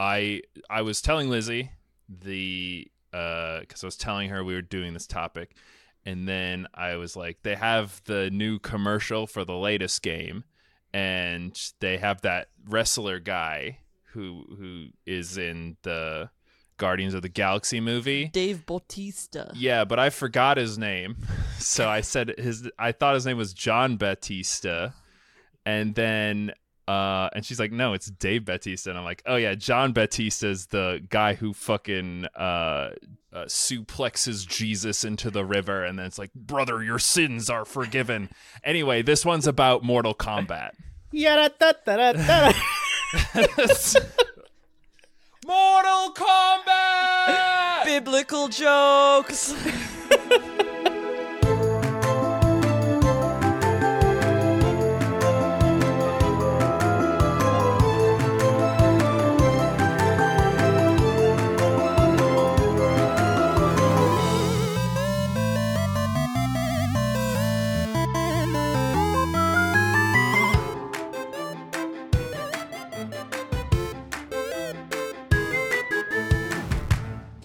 I I was telling Lizzie the uh, because I was telling her we were doing this topic, and then I was like, they have the new commercial for the latest game, and they have that wrestler guy who who is in the Guardians of the Galaxy movie. Dave Bautista. Yeah, but I forgot his name. So I said his I thought his name was John Batista. And then uh and she's like, "No, it's Dave Batista." And I'm like, "Oh yeah, John Batista is the guy who fucking uh, uh suplexes Jesus into the river and then it's like, "Brother, your sins are forgiven." Anyway, this one's about Mortal Kombat. Mortal Kombat! Biblical jokes.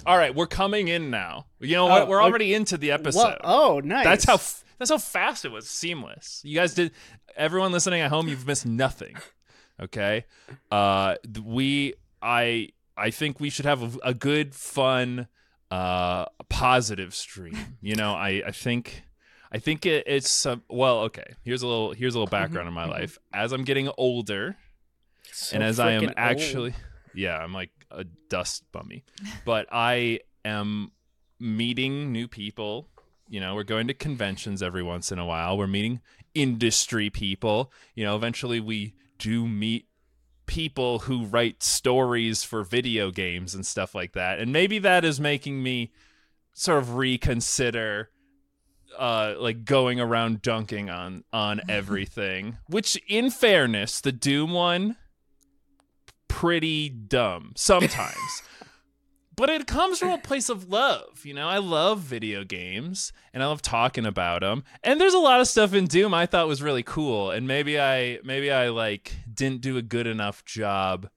All right, we're coming in now. You know what? Oh, we're okay. already into the episode. Oh, nice. That's how f- that's how fast it was. Seamless. You guys did. Everyone listening at home, you've missed nothing. Okay. Uh, we I I think we should have a, a good, fun, uh, positive stream. You know, I I think. I think it, it's uh, well. Okay, here's a little here's a little background in my life. As I'm getting older, So and as I am actually old. Yeah, I'm like a dust bummy, but I am meeting new people. You know, we're going to conventions every once in a while. We're meeting industry people. You know, eventually we do meet people who write stories for video games and stuff like that. And maybe that is making me sort of reconsider uh like going around dunking on on everything which in fairness the doom one pretty dumb sometimes. But it comes from a place of love you know? I love video games and i love talking about them and there's a lot of stuff in doom i thought was really cool and maybe i maybe i like didn't do a good enough job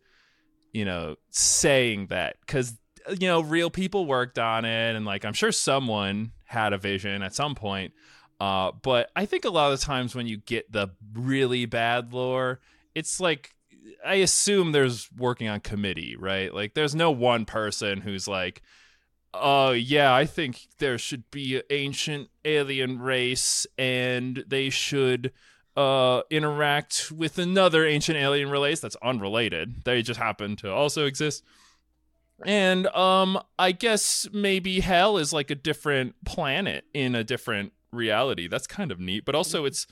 you know saying that. Because you know real people worked on it and like i'm sure someone had a vision at some point uh, but i think a lot of times when you get the really bad lore it's like i assume there's working on committee right like there's no one person who's like oh yeah i think there should be an ancient alien race and they should uh, interact with another ancient alien race that's unrelated. They just happen to also exist. And um, I guess maybe hell is like a different planet in a different reality. That's kind of neat. But also, it's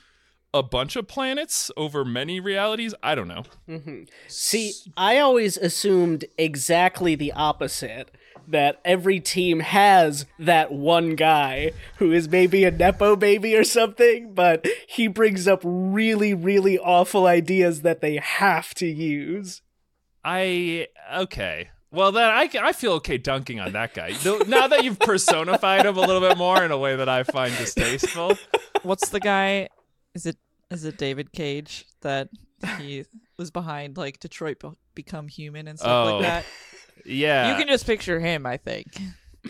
a bunch of planets over many realities. I don't know. Mm-hmm. See, I always assumed exactly the opposite. That every team has that one guy who is maybe a Nepo baby or something, but he brings up really, really awful ideas that they have to use. I okay. Well, then I, I feel okay dunking on that guy. Now that you've personified him a little bit more in a way that I find distasteful. What's the guy? Is it is it David Cage that he was behind like Detroit Be- Become Human and stuff Oh, like that? Yeah. You can just picture him, I think.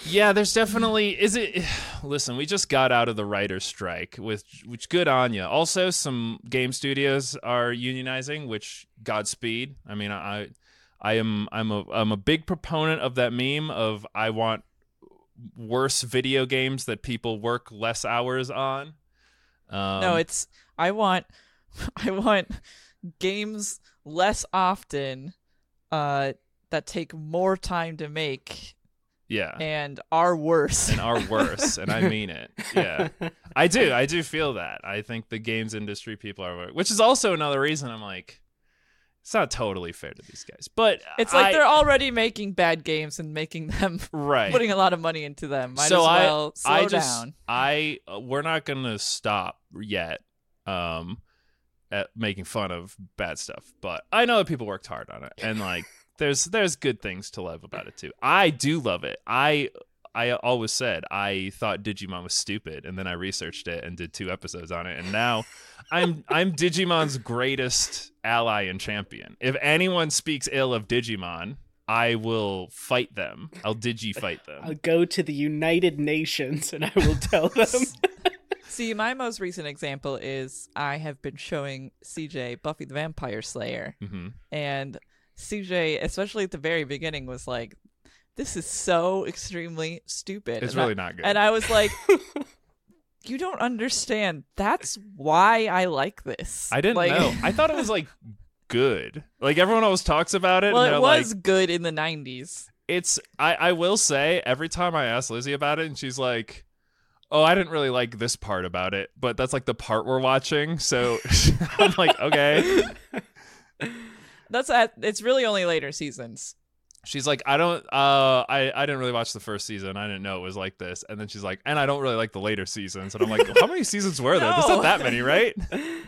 Yeah, there's definitely is it listen, we just got out of the writer's strike with which good on you. Also some game studios are unionizing, which Godspeed. I mean, I I am I'm a I'm a big proponent of that meme of I want worse video games that people work less hours on. Um, no, it's I want I want games less often uh that take more time to make yeah. and are worse. and are worse, and I mean it. Yeah, I do. I do feel that. I think the games industry people are, which is also another reason I'm like, it's not totally fair to these guys. But It's like I- they're already making bad games and making them right. putting a lot of money into them. Might so as well I, slow I just, down. I, uh, we're not gonna stop yet. Um, at making fun of bad stuff, but I know that people worked hard on it, and like, there's there's good things to love about it too. I do love it. I I always said I thought Digimon was stupid, and then I researched it and did two episodes on it, and now I'm I'm Digimon's greatest ally and champion. If anyone speaks ill of Digimon, I will fight them. I'll digi fight them. I'll go to the United Nations and I will tell them. See, my most recent example is I have been showing CJ Buffy the Vampire Slayer, hmm and CJ, especially at the very beginning, was like, "This is so extremely stupid." It's and I- really not good. And I was like, "You don't understand. That's why I like this." I didn't like, know. I thought it was like good. Like everyone always talks about it. Well, it was like, good in the '90s. it's. I I will say every time I ask Lizzie about it, and she's like. Oh, I didn't really like this part about it, but that's like the part we're watching. So I'm like, okay. That's at. It's really only later seasons. She's like, I don't, uh, I, I didn't really watch the first season. I didn't know it was like this. And then she's like, and I don't really like the later seasons. And I'm like, how many seasons were there? There's not that many, right?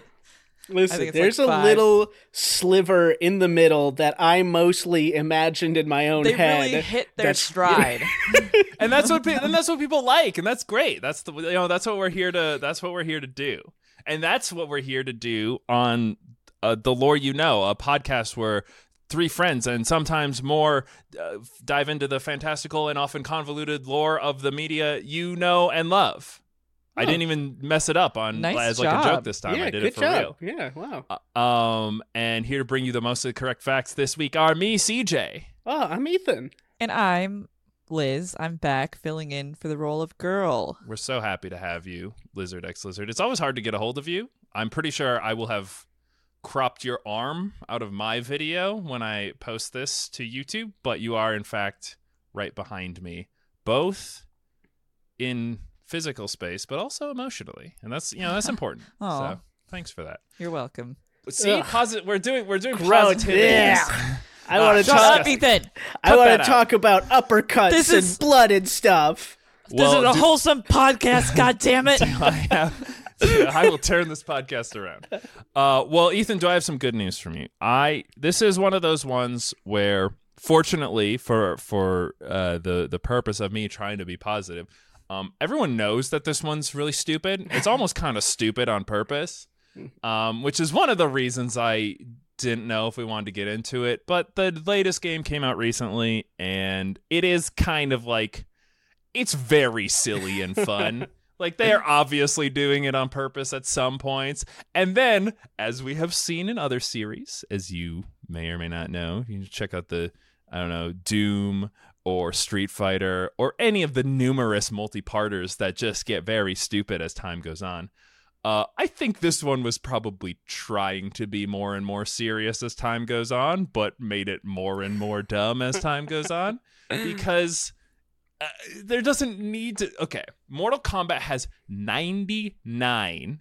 Listen, there's like a little sliver in the middle that I mostly imagined in my own They head. really hit their that's- stride. and that's what, and that's what people like, and that's great. That's the, you know, that's what we're here to, that's what we're here to do, and that's what we're here to do on uh, the lore you know, a podcast where three friends and sometimes more uh, dive into the fantastical and often convoluted lore of the media you know and love. I didn't even mess it up on Nice as like a joke this time. yeah, I did good it for job. real. Yeah, wow. Uh, Um, and here to bring you the most of the correct facts this week are me, CJ. Oh, I'm Ethan. and I'm Liz. I'm back filling in for the role of girl. We're so happy to have you, Lizard X Lizard. It's always hard to get a hold of you. I'm pretty sure I will have cropped your arm out of my video when I post this to YouTube, but you are in fact right behind me, both in physical space but also emotionally, and that's you know that's important. So thanks for that. You're welcome. See, Ugh. posit- we're doing we're doing Gross. positivity. Yeah. I Ah, want to shut talk. up. Ethan. I Cut want that to out. talk about uppercuts This and is- blood and stuff. this is a do- wholesome podcast. God damn it! I have. I will turn this podcast around. Uh, well, Ethan, do I have some good news from you? I this is one of those ones where, fortunately, for for uh, the the purpose of me trying to be positive, um, everyone knows that this one's really stupid. It's almost kind of stupid on purpose, um, which is one of the reasons I didn't know if we wanted to get into it. But the latest game came out recently, and it is kind of like it's very silly and fun. like they are obviously doing it on purpose at some points. And then, as we have seen in other series, as you may or may not know, you can check out the I don't know, Doom or Street Fighter or any of the numerous multi-parters that just get very stupid as time goes on. Uh, I think this one was probably trying to be more and more serious as time goes on, but made it more and more dumb as time goes on because uh, there doesn't need to. Okay, Mortal Kombat has 99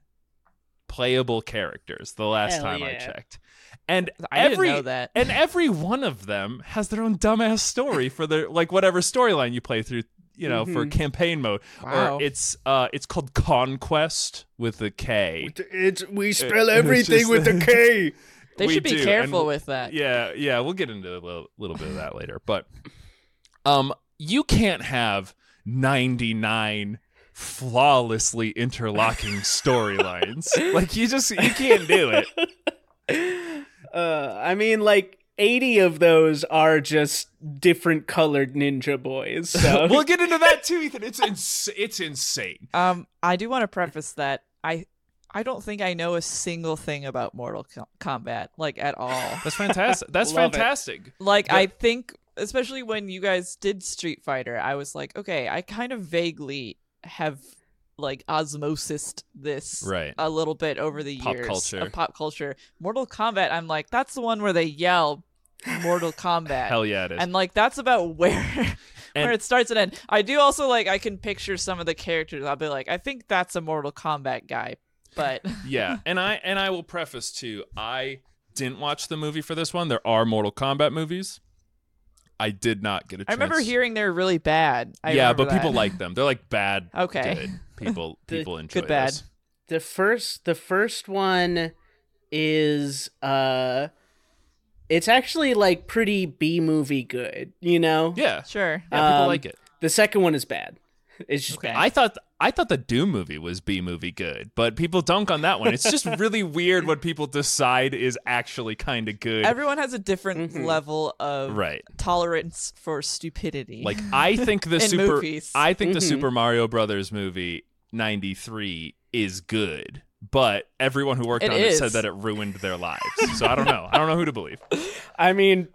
playable characters the last Hell time I checked. And I every didn't know that. and every one of them has their own dumbass story for their like whatever storyline you play through, you know, for Mhm. campaign mode. Wow. Or it's uh it's called Conquest with a K. It's we spell it's everything just- with the K. they we should be do, careful and- with that. Yeah, yeah, we'll get into a little, little bit of that later. But um you can't have 99 flawlessly interlocking storylines. like you just you can't do it. Uh, I mean, like eighty of those are just different colored ninja boys. So we'll get into that too, Ethan. It's ins- it's insane. Um, I do want to preface that I, I don't think I know a single thing about Mortal Kombat, like at all. That's fantastic. That's Love it. fantastic. Like But- I think, especially when you guys did Street Fighter, I was like, okay, I kind of vaguely have like osmosis this Right. a little bit over the Pop years culture. of pop culture. Mortal Kombat, I'm like, that's the one where they yell Mortal Kombat. Hell yeah, it is. and like that's about where And- where it starts and ends. I do also like I can picture some of the characters. I'll be like, I think that's a Mortal Kombat guy, but yeah, and I and I will preface too. I didn't watch the movie for this one. There are Mortal Kombat movies. I did not get a I chance. I remember hearing they're really bad. I yeah, remember but people like them. They're like bad. Okay. Good. People The- people enjoy good, bad. those. the first the first one is uh it's actually like pretty B movie good, you know? Yeah. Sure. Yeah, people Um, like it. The second one is bad. It's just Okay. bad. I thought I thought the Doom movie was B movie good, but people dunk on that one. It's just really weird what people decide is actually kind of good. Everyone has a different Mhm. level of right. tolerance for stupidity. Like I think the super movies. I think the Mhm. Super Mario Brothers movie 93 is good, but everyone who worked It on it said that it ruined their lives. So I don't know. I don't know who to believe. I mean,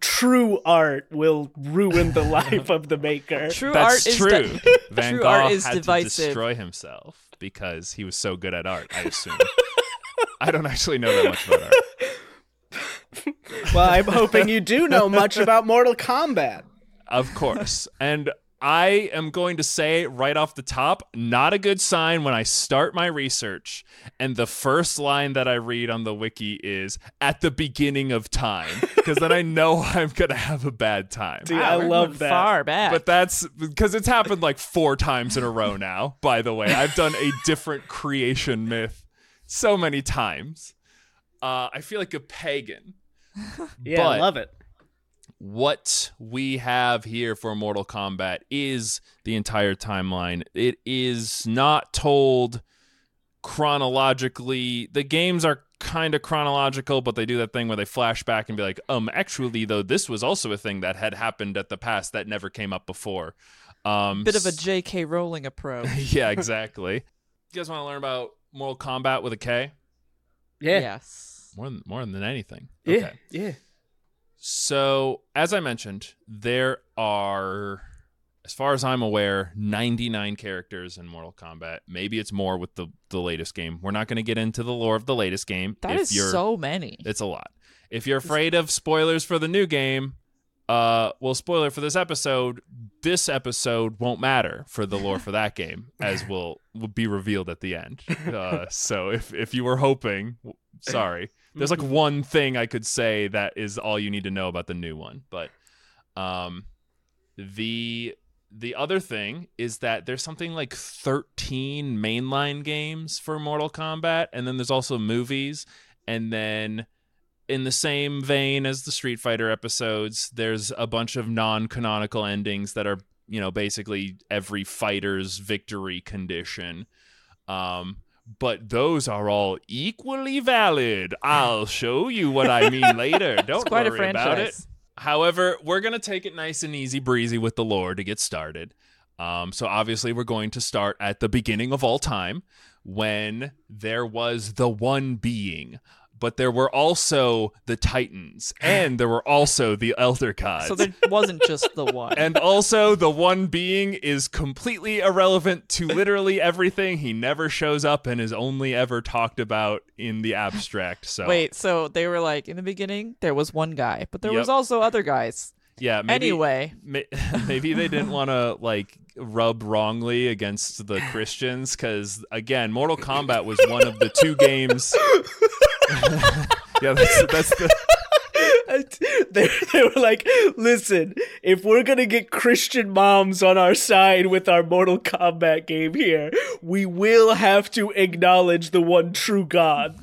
true art will ruin the life of the maker. true That's art is true. de- Van true Gogh art is had divisive. to destroy himself because he was so good at art, I assume. I don't actually know that much about art. Well, I'm hoping you do know much about Mortal Kombat. Of course. And I am going to say right off the top, not a good sign when I start my research and the first line that I read on the wiki is at the beginning of time because then I know I'm going to have a bad time. Dude, Wow, I love that. Far back. But that's because it's happened like four times in a row now, by the way. I've done a different creation myth so many times. Uh, I feel like a pagan. Yeah, I love it. What we have here for Mortal Kombat is the entire timeline. It is not told chronologically. The games are kind of chronological, but they do that thing where they flash back and be like, um, actually, though, this was also a thing that had happened at the past that never came up before. Um, Bit of a J.K. Rowling approach. yeah, exactly. You guys want to learn about Mortal Kombat with a K? Yeah. Yes. More than more than anything. Yeah. Okay. Yeah. So, as I mentioned, there are, as far as I'm aware, 99 characters in Mortal Kombat. Maybe it's more with the, the latest game. We're not going to get into the lore of the latest game. That is so many. It's a lot. If you're afraid of spoilers for the new game, uh, well, spoiler for this episode, this episode won't matter for the lore for that game, as will will be revealed at the end. Uh, so if if you were hoping, sorry, there's like one thing I could say that is all you need to know about the new one, but um, the the other thing is that there's something like 13 mainline games for Mortal Kombat, and then there's also movies, and then in the same vein as the Street Fighter episodes, there's a bunch of non-canonical endings that are, you know, basically every fighter's victory condition. Um, but those are all equally valid. I'll show you what I mean later. Don't it's quite a worry about it. However, we're going to take it nice and easy breezy with the lore to get started. Um, so obviously, we're going to start at the beginning of all time when there was the one being, but there were also the Titans, and there were also the Elder Gods. So there wasn't just the one. and also, the one being is completely irrelevant to literally everything. He never shows up and is only ever talked about in the abstract. So Wait, so they were like in the beginning there was one guy, but there was also other guys. yeah. Maybe, anyway, May- maybe they didn't want to like rub wrongly against the Christians because again, Mortal Kombat was one of the two games. yeah, that's, that's the they, they were like, listen, if we're gonna get Christian moms on our side with our Mortal Kombat game here, we will have to acknowledge the one true God.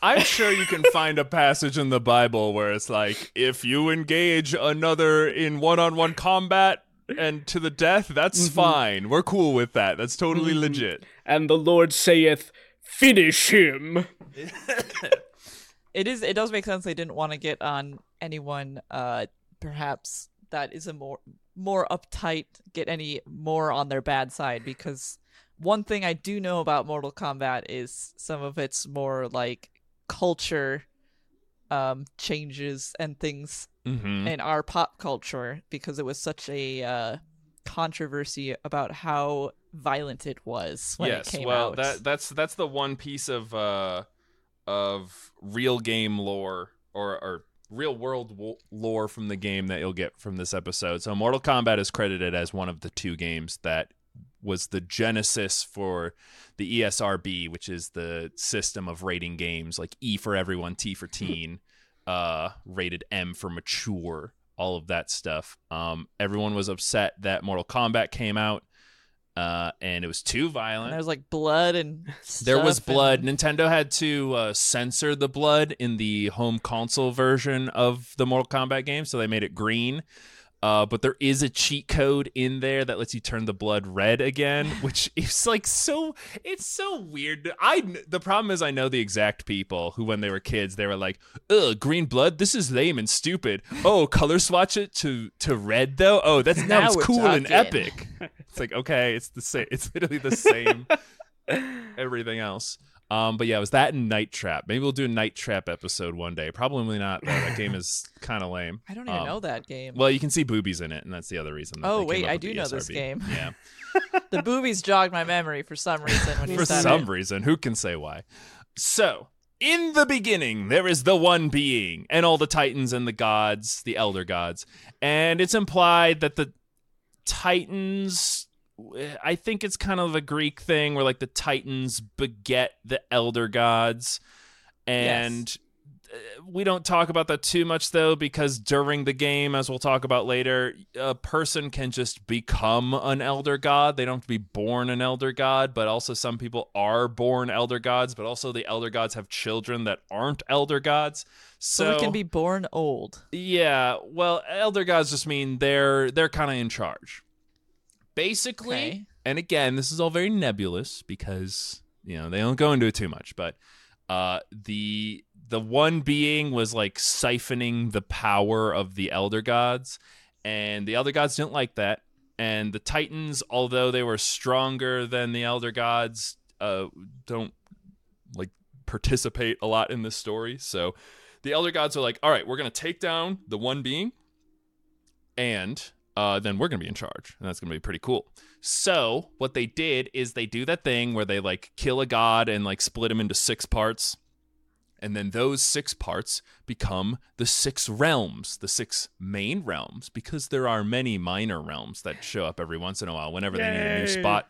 I'm sure you can find a passage in the Bible where it's like, if you engage another in one-on-one combat and to the death, that's mm-hmm. fine. We're cool with that. That's totally mm-hmm. legit. And the Lord saith, finish him. it is it does make sense they didn't want to get on anyone uh perhaps that is a more more uptight get any more on their bad side because one thing I do know about Mortal Kombat is some of its more like culture um changes and things hmm in our pop culture because it was such a uh controversy about how violent it was when yes, it came well, out. that that's that's the one piece of uh of real game lore or or real world wo- lore from the game that you'll get from this episode. So Mortal Kombat is credited as one of the two games that was the genesis for the ESRB, which is the system of rating games like E for everyone, T for teen, uh rated M for mature, all of that stuff. Um everyone was upset that Mortal Kombat came out uh, and it was too and violent. there was like blood and There was stuff and- blood. Nintendo had to uh, censor the blood in the home console version of the Mortal Kombat game, so they made it green. Uh, but there is a cheat code in there that lets you turn the blood red again, which is like so. It's so weird. I the problem is I know the exact people who, when they were kids, they were like, "Ugh, green blood. This is lame and stupid." Oh, color swatch it to to red though. Oh, that's now, it's cool and epic. It's like okay, it's the same. It's literally the same. everything else. Um, but yeah, it was that and Night Trap. Maybe we'll do a Night Trap episode one day. Probably not. Though. That game is kind of lame. I don't even Um, know that game. Well, you can see boobies in it, and that's the other reason. That Oh, wait, I do know this game. Yeah, the boobies jogged my memory for some reason when for some it. reason. Who can say why? So, in the beginning, there is the one being, and all the titans and the gods, the elder gods, and it's implied that the titans. I think it's kind of a Greek thing where like the titans beget the elder gods, and uh, we don't talk about that too much though because during the game as we'll talk about later a person can just become an elder god. They don't have to be born an elder god but also some people are born elder gods but also the elder gods have children that aren't elder gods. So, So we can be born old. yeah. Well elder gods just mean they're they're kind of in charge basically Okay. and again this is all very nebulous because you know they don't go into it too much but uh the the one being was like siphoning the power of the elder gods and the elder gods didn't like that and the titans although they were stronger than the elder gods uh don't like participate a lot in this story so the elder gods are like all right we're gonna take down the one being and uh, then we're gonna be in charge, and that's gonna be pretty cool. So what they did is they do that thing where they like kill a god and like split him into six parts, and then those six parts become the six realms, the six main realms, because there are many minor realms that show up every once in a while whenever they need a new spot.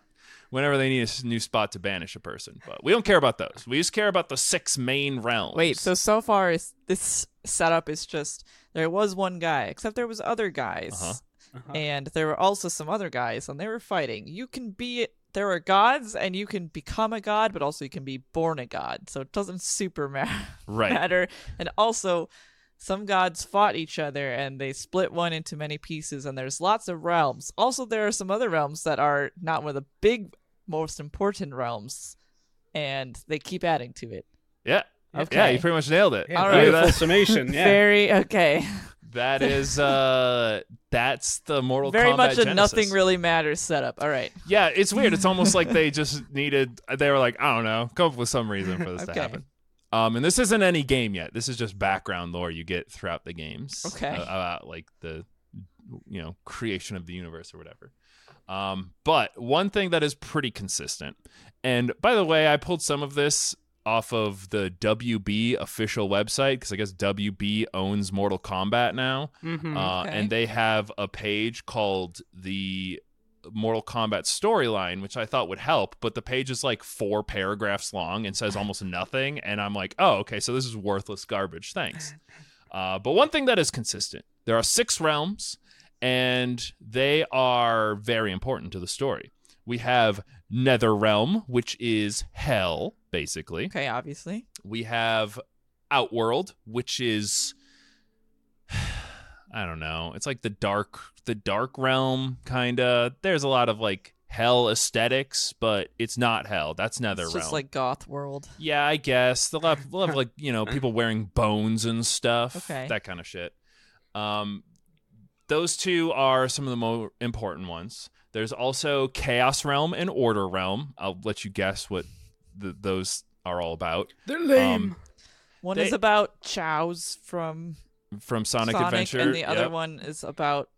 Whenever they need a new spot to banish a person, but we don't care about those. We just care about the six main realms. Wait, so so far this setup is just there was one guy, except there was other guys, Uh-huh. Uh-huh. and there were also some other guys, and they were fighting. You can be there are gods, and you can become a god, but also you can be born a god. So it doesn't super ma- right, matter. And also, some gods fought each other, and they split one into many pieces. And there's lots of realms. Also, there are some other realms that are not one of the big, most important realms, and they keep adding to it. yeah, yeah, Okay. you pretty much nailed it. Yeah, All Look beautiful summation. Yeah. Very okay. That is uh that's the Mortal Very Kombat much a Genesis. nothing really matters setup. All right. Yeah, it's weird. It's almost like they just needed they were like, I don't know, come up with some reason for this to Okay. happen. Um and this isn't any game yet. This is just background lore you get throughout the games. Okay. uh, about like the you know, creation of the universe or whatever. Um but one thing that is pretty consistent. And by the way, I pulled some of this off of the WB official website because I guess WB owns Mortal Kombat now. Mhm. Uh, Okay. and they have a page called the Mortal Kombat storyline, which I thought would help, but the page is like four paragraphs long and says almost nothing. And I'm like, oh, okay, so this is worthless garbage. Thanks. Uh, but one thing that is consistent there are six realms, and they are very important to the story. We have Nether Realm, which is hell, basically Okay, obviously. we have Outworld, which is I don't know. It's like the dark the dark realm kinda. There's a lot of like hell aesthetics, but it's not hell. That's Nether It's realm. just like goth world. yeah, I guess. They'll have, we'll have like, you know, people wearing bones and stuff. Okay. That kind of shit. Um those two are some of the more important ones. There's also Chaos Realm and Order Realm. I'll let you guess what the, those are all about. They're lame. Um, One They- is about chows from From Sonic, Sonic, Adventure. and the other yep. one is about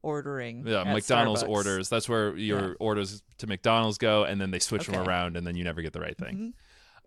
ordering. Yeah, at McDonald's Starbucks. orders. That's where your Yeah. orders to McDonald's go, and then they switch them around, and then you never get the right thing.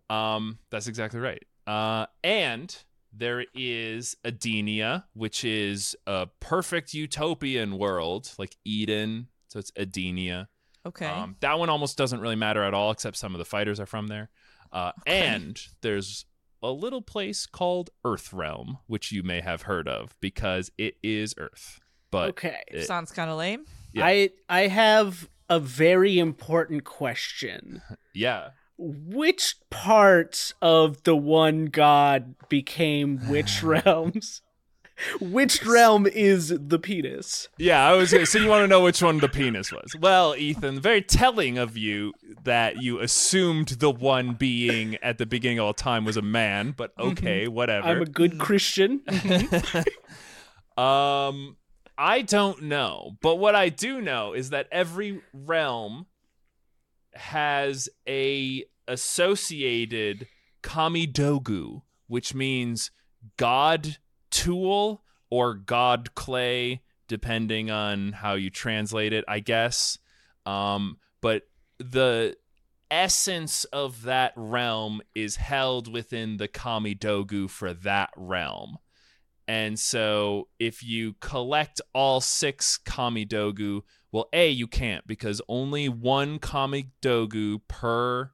Mhm. Um, that's exactly right. Uh, and there is Edenia, which is a perfect utopian world, like Eden. So it's Adenia. Okay. Um, that one almost doesn't really matter at all, except some of the fighters are from there. Uh, Okay. And there's a little place called Earth Realm, which you may have heard of because it is Earth. But okay. it- Sounds kind of lame. yeah. I I have a very important question. yeah, Which parts of the one god became which realms? Which realm is the penis? Yeah, I was gonna so you want to know which one the penis was. Well, Ethan, very telling of you that you assumed the one being at the beginning of all time was a man, but okay, whatever. I'm a good Christian. Um, I don't know, but what I do know is that every realm has a associated kamidogu, which means god tool or god clay, depending on how you translate it, I guess. Um, but the essence of that realm is held within the kamidogu for that realm. And so if you collect all six Kamidogu, well, A, you can't because only one Kamidogu per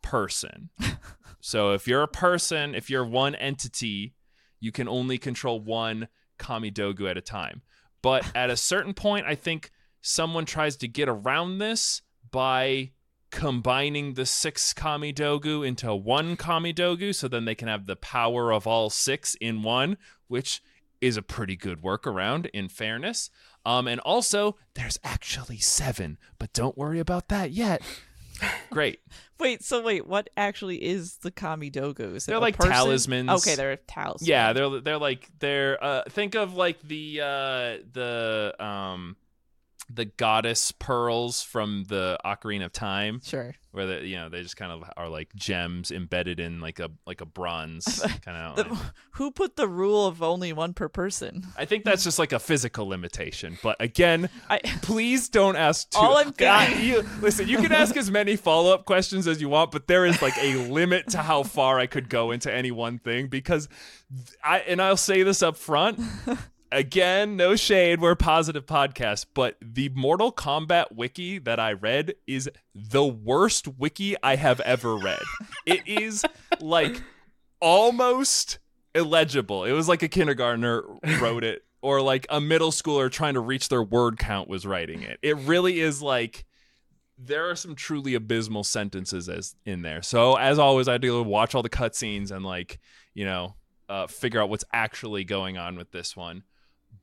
person. so if you're a person, if you're one entity, you can only control one Kamidogu at a time. But at a certain point, I think someone tries to get around this by combining the six Kamidogu into one Kamidogu so then they can have the power of all six in one, which is a pretty good workaround in fairness. Um, and also, there's actually seven, but don't worry about that yet. Great. Wait, so wait, what actually is the Kamidogu? Is They're like person? talismans. Okay, they're talismans. Yeah, they're they're like they're uh think of like the uh the um the goddess pearls from the Ocarina of Time Sure. where the you know they just kind of are like gems embedded in like a like a bronze kind of who put the rule of only one per person? I think that's just like a physical limitation. But again, I please don't ask too. All I'm God, you, listen, you can ask as many follow up questions as you want, but there is like a limit to how far I could go into any one thing because I and I'll say this up front. Again, no shade, we're a positive podcast, but the Mortal Kombat wiki that I read is the worst wiki I have ever read. It is like almost illegible. It was like a kindergartner wrote it, or like a middle schooler trying to reach their word count was writing it. It really is like there are some truly abysmal sentences as in there. So as always, I do watch all the cutscenes and like you know uh, figure out what's actually going on with this one.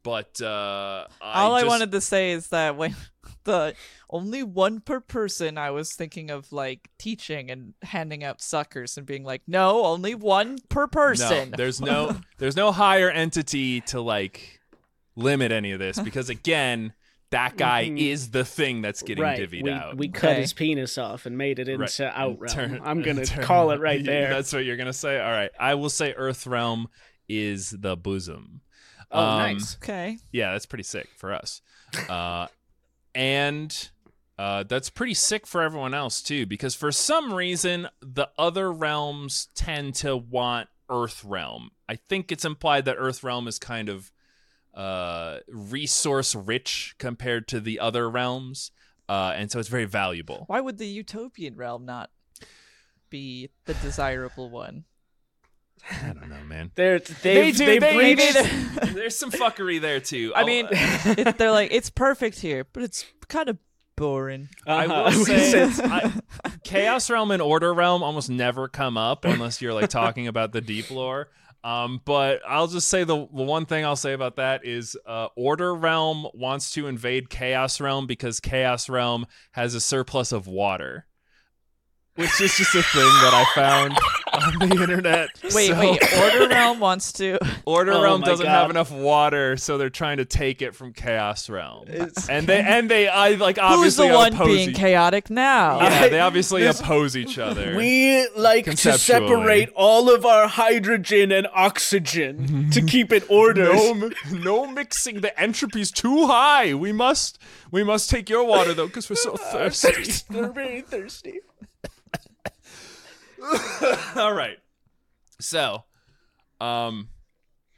But uh, all I, wanted to say is that when the only one per person, I was thinking of like teaching and handing out suckers and being like, no, only one per person. No, there's no there's no higher entity to like limit any of this because again, that guy Mhm. is the thing that's getting right. divvied we, out. we cut Okay. his penis off and made it into Right. Outrealm. Turn- I'm gonna turn- call it right there. That's what you're gonna say. All right, I will say Earth Realm is the bosom. Oh, Um, nice. okay. Yeah, that's pretty sick for us. Uh, and uh, that's pretty sick for everyone else too, because for some reason the other realms tend to want Earth Realm. I think it's implied that Earth Realm is kind of uh, resource rich compared to the other realms, uh, and so it's very valuable. Why would the utopian realm not be the desirable one? I don't know, man. They're, They they've, do. they've They, reached. there's, there's some fuckery there too. I I'll- mean, it, they're like, it's perfect here, but it's kind of boring. I Uh-huh. will say say, I, Chaos Realm and Order Realm almost never come up unless you're like talking about the deep lore. Um, but I'll just say the, the one thing I'll say about that is uh, Order Realm wants to invade Chaos Realm because Chaos Realm has a surplus of water, which is just a thing that I found on the internet. Wait, So, wait. Order realm wants to. Order Oh Realm doesn't God. have enough water, so they're trying to take it from Chaos Realm, It's- and they and they I like obviously Who's obviously the one being each- chaotic now? yeah, I- they obviously this- oppose each other. We like to separate all of our hydrogen and oxygen to keep it ordered. no, no mixing. The entropy's too high. We must, we must take your water though, because we're so thirsty. They're very thirsty. All right. So, um,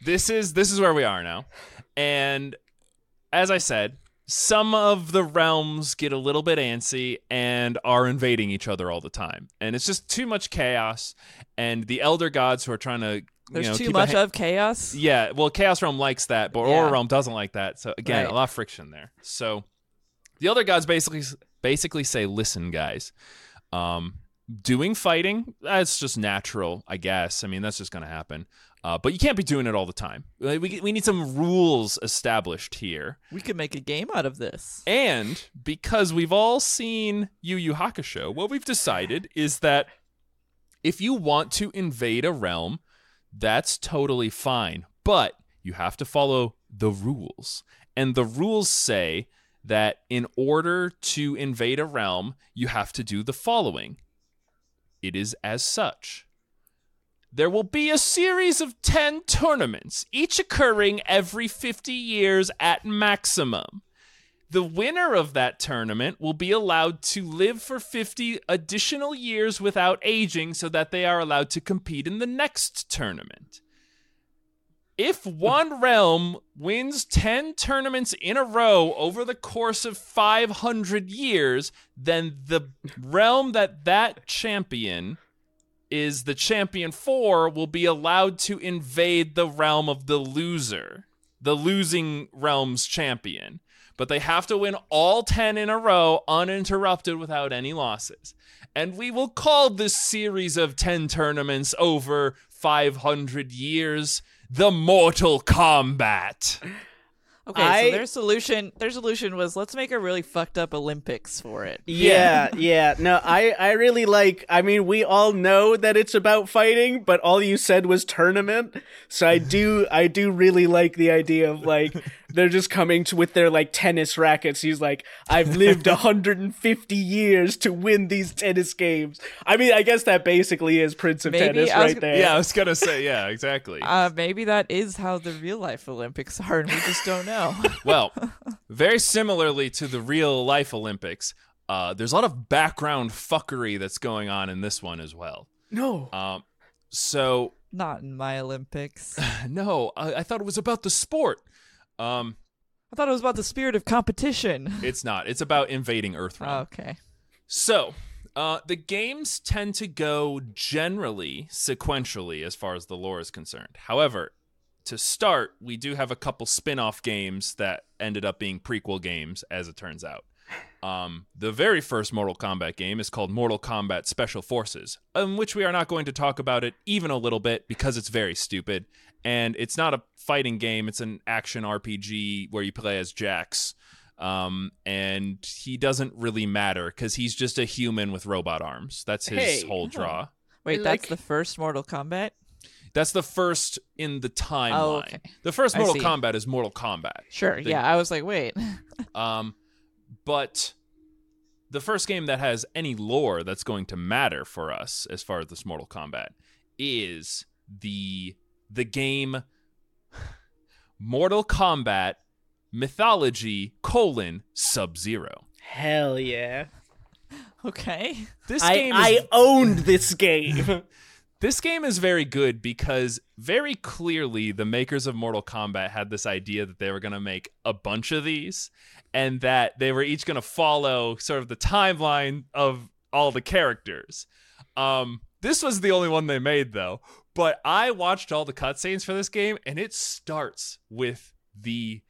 this is this is where we are now, and as I said, some of the realms get a little bit antsy and are invading each other all the time, and it's just too much chaos. And the elder gods who are trying to, you There's know, too much ha- of chaos. Yeah, well, Chaos Realm likes that, but Yeah. Order Realm doesn't like that. So again, Right. a lot of friction there. So the other gods basically basically say, "Listen, guys, um, doing fighting that's just natural, I guess. I mean, that's just gonna happen. Uh, but you can't be doing it all the time. Like, We, we need some rules established here. We could make a game out of this. And because we've all seen Yu Yu Hakusho, what we've decided is that if you want to invade a realm, that's totally fine. But you have to follow the rules. And the rules say that in order to invade a realm, you have to do the following. It is as such. There will be a series of 10 tournaments, each occurring every 50 years at maximum. The winner of that tournament will be allowed to live for 50 additional years without aging so that they are allowed to compete in the next tournament. If one realm wins 10 tournaments in a row over the course of 500 years, then the realm that that champion is the champion for will be allowed to invade the realm of the loser, the losing realm's champion. But they have to win all 10 in a row uninterrupted without any losses. And we will call this series of 10 tournaments over 500 years the Mortal Kombat. Okay, I- so their solution their solution was let's make a really fucked up Olympics for it. Yeah, yeah. No, I I really like I mean, we all know that it's about fighting, but all you said was tournament. So I do I do really like the idea of like they're just coming to with their like tennis rackets. He's like, "I've lived 150 years to win these tennis games." I mean, I guess that basically is Prince of Maybe Tennis right gonna- there. Yeah, I was going to say, yeah, exactly. Uh, maybe that is how the real life Olympics are, and we just don't know. well, very similarly to the real life Olympics, uh, there's a lot of background fuckery that's going on in this one as well. No. Um, so Not in my Olympics. no, I, I thought it was about the sport. Um, I thought it was about the spirit of competition. it's not. It's about invading Earthrealm. okay. So, uh, the games tend to go generally sequentially as far as the lore is concerned. However, to start, we do have a couple spin off games that ended up being prequel games, as it turns out. Um, the very first Mortal Kombat game is called Mortal Kombat Special Forces, in which we are not going to talk about it even a little bit because it's very stupid. And it's not a fighting game, it's an action RPG where you play as Jax. Um, and he doesn't really matter because he's just a human with robot arms. That's his Hey. whole draw. Wait, I that's the first Mortal Kombat? That's the first in the timeline. Oh, okay. The first Mortal. Kombat is Mortal Kombat. Sure, The- yeah. I was like, wait. Um, but the first game that has any lore that's going to matter for us as far as this Mortal Kombat is the the game Mortal Kombat Mythology colon Sub Zero. Hell yeah. Okay. This I game is I owned this game. This game is very good because very clearly the makers of Mortal Kombat had this idea that they were going to make a bunch of these and that they were each going to follow sort of the timeline of all the characters. Um, this was the only one they made though, but I watched all the cutscenes for this game and it starts with the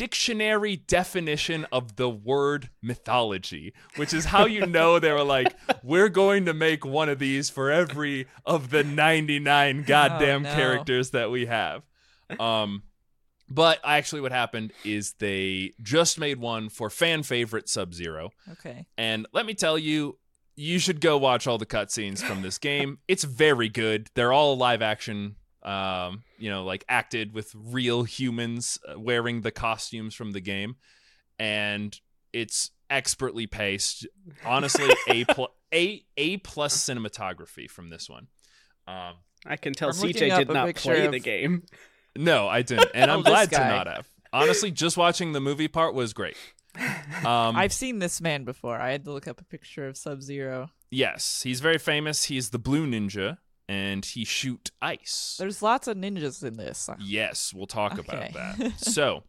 dictionary definition of the word mythology, which is how you know they were like, we're going to make one of these for every of the 99 goddamn no. characters that we have. Um, but actually, what happened is they just made one for fan favorite Sub Zero. Okay. And let me tell you, you should go watch all the cutscenes from this game. It's very good. They're all live action, um, you know, like acted with real humans uh, wearing the costumes from the game, and it's expertly paced. Honestly, a pl- a a plus cinematography from this one. Um, I can tell I'm CJ did not play of- the game. No, I didn't, and Oh, I'm this glad to guy. not have. Honestly, just watching the movie part was great. Um, I've seen this man before. I had to look up a picture of Sub Zero. yes, he's very famous. He's the Blue Ninja, and he shoot ice. There's lots of ninjas in this. Yes, we'll talk Okay. about that. So,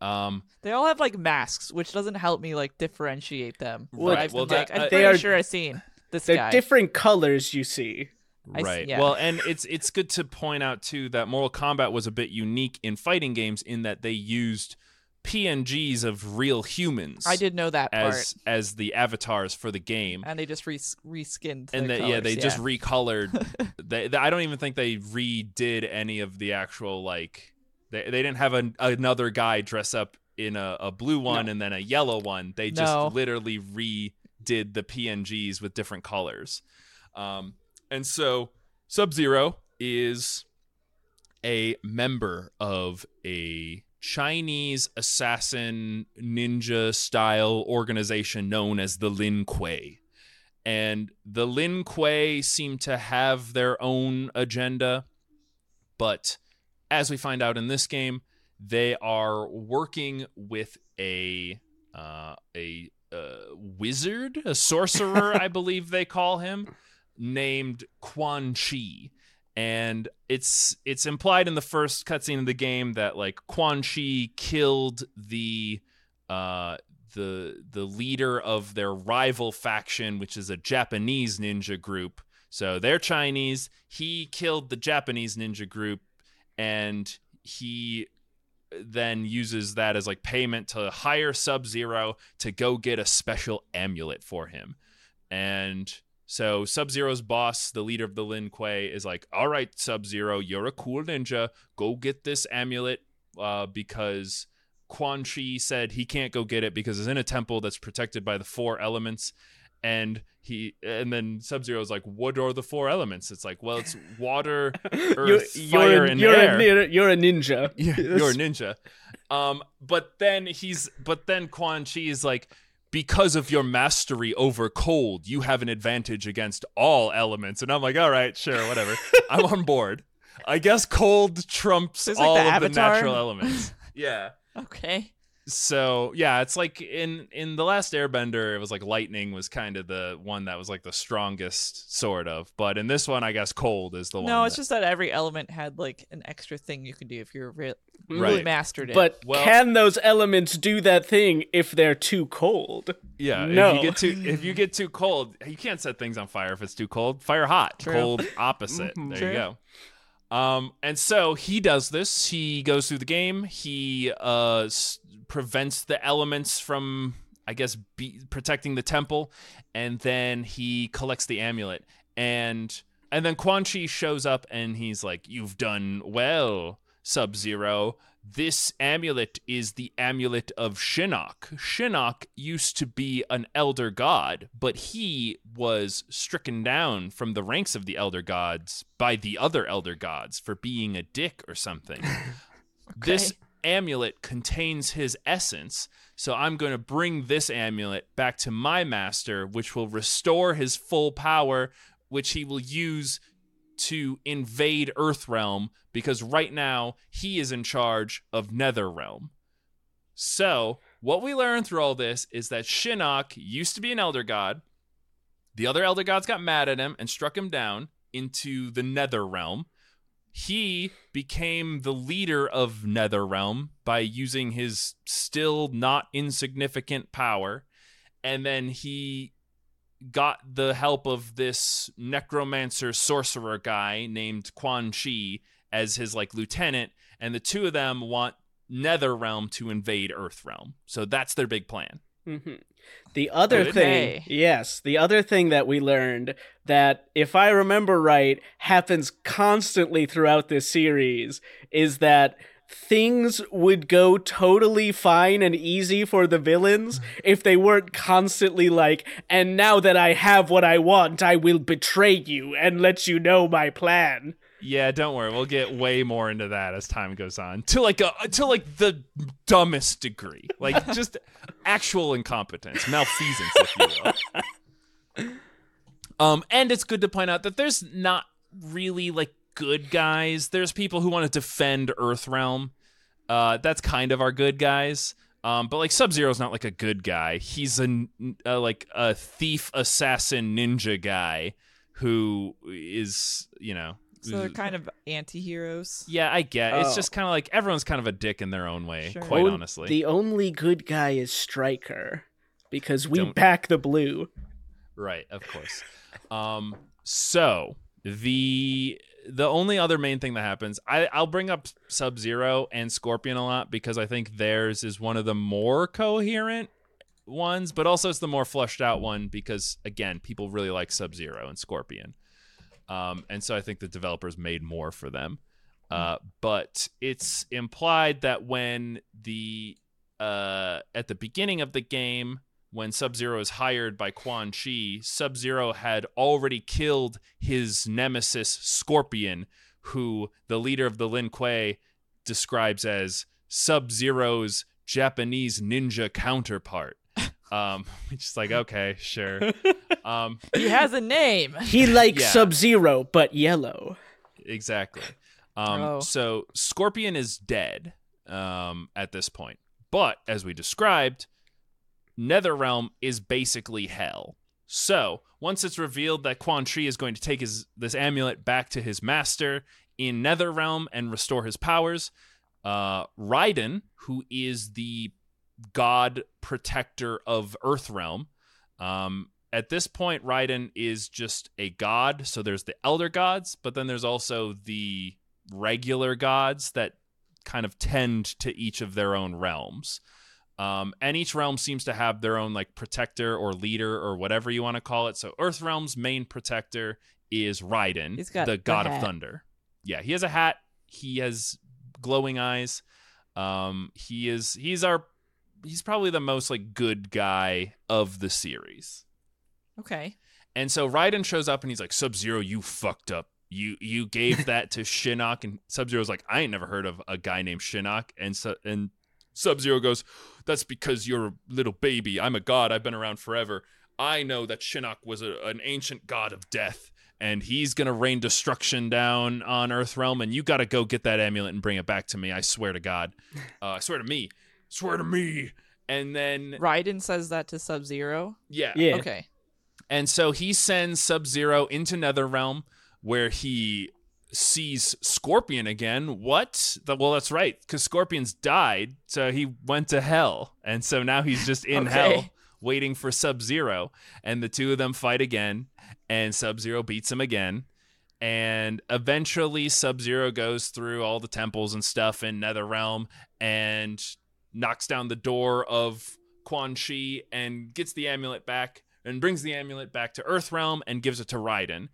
um, They all have like masks, which doesn't help me like differentiate them. Well, I've well, been, like, that- I'm uh, They pretty are- sure I've seen this They're guy. different colors you see. I right. yeah. Well, and it's it's good to point out too that Mortal Kombat was a bit unique in fighting games in that they used PNGs of real humans. I did know that part. as as the avatars for the game. And they just re- reskinned. and the they, yeah, they colors, just recolored. they, they- I don't even think they redid any of the actual like. They they didn't have an, another guy dress up in a, a blue one and then a yellow one. They just No. literally redid the PNGs with different colors. Um, and so Sub Zero is a member of a Chinese assassin ninja style organization known as the Lin Kuei. And the Lin Kuei seem to have their own agenda, but as we find out in this game, they are working with a uh, a uh, wizard, a sorcerer, I believe they call him, named Quan Chi. And it's it's implied in the first cutscene of the game that like Quan Chi killed the uh, the the leader of their rival faction, which is a Japanese ninja group. So they're Chinese. He killed the Japanese ninja group, and he then uses that as like payment to hire Sub Zero to go get a special amulet for him. And so Sub Zero's boss, the leader of the Lin Kuei, is like, "All right, Sub Zero, you're a cool ninja. Go get this amulet uh, because." Quan Chi said he can't go get it because it's in a temple that's protected by the four elements. And he and then Sub Zero is like, "What are the four elements?" It's like, well, it's water, earth, fire, a, and you're air. A, you're, a- you're a ninja. You're a ninja. Um, but then he's but then Quan Chi is like, because of your mastery over cold, you have an advantage against all elements. And I'm like, all right, sure, whatever. I'm on board. I guess cold trumps It's like all the of the natural elements. Yeah. Okay. So yeah, it's like in in the last Airbender, it was like lightning was kind of the one that was like the strongest, sort of. But in this one, I guess cold is the one. No, it's that- just that every element had like an extra thing you could do if you're re- really Right. mastered it. But Well- can those elements do that thing if they're too cold? Yeah, No. if you get too if you get too cold, you can't set things on fire if it's too cold. Fire hot, True. cold opposite. There True. you go. Um, and so he does this. He goes through the game. He uh s- prevents the elements from, I guess, be- protecting the temple, and then he collects the amulet. And and then Quan Chi shows up, and he's like, "You've done well, Sub Zero. This amulet is the amulet of Shinnok. Shinnok used to be an elder god, but he was stricken down from the ranks of the elder gods by the other elder gods for being a dick or something. This amulet contains his essence, so I'm going to bring this amulet back to my master, which will restore his full power, which he will use to invade Earthrealm because right now he is in charge of Netherrealm. So, what we learn through all this is that Shinnok used to be an elder god. The other elder gods got mad at him and struck him down into the Netherrealm. He became the leader of Netherrealm by using his still not insignificant power. And then he got the help of this necromancer sorcerer guy named Quan Chi as his like lieutenant, and the two of them want Netherrealm to invade Earthrealm. So that's their big plan. Hmm The other Okay. thing, yes, the other thing that we learned that, if I remember right, happens constantly throughout this series is that things would go totally fine and easy for the villains if they weren't constantly like, and now that I have what I want, I will betray you and let you know my plan. Yeah, don't worry. We'll get way more into that as time goes on. To like a to like the dumbest degree. Like just actual incompetence, malfeasance, if you will. Um, and it's good to point out that there's not really like good guys. There's people who want to defend Earthrealm. Uh, that's kind of our good guys. Um, but like Sub Zero's not like a good guy. He's a, uh like a thief, assassin, ninja guy who is you know. So they're kind of anti-heroes. Yeah, I get. It's Oh. just kind of like everyone's kind of a dick in their own way, Sure. quite On- honestly. The only good guy is Striker because we Don't- back the blue. Right, of course. Um, so the the only other main thing that happens, I, I'll bring up Sub Zero and Scorpion a lot because I think theirs is one of the more coherent ones, but also it's the more fleshed out one because again, people really like Sub Zero and Scorpion, um, and so I think the developers made more for them. Uh, but it's implied that when the uh, at the beginning of the game, when Sub Zero is hired by Quan Chi, Sub Zero had already killed his nemesis Scorpion, who the leader of the Lin Kuei describes as Sub Zero's Japanese ninja counterpart. Um, which is like, okay, sure. Um, He has a name. He likes Yeah. Sub Zero, but yellow. exactly. Um, Oh. So Scorpion is dead um, at this point. But as we described, Netherrealm is basically hell. So once it's revealed that Quan Chi is going to take his this amulet back to his master in Netherrealm and restore his powers, uh, Raiden, who is the god protector of Earthrealm, um, at this point, Raiden is just a god. So there's the elder gods, but then there's also the regular gods that kind of tend to each of their own realms. Um, and each realm seems to have their own like protector or leader or whatever you want to call it. So Earth Realm's main protector is Raiden, He's got the the god of thunder. Yeah, he has a hat. He has glowing eyes. Um, he is he's our he's probably the most like good guy of the series. Okay. And so Raiden shows up and he's like, Sub Zero, you fucked up. You you gave that to Shinnok, and Sub Zero's like, I ain't never heard of a guy named Shinnok. And so and Sub Zero goes, That's because you're a little baby. I'm a god. I've been around forever. I know that Shinnok was a, an ancient god of death, and he's gonna rain destruction down on Earthrealm, and you gotta go get that amulet and bring it back to me. I swear to God. Uh, I swear to me. Swear to me. And then Raiden says that to Sub Zero. yeah, Yeah. Okay. and so he sends Sub Zero into Netherrealm where he sees Scorpion again. What? The, well, that's right, because Scorpion's died, so he went to hell. And so now he's just in Okay. hell waiting for Sub Zero. And the two of them fight again, and Sub Zero beats him again. And eventually, Sub Zero goes through all the temples and stuff in Netherrealm and knocks down the door of Quan Chi and gets the amulet back and brings the amulet back to Earthrealm and gives it to Raiden.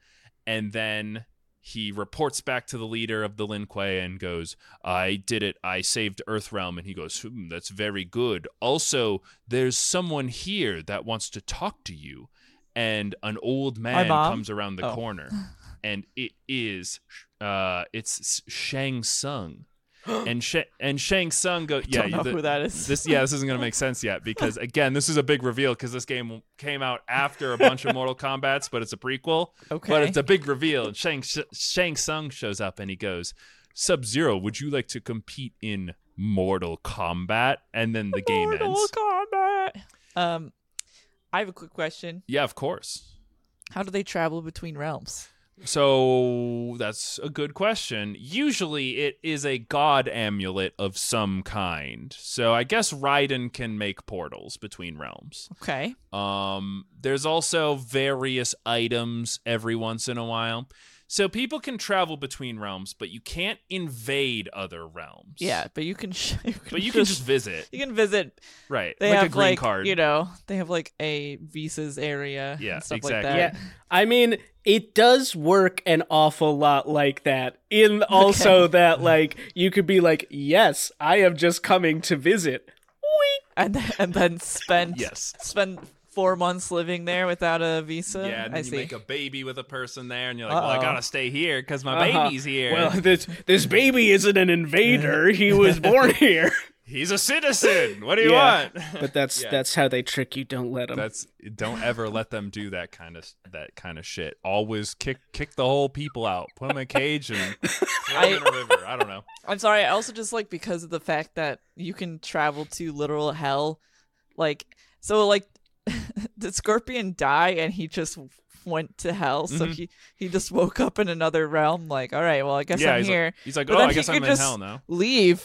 And then he reports back to the leader of the Lin Kuei and goes, I did it. I saved Earthrealm. And he goes, hmm, That's very good. Also, there's someone here that wants to talk to you. And an old man comes around the Oh. corner. And it is, uh, it's Shang Tsung. and, Sh- and Shang Tsung go, yeah, Don't know the- who that is. this yeah this isn't going to make sense yet because again this is a big reveal because this game came out after a bunch of mortal kombats but it's a prequel Okay. but it's a big reveal and shang, shang Tsung shows up and he goes sub zero would you like to compete in mortal kombat and then the game Mortal ends Kombat. Um, I have a quick question. yeah of course How do they travel between realms? So that's a good question. Usually it is a god amulet of some kind. So I guess Raiden can make portals between realms. Okay. Um, there's also various items every once in a while. So people can travel between realms, but you can't invade other realms. Yeah, but you can. Sh- you can But you can just visit. you can visit. Right. They like have a green like card. you know they have like a visas area. Yeah, and stuff exactly. like that. Yeah, I mean, it does work an awful lot like that. In also that, like, you could be like, "Yes, I am just coming to visit." and then, and then spend Yes. spend four months living there without a visa. yeah, and I then you see. make a baby with a person there, and you're like, well, I gotta stay here because my Uh-huh. baby's here. Well, this this baby isn't an invader. He was born here. He's a citizen. What do you Yeah. want? But that's Yeah. that's how they trick you. Don't let them. That's don't ever let them do that kind of that kind of shit. Always kick kick the whole people out. Put them in a cage and throw them in a river. I don't know. I'm sorry. I also just like because of the fact that you can travel to literal hell, like so like did Scorpion die and he just went to hell? So Mhm. he he just woke up in another realm. Like, all right, well, I guess yeah, I'm he's here. like, he's like, But oh, I guess I'm in hell now. Leave.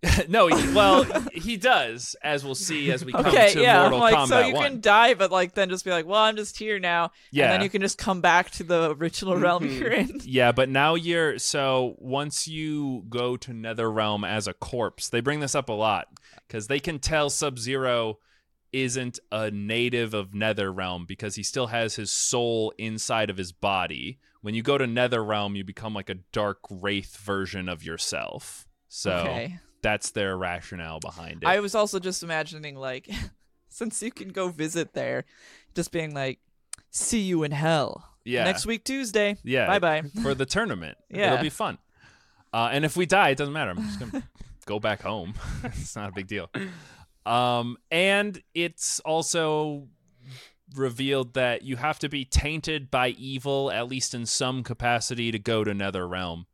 no, he, well, he does, as we'll see as we come Okay, to yeah. Mortal like, Kombat so you 1. can die, but like then just be like, well, I'm just here now. Yeah. And then you can just come back to the original realm Mhm. you're in. Yeah, but now you're so once you go to Nether Realm as a corpse, they bring this up a lot because they can tell Sub Zero isn't a native of Netherrealm because he still has his soul inside of his body. When you go to Netherrealm, you become like a dark wraith version of yourself. So Okay. that's their rationale behind it. I was also just imagining like, since you can go visit there, just being like, see you in hell. yeah, Next week Tuesday. yeah, Bye bye. for the tournament. Yeah. It'll be fun. Uh, and if we die, it doesn't matter. I'm just gonna go back home. it's not a big deal. Um, and it's also revealed that you have to be tainted by evil, at least in some capacity, to go to Nether Realm.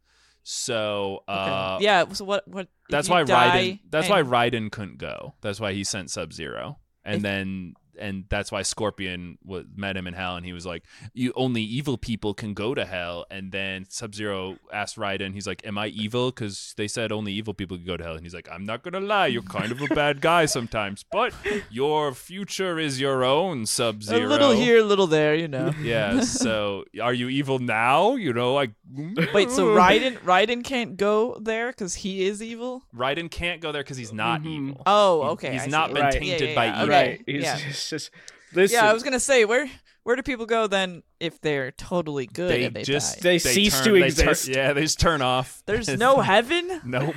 So, uh, yeah. So what? What? that's why Raiden. That's and- why Raiden couldn't go. That's why he sent Sub Zero, and If- then and that's why Scorpion w- met him in hell, and he was like, "You only evil people can go to hell." And then Sub Zero asked Raiden, he's like, "Am I evil?" Because they said only evil people could go to hell, and he's like, "I'm not gonna lie, you're kind of a bad guy sometimes, but your future is your own, Sub Zero. A little here, a little there. You know. Yeah. So, are you evil now? You know, like. Wait, so Raiden Raiden can't go there because he is evil? Raiden can't go there because he's not Mhm. evil. Oh, He- okay. he's I not see. been Right. tainted Yeah, yeah, by yeah, evil. Right. He's, yeah. it's just listen. Yeah, I was gonna say where where do people go then if they're totally good They, and they just die? They cease turn- to they turn- exist. yeah, they just turn off. There's no heaven. nope.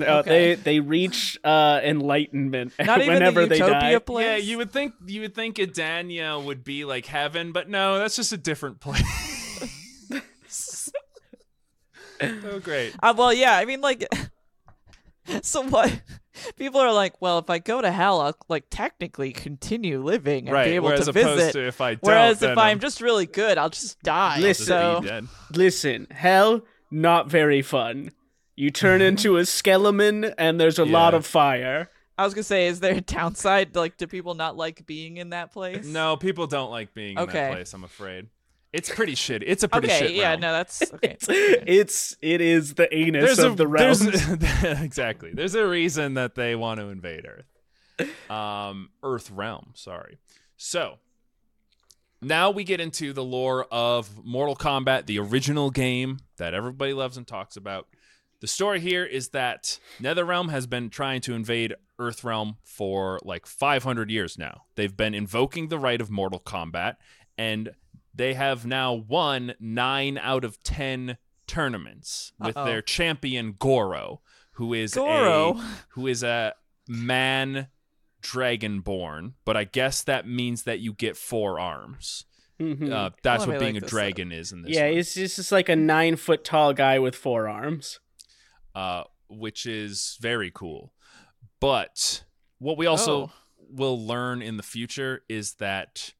Uh, Okay. They they reach uh, enlightenment Not even whenever the they die. Utopia place. Yeah, you would think you would think Edenia would be like heaven, but no, that's just a different place. oh great. Uh, well, yeah. I mean, like, so what? People are like, well, if I go to hell, I'll like technically continue living and right. be able Whereas to opposed visit. to if I don't, Whereas if I'm I'm just really good, I'll just die. Listen. just so be. Listen, hell not very fun. You turn into a skeleton and there's a lot of fire. I was gonna say, is there a downside? Like, do people not like being in that place? No, people don't like being in that place. I'm afraid. It's pretty shitty. It's a pretty Okay. shit yeah. realm. No, that's okay. It's it's it is the anus there's of a, the realm. there's- exactly. There's a reason that they want to invade Earth. Um, Earth realm. Sorry. So now we get into the lore of Mortal Kombat, the original game that everybody loves and talks about. The story here is that NetherRealm has been trying to invade Earthrealm for like 500 years now. They've been invoking the right of Mortal Kombat, and they have now won nine out of 10 tournaments with Uh-oh. their champion Goro, who is Goro. a who is a man dragonborn, but I guess that means that you get four arms. Mhm. Uh, that's what being look a dragon is in this. yeah, one. just, just like a nine foot tall guy with four arms. uh, which is very cool. But what we also Oh. will learn in the future is that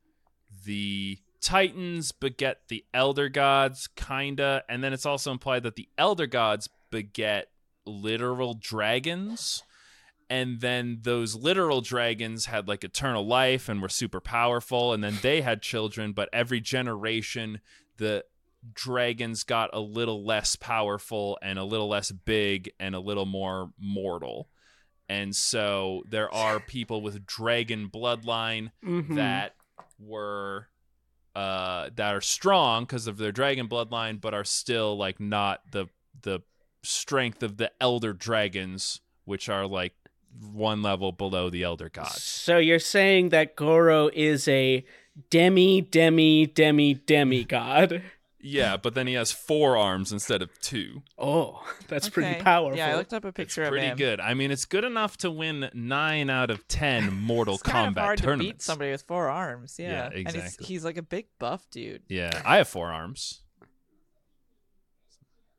the Titans beget the Elder Gods, kinda, and then it's also implied that the Elder Gods beget literal dragons. And then those literal dragons had like eternal life and were super powerful, and then they had children, but every generation the dragons got a little less powerful and a little less big and a little more mortal. And so there are people with dragon bloodline Mhm. that were uh that are strong because of their dragon bloodline but are still like not the the strength of the elder dragons which are like one level below the elder gods. So you're saying that Goro is a demi demi demi demi god? Yeah, but then he has four arms instead of two. Oh, that's pretty powerful. Yeah, I looked up a It's picture of pretty him. good. I mean, it's good enough to win nine out of ten Mortal It's kind Kombat of hard to beat somebody with four arms. Yeah, Yeah, And he's, exactly. he's like a big buff dude. Yeah, I have four arms.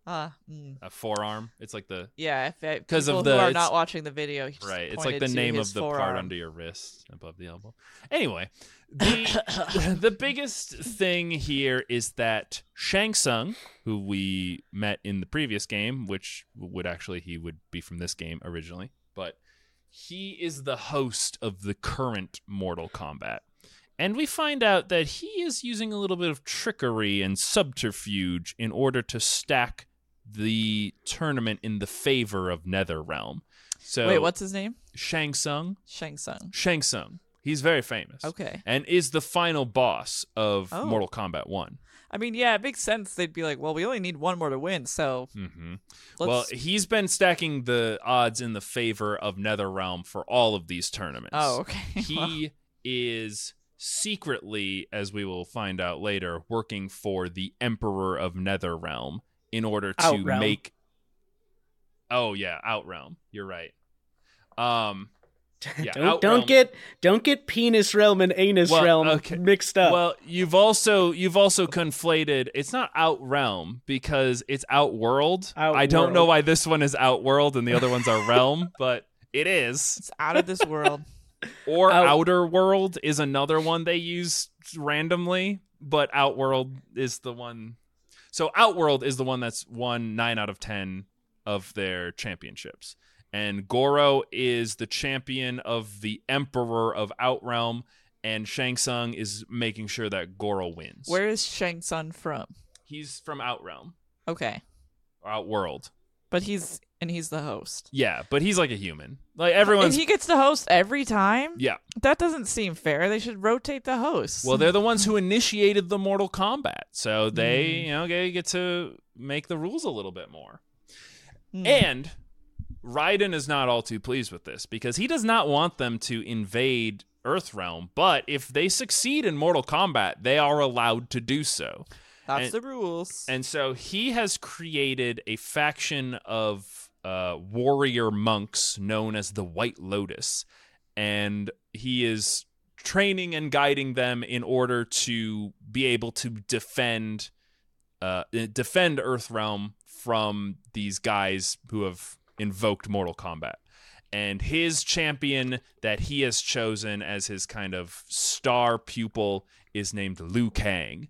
Ah, mm. A forearm. It's like the yeah. Because of people the- who are not watching the video, right. It's like the name of the part under your wrist above the elbow. Anyway, the the biggest thing here is that Shang Tsung, who we met in the previous game, which would actually he would be from this game originally, but he is the host of the current Mortal Kombat. And we find out that he is using a little bit of trickery and subterfuge in order to stack the tournament in the favor of NetherRealm. So Wait, what's his name? Shang Tsung? Shang Tsung. Shang Tsung. He's very famous. Okay. And is the final boss of Oh. Mortal Kombat 1. I mean, yeah, it makes sense. They'd be like, well, we only need one more to win, so Mm-hmm. Well, he's been stacking the odds in the favor of NetherRealm for all of these tournaments. oh, okay. Well, He is secretly, as we will find out later, working for the Emperor of NetherRealm in order to Outrealm. make. Oh yeah, Outrealm. You're right. Um. Yeah, don't Outrealm- don't get don't get penis realm and anus Well, realm okay. mixed up. Well, you've also you've also conflated. It's not Outrealm because it's out Outworld. I don't know why this one is Outworld and the other ones are Realm, but it is. it's out of this world. Or Out- Outer World is another one they use randomly, but Outworld is the one. So Outworld is the one that's won nine out of ten of their championships, and Goro is the champion of the Emperor of Outrealm, and Shang Tsung is making sure that Goro wins. Where is Shang Tsung from? he's from Outrealm Okay, Outworld. but he's and he's the host. Yeah, but he's like a human. Like everyone's. and he gets to host every time. yeah. That doesn't seem fair. They should rotate the hosts. Well, they're the ones who initiated the Mortal Kombat, so they, Mm. you know, they get to make the rules a little bit more. Hmm. And Raiden is not all too pleased with this because he does not want them to invade Earthrealm. But if they succeed in Mortal Kombat, they are allowed to do so. that's and- the rules. And so he has created a faction of uh, warrior monks known as the White Lotus. And he is training and guiding them in order to be able to defend uh, defend Earthrealm from these guys who have invoked Mortal Kombat. And his champion that he has chosen as his kind of star pupil is named Liu Kang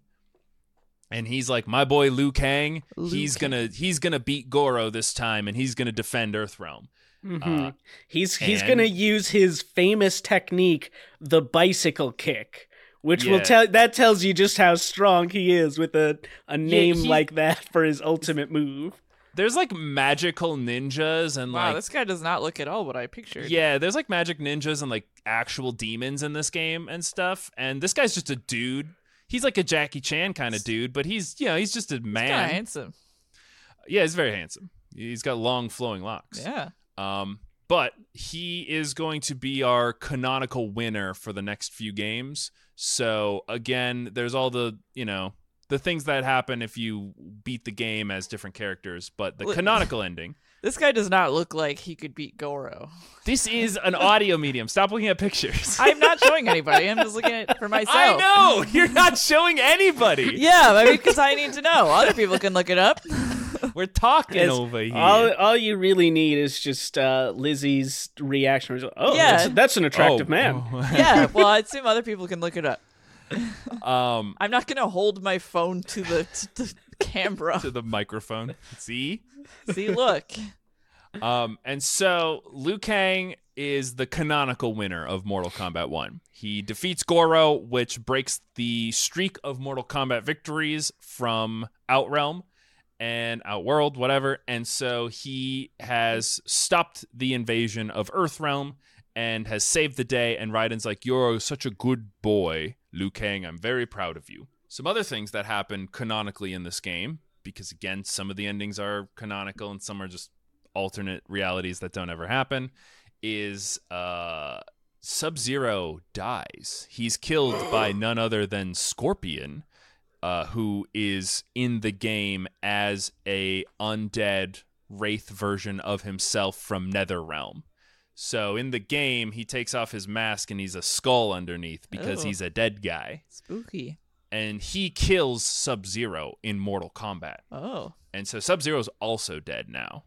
and he's like my boy Liu Kang. Liu he's Kang. gonna he's gonna beat Goro this time, and he's gonna defend Earthrealm. Mhm. uh, he's he's and- gonna use his famous technique, the bicycle kick, which will tell that tells you just how strong he is with a a name he- like that for his ultimate move. There's like magical ninjas and wow, like this guy does not look at all what I pictured. yeah, there's like magic ninjas and like actual demons in this game and stuff. And this guy's just a dude. He's like a Jackie Chan kind of dude, but he's you know he's just a man. He's handsome. Yeah, he's very handsome. He's got long flowing locks. Yeah. Um, but he is going to be our canonical winner for the next few games. So again, there's all the you know the things that happen if you beat the game as different characters, but the canonical ending. This guy does not look like he could beat Goro. This is an audio medium. Stop looking at pictures. I'm not showing anybody. I'm just looking at it for myself. I know you're not showing anybody. Yeah, I because I need to know. Other people can look it up. We're talking It's- over here. All all you really need is just uh, Lizzie's reaction. Oh, Yeah. that's, that's an attractive Oh, man. Yeah, well, I'd assume other people can look it up. um, I'm not gonna hold my phone to the, to the camera. to the microphone. See. See, look. Um, and so Liu Kang is the canonical winner of Mortal Kombat 1. He defeats Goro, which breaks the streak of Mortal Kombat victories from Outrealm and Outworld, whatever. And so he has stopped the invasion of Earthrealm and has saved the day. And Raiden's like, You're such a good boy, Liu Kang. I'm very proud of you. Some other things that happen canonically in this game, because again, some of the endings are canonical and some are just alternate realities that don't ever happen is uh Sub-Zero dies. He's killed by none other than Scorpion, uh, who is in the game as a undead wraith version of himself from Netherrealm. So in the game, he takes off his mask and he's a skull underneath because Oh. he's a dead guy. Spooky. And he kills Sub-Zero in Mortal Kombat. Oh. And so Sub Zero is also dead now,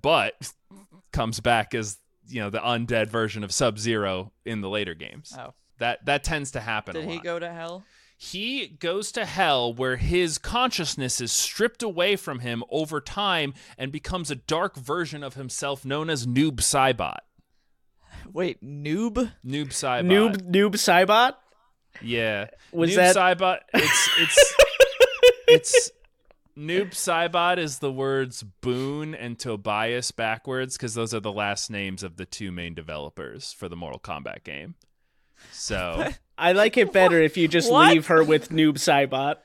but comes back as you know the undead version of Sub Zero in the later games. Oh. That that tends to happen. Did a he go to hell? He goes to hell where his consciousness is stripped away from him over time and becomes a dark version of himself known as Noob Saibot. Wait, noob? Noob Saibot. Noob Noob Saibot. Yeah. Was Noob that- Saibot? It's it's it's Noob Saibot is the words Boon and Tobias backwards because those are the last names of the two main developers for the Mortal Kombat game. So, I like it better if you just What? leave her with Noob Saibot.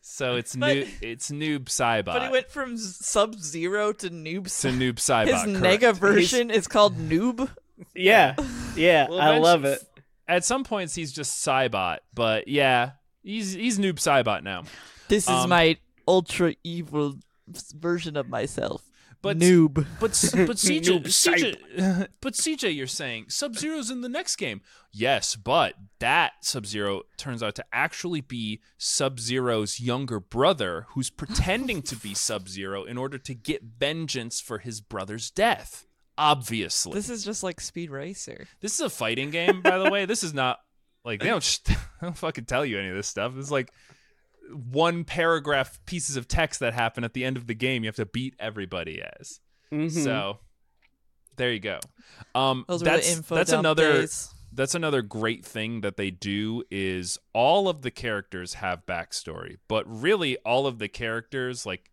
so it's But- new. It's Noob Saibot But he went from Sub Zero to Noob. to Noob Saibot. His correct. Nega version is called Noob. Yeah, yeah, Well, I love it. At some points, he's just Cybot, but yeah, he's he's Noob Saibot now. This is Um, my ultra evil version of myself. But Noob. But but CJ, CJ but CJ, you're saying Sub Zero's in the next game. Yes, but that Sub Zero turns out to actually be Sub Zero's younger brother, who's pretending to be Sub Zero in order to get vengeance for his brother's death. Obviously, This is just like Speed Racer. this is a fighting game, by the way. This is not like they don't, sh- they don't fucking tell you any of this stuff. It's like one paragraph pieces of text that happen at the end of the game. You have to beat everybody as. Mhm. So there you go. Um, Those were that's the info that's dump another days. that's another great thing that they do is all of the characters have backstory, but really all of the characters like.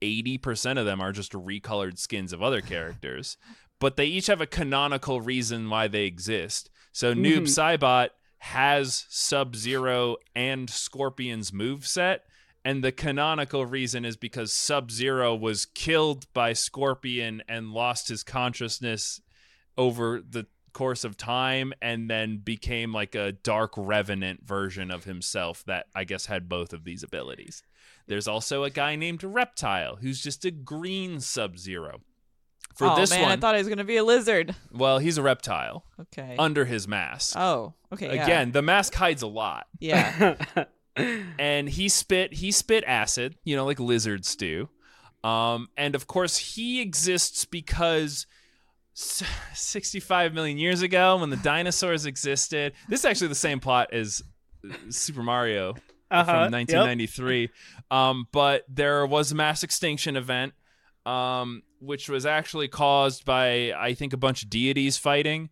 80% of them are just recolored skins of other characters, but they each have a canonical reason why they exist. So Noob mm-hmm. Saibot has Sub Zero and Scorpion's moveset, and the canonical reason is because Sub Zero was killed by Scorpion and lost his consciousness over the course of time and then became like a dark revenant version of himself that I guess had both of these abilities. There's also a guy named Reptile who's just a green Sub Zero. For oh this man, I thought he was gonna be a lizard. well, he's a reptile Okay. under his mask. oh, okay. yeah. Again, the mask hides a lot. Yeah. and he spit he spit acid you know like lizards do um and of course he exists because 65 million years ago when the dinosaurs existed this is actually the same plot as uh, super mario Uh-huh, from yep. 1993 um but there was a mass extinction event um which was actually caused by i think a bunch of deities fighting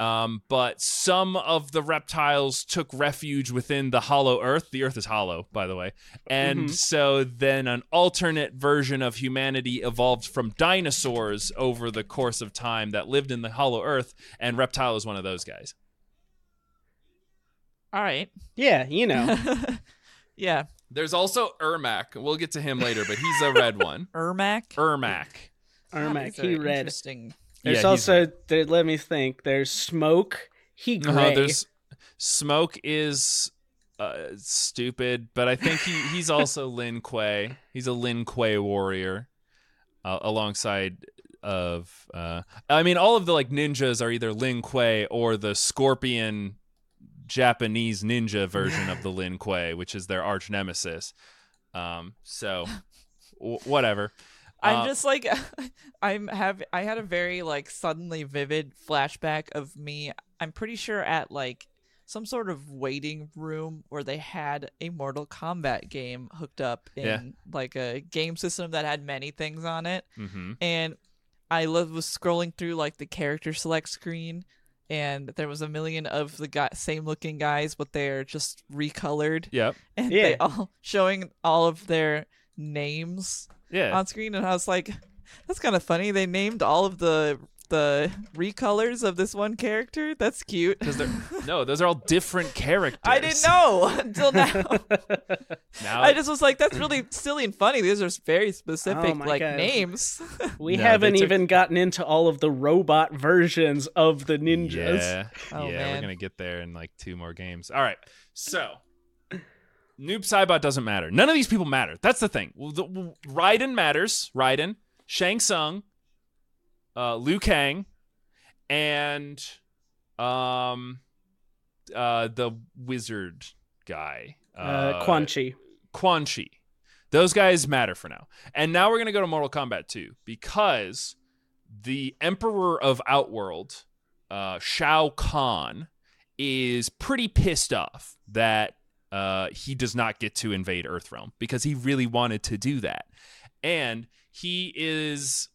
um, but some of the reptiles took refuge within the hollow earth. The earth is hollow, by the way. And Mhm. so then an alternate version of humanity evolved from dinosaurs over the course of time that lived in the hollow earth. And reptile is one of those guys. All right. Yeah, you know. yeah. There's also Ermac. We'll get to him later, but he's a red one. Ermac. Ermac. Ermac, These he red. Interesting. There's Yeah, he's also there, let me think. There's smoke. He Uh-huh, gray. there's smoke is uh, stupid, but I think he, he's also Lin Kuei. He's a Lin Kuei warrior uh, alongside of uh, I mean all of the like ninjas are either Lin Kuei or the scorpion Japanese ninja version of the Lin Kuei, which is their arch nemesis. Um, so w- whatever. I'm Uh, just like I'm have I had a very like suddenly vivid flashback of me. I'm pretty sure at like some sort of waiting room where they had a Mortal Kombat game hooked up in Yeah. like a game system that had many things on it. mhm. and I was scrolling through like the character select screen, and there was a million of the guy- same looking guys, but they're just recolored, Yep. and Yeah. they all showing all of their names Yeah. on screen, and I was like, that's kind of funny. They named all of the the recolors of this one character. That's cute. Because they're no, those are all different characters. I didn't know until now. Now I just was like, that's really silly and funny. These are very specific Oh like God. names. we No, haven't they took- even gotten into all of the robot versions of the ninjas. Yeah, Oh, yeah, man. we're gonna get there in like two more games. All right, so Noob Saibot doesn't matter. None of these people matter. That's the thing. Well, Raiden matters. Raiden, Shang Tsung, uh, Liu Kang, and um, uh, the wizard guy, Uh, Quan Chi. Quan Chi. Those guys matter for now. And now we're going to go to Mortal Kombat 2 because the Emperor of Outworld, uh, Shao Kahn, is pretty pissed off that uh, he does not get to invade Earthrealm because he really wanted to do that. And he is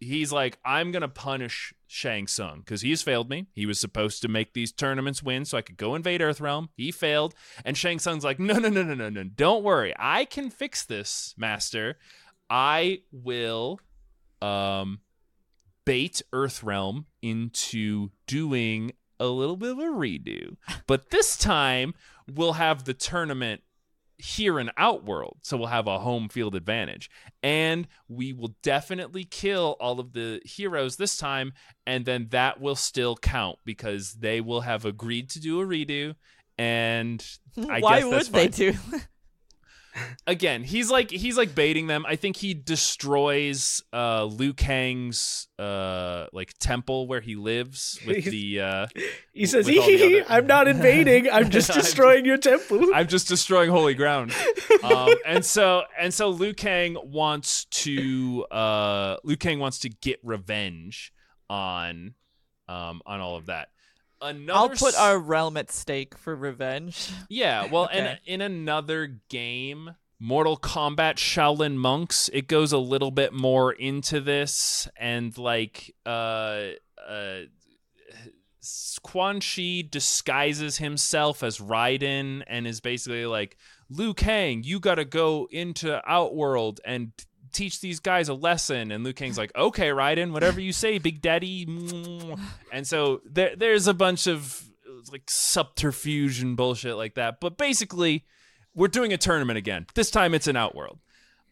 he's like, I'm gonna punish Shang Tsung because he's failed me. He was supposed to make these tournaments win so I could go invade Earthrealm. He failed, and Shang Tsung's like, No, no, no, no, no, no. Don't worry, I can fix this, Master. I will, um, bait Earthrealm into doing a little bit of a redo, but this time we'll have the tournament here in Outworld, so we'll have a home field advantage. And we will definitely kill all of the heroes this time, and then that will still count because they will have agreed to do a redo. And I Why guess would they do? Again, he's like he's like baiting them. I think he destroys uh Liu Kang's uh like temple where he lives with the uh He says, with all the "Hee, other- I'm not invading. I'm just I'm just- destroying your temple." I'm just destroying holy ground. Um, and so and so Liu Kang wants to uh Liu Kang wants to get revenge on um on all of that. Another I'll put our realm at stake for revenge. Yeah, well Okay. in in another game Mortal Kombat Shaolin Monks, it goes a little bit more into this and like uh uh Quan Chi disguises himself as Raiden and is basically like, Liu Kang, you gotta go into Outworld and teach these guys a lesson. And Liu Kang's like, okay, Raiden, whatever you say, Big Daddy. And so there, there's a bunch of like subterfuge and bullshit like that. But basically, we're doing a tournament again. This time it's an Outworld,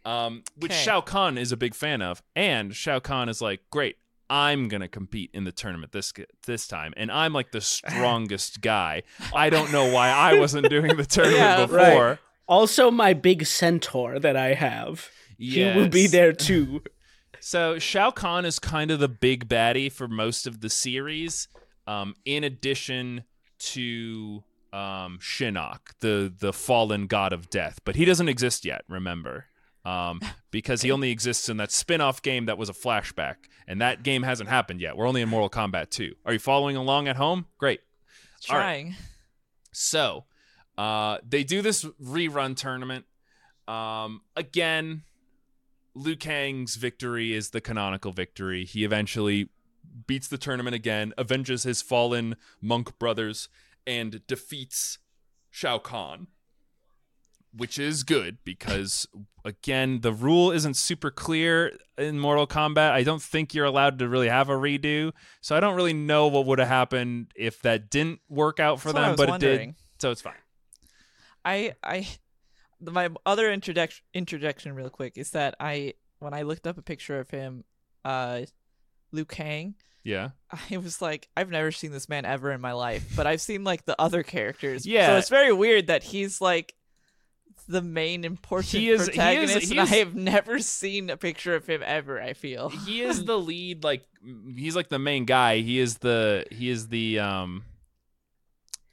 um, which Okay. Shao Kahn is a big fan of. And Shao Kahn is like, great, I'm gonna compete in the tournament this this time, and I'm like the strongest guy. I don't know why I wasn't doing the tournament Yeah, before. right. Also, my big centaur that I have. He will be there too. So Shao Kahn is kind of the big baddie for most of the series, um, in addition to um, Shinnok, the the fallen god of death. But he doesn't exist yet. Remember, um, because he only exists in that spin-off game that was a flashback, and that game hasn't happened yet. We're only in Mortal Kombat 2. Are you following along at home? Great. All right. Trying. So, uh, they do this rerun tournament. Um, again, Liu Kang's victory is the canonical victory. He eventually beats the tournament again, avenges his fallen monk brothers, and defeats Shao Kahn. Which is good because, again, the rule isn't super clear in Mortal Kombat. I don't think you're allowed to really have a redo. So I don't really know what would have happened if that didn't work out for That's them, but it did. So it's fine. I I my other interjection interjection real quick is that I when I looked up a picture of him, uh, Liu Kang, Yeah. I was like, I've never seen this man ever in my life, but I've seen like the other characters. Yeah. so it's very weird that he's like the main important He is- he is- protagonist, he and is- I have never seen a picture of him ever. I feel he is the lead like he's like the main guy he is the he is the um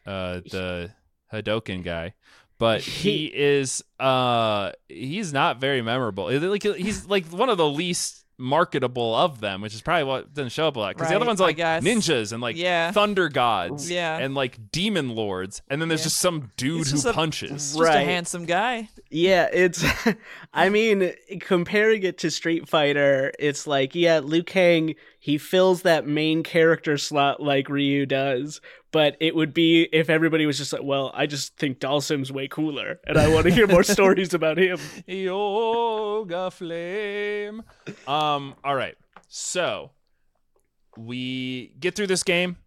uh the hadoken guy but he is uh he's not very memorable like he's like one of the least marketable of them which is probably what doesn't show up a lot because the other ones are like ninjas and like Yeah. thunder gods Yeah. and like demon lords and then there's Yeah. just some dude He's who a- punches just a Right. handsome guy. Yeah, it's. I mean, comparing it to Street Fighter, it's like, yeah, Liu Kang, he fills that main character slot like Ryu does, but it would be if everybody was just like, well, I just think Dhalsim's way cooler, and I want to hear more stories about him. Yoga flame. Um, all right. So we get through this game.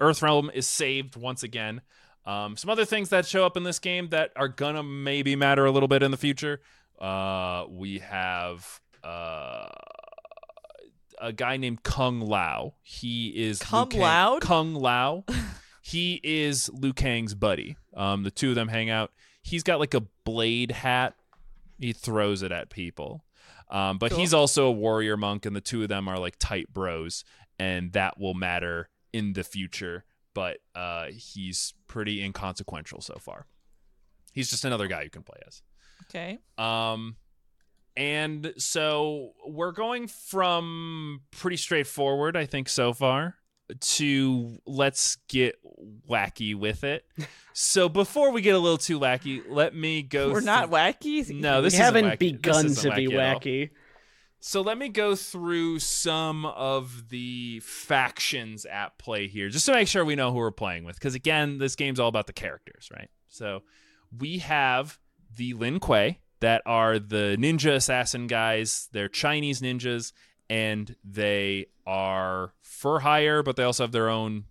Earthrealm is saved once again. Um, some other things that show up in this game that are gonna maybe matter a little bit in the future. Uh, we have uh, a guy named Kung Lao. He is Kung Kang- Lao? Kung Lao. he is Liu Kang's buddy. Um, the two of them hang out. He's got like a blade hat. He throws it at people. Um, but Cool. he's also a warrior monk, and the two of them are like tight bros, and that will matter in the future. But uh, he's pretty inconsequential so far. He's just another guy you can play as. Okay. Um, and so we're going from pretty straightforward, I think, so far, to let's get wacky with it. so before we get a little too wacky, let me go. We're not wacky. No, this we isn't haven't wacky. This begun isn't to be wacky all. wacky. So let me go through some of the factions at play here, just to make sure we know who we're playing with. Because again, this game's all about the characters, right? So we have the Lin Kuei that are the ninja assassin guys. They're Chinese ninjas, and they are for hire, but they also have their own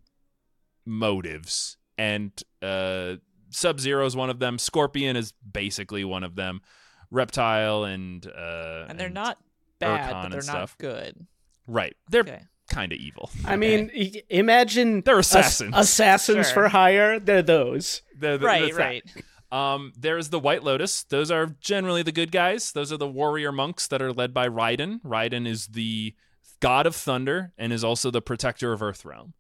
motives. And uh, Sub Zero is one of them. Scorpion is basically one of them. Reptile and uh, and they're not bad, Urkon but they're not stuff. good. right. They're Okay. kind of evil. I mean, i- imagine They're ass- assassins. assassins Sure. for hire. They're those. They're- the, Right, that's that. Um, there's the White Lotus. Those are generally the good guys. Those are the warrior monks that are led by Raiden. Raiden is the god of thunder and is also the protector of Earthrealm.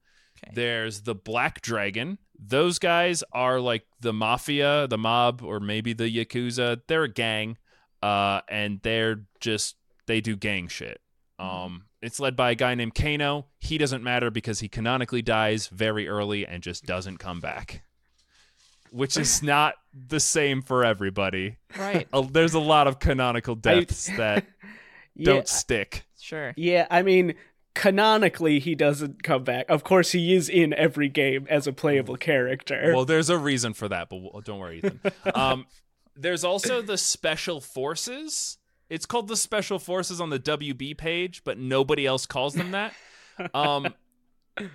Okay. There's the Black Dragon. Those guys are like the mafia, the mob, or maybe the yakuza. They're a gang, uh, and they're just they do gang shit. Um, it's led by a guy named Kano. He doesn't matter because he canonically dies very early and just doesn't come back, which is not the same for everybody. Right. Uh, There's a lot of canonical deaths that Yeah, don't stick. Sure. yeah. I mean, canonically, he doesn't come back. Of course, he is in every game as a playable character. Well, there's a reason for that, but we'll- don't worry, Ethan. Um, there's also the special forces. It's called the special forces on the WB page, but nobody else calls them that. Um,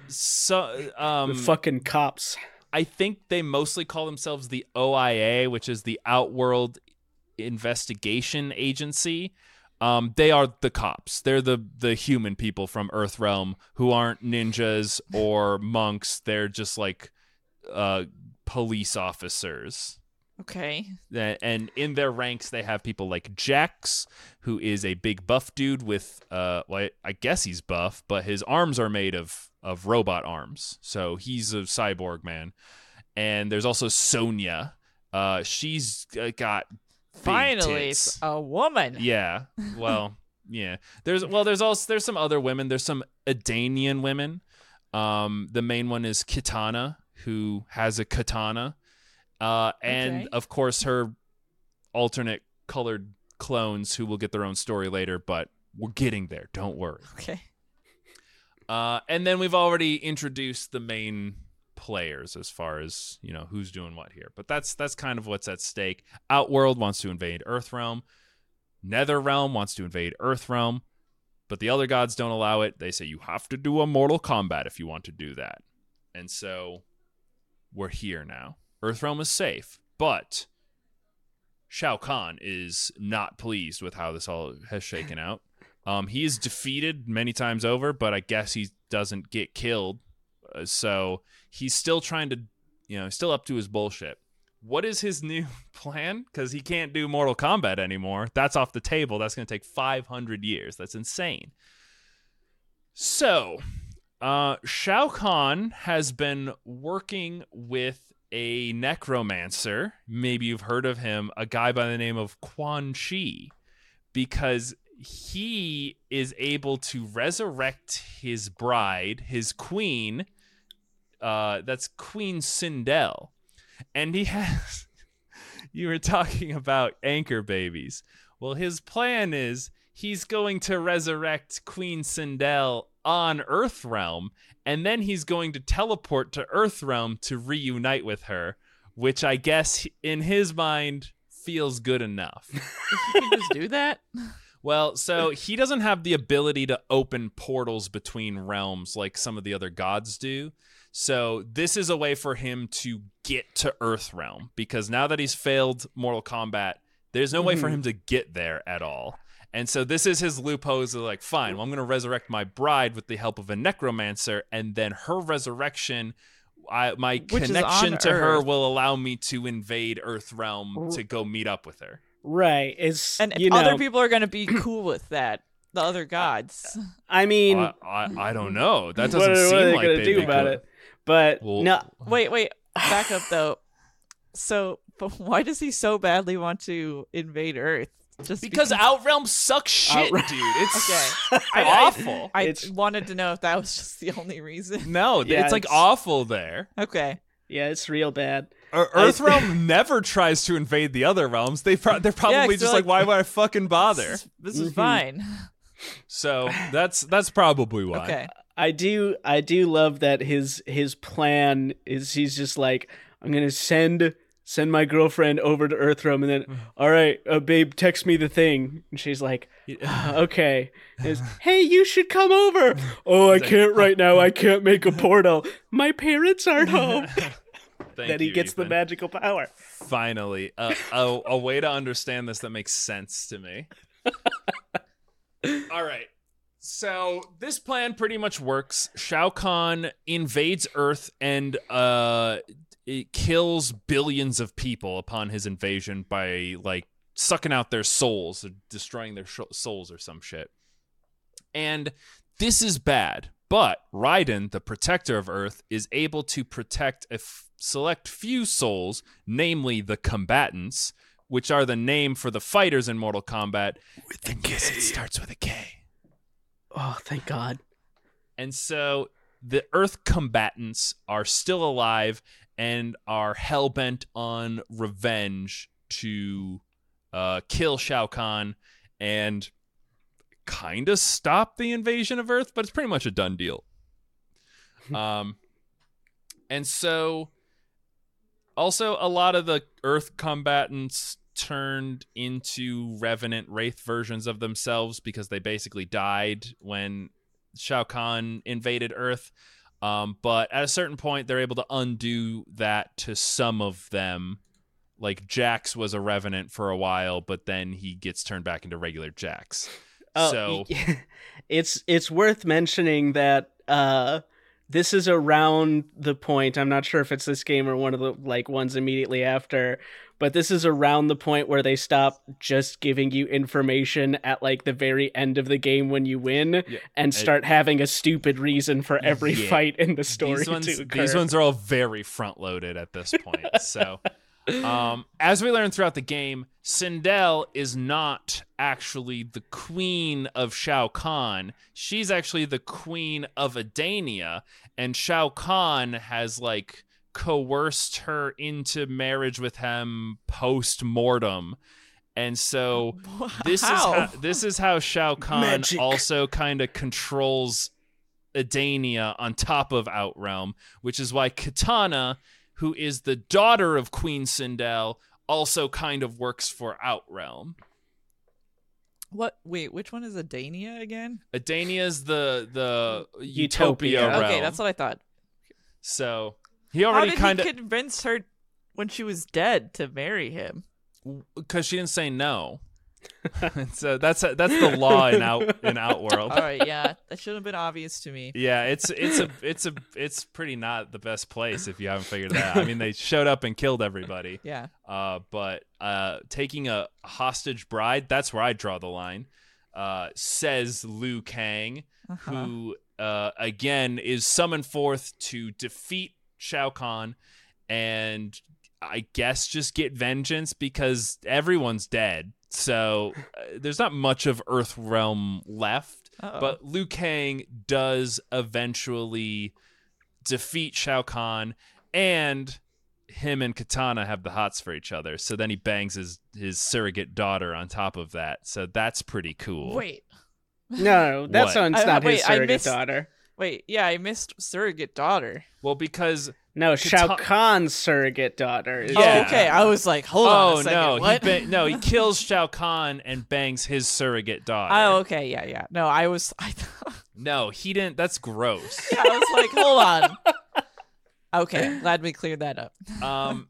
so, um, the fucking cops. I think they mostly call themselves the OIA, which is the Outworld Investigation Agency. Um, they are the cops. They're the the human people from Earthrealm who aren't ninjas or monks. They're just like uh, police officers. Okay. And in their ranks, they have people like Jax, who is a big buff dude with, uh, well, I guess he's buff, but his arms are made of of robot arms, so he's a cyborg man. And there's also Sonya. Uh, she's uh, got Finally, a woman. Yeah. Well, yeah. There's well, there's also there's some other women. There's some Edenian women. Um, the main one is Kitana, who has a katana, uh, and Okay. of course her alternate colored clones, who will get their own story later. But we're getting there. Don't worry. Okay. Uh, and then we've already introduced the main players as far as you know who's doing what here. But that's that's kind of what's at stake. Outworld wants to invade Earthrealm. Netherrealm wants to invade Earthrealm, but the other gods don't allow it. They say you have to do a Mortal Kombat if you want to do that. And so we're here now. Earthrealm is safe, but Shao Kahn is not pleased with how this all has shaken out. Um, he is defeated many times over, but I guess he doesn't get killed. Uh, so he's still trying to, you know, still up to his bullshit. What is his new plan? Because he can't do Mortal Kombat anymore. That's off the table. That's going to take 500 years. That's insane. So, uh, Shao Kahn has been working with a necromancer. Maybe you've heard of him, a guy by the name of Quan Chi, because he is able to resurrect his bride, his queen. Uh, that's Queen Sindel, and he has. you were talking about anchor babies. Well, his plan is he's going to resurrect Queen Sindel on Earthrealm, and then he's going to teleport to Earthrealm to reunite with her, which I guess in his mind feels good enough. You can just do that. Well, so he doesn't have the ability to open portals between realms like some of the other gods do. So this is a way for him to get to Earth realm because now that he's failed Mortal Kombat, there's no way for him to get there at all. And so this is his loophole. Is like, fine, well, I'm going to resurrect my bride with the help of a necromancer, and then her resurrection, I, my Which connection on to her will allow me to invade Earth realm to go meet up with her. Right. It's And you know, other people are going to be cool with that. The other gods. I mean, I, I, I don't know. That doesn't what, seem what are they like gonna they'd do about good. it? But Well, no, Wait, wait. Back up though. So, but why does he so badly want to invade Earth? Just Because Outrealm sucks shit, Outre- dude. It's Okay. Awful. I It's- wanted to know if that was just the only reason. no, Yeah, it's like awful there. Okay. yeah, it's real bad. Ear- I- Earthrealm never tries to invade the other realms. They pro- they're probably 'cause just they're like, like, why would I fucking bother? This is, this is Mhm. fine. So that's that's probably why. Okay. I do I do love that his his plan is he's just like I'm gonna send send my girlfriend over to Earthrealm and then all right uh, babe text me the thing and she's like "Ah, okay And it's, hey you should come over oh I can't right now I can't make a portal my parents aren't home Thank then he you, gets the magical power Finally, uh, a a way to understand this that makes sense to me. All right. So this plan pretty much works. Shao Kahn invades Earth and uh, it kills billions of people upon his invasion by like sucking out their souls, or destroying their sh- souls, or some shit. And this is bad. But Raiden, the protector of Earth, is able to protect a f- select few souls, namely the combatants, which are the name for the fighters in Mortal Kombat. With the Yes, it starts with a K. oh thank God And so the Earth combatants are still alive and are hell bent on revenge to uh, kill Shao Kahn and kind of stop the invasion of Earth, but it's pretty much a done deal. um, and so also a lot of the Earth combatants turned into revenant wraith versions of themselves because they basically died when Shao Kahn invaded Earth. Um, but at a certain point, they're able to undo that to some of them. Like Jax was a revenant for a while, but then he gets turned back into regular Jax. Oh, so it's it's worth mentioning that uh this is around the point i'm not sure if it's this game or one of the like ones immediately after but this is around the point where they stop just giving you information at like the very end of the game when you win Yeah, and start having a stupid reason for every Yeah. fight in the story these ones, these ones are all very front loaded at this point. so, um, as we learn throughout the game, Sindel is not actually the queen of Shao Kahn. She's actually the queen of Edenia, and Shao Kahn has like coerced her into marriage with him post mortem. And so this How? is how, this is how Shao Kahn Magic. also kind of controls Edenia on top of Outrealm, which is why Kitana, who is the daughter of Queen Sindel, also kind of works for Outrealm. What? Wait, which one is Edenia again? Edenia is the the Utopia. Utopia, realm. Okay, that's what I thought. so he already did kind of convince her when she was dead to marry him? because she didn't say no. so that's that's the law in out in Outworld. All right, yeah, that should have been obvious to me. Yeah, it's it's a it's a it's pretty not the best place if you haven't figured that out. I mean, they showed up and killed everybody. Yeah. Uh, but uh, taking a hostage bride, that's where I draw the line. Uh, says Liu Kang, Uh-huh. who uh, again is summoned forth to defeat Shao Kahn and I guess just get vengeance because everyone's dead. So uh, there's not much of Earth Realm left. Uh-oh. But Liu Kang does eventually defeat Shao Kahn, and him and Kitana have the hots for each other. So then he bangs his his surrogate daughter on top of that. So that's pretty cool. wait, no that What? sounds I- not wait, his I surrogate missed- daughter wait, yeah, I missed surrogate daughter. Well, because no Shao Kata- Kahn's surrogate daughter is Yeah. Oh, okay. I was like, hold on oh a second. no, what? he ba- no he kills Shao Kahn and bangs his surrogate daughter. oh, okay, yeah, yeah. No, I was, I, thought, No, he didn't. That's gross. yeah, I was like, hold on. Okay, glad we cleared that up. um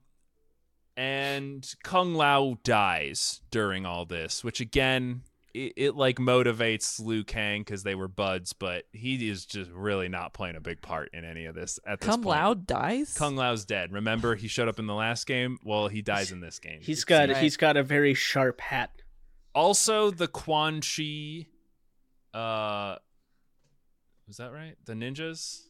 and kung lao dies during all this which again it, it like motivates liu kang because they were buds but he is just really not playing a big part in any of this at this Come point Loud dies. kung lao's dead remember he showed up in the last game well he dies in this game he's It got. Right. he's got a very sharp hat also the quan chi uh was that right the ninjas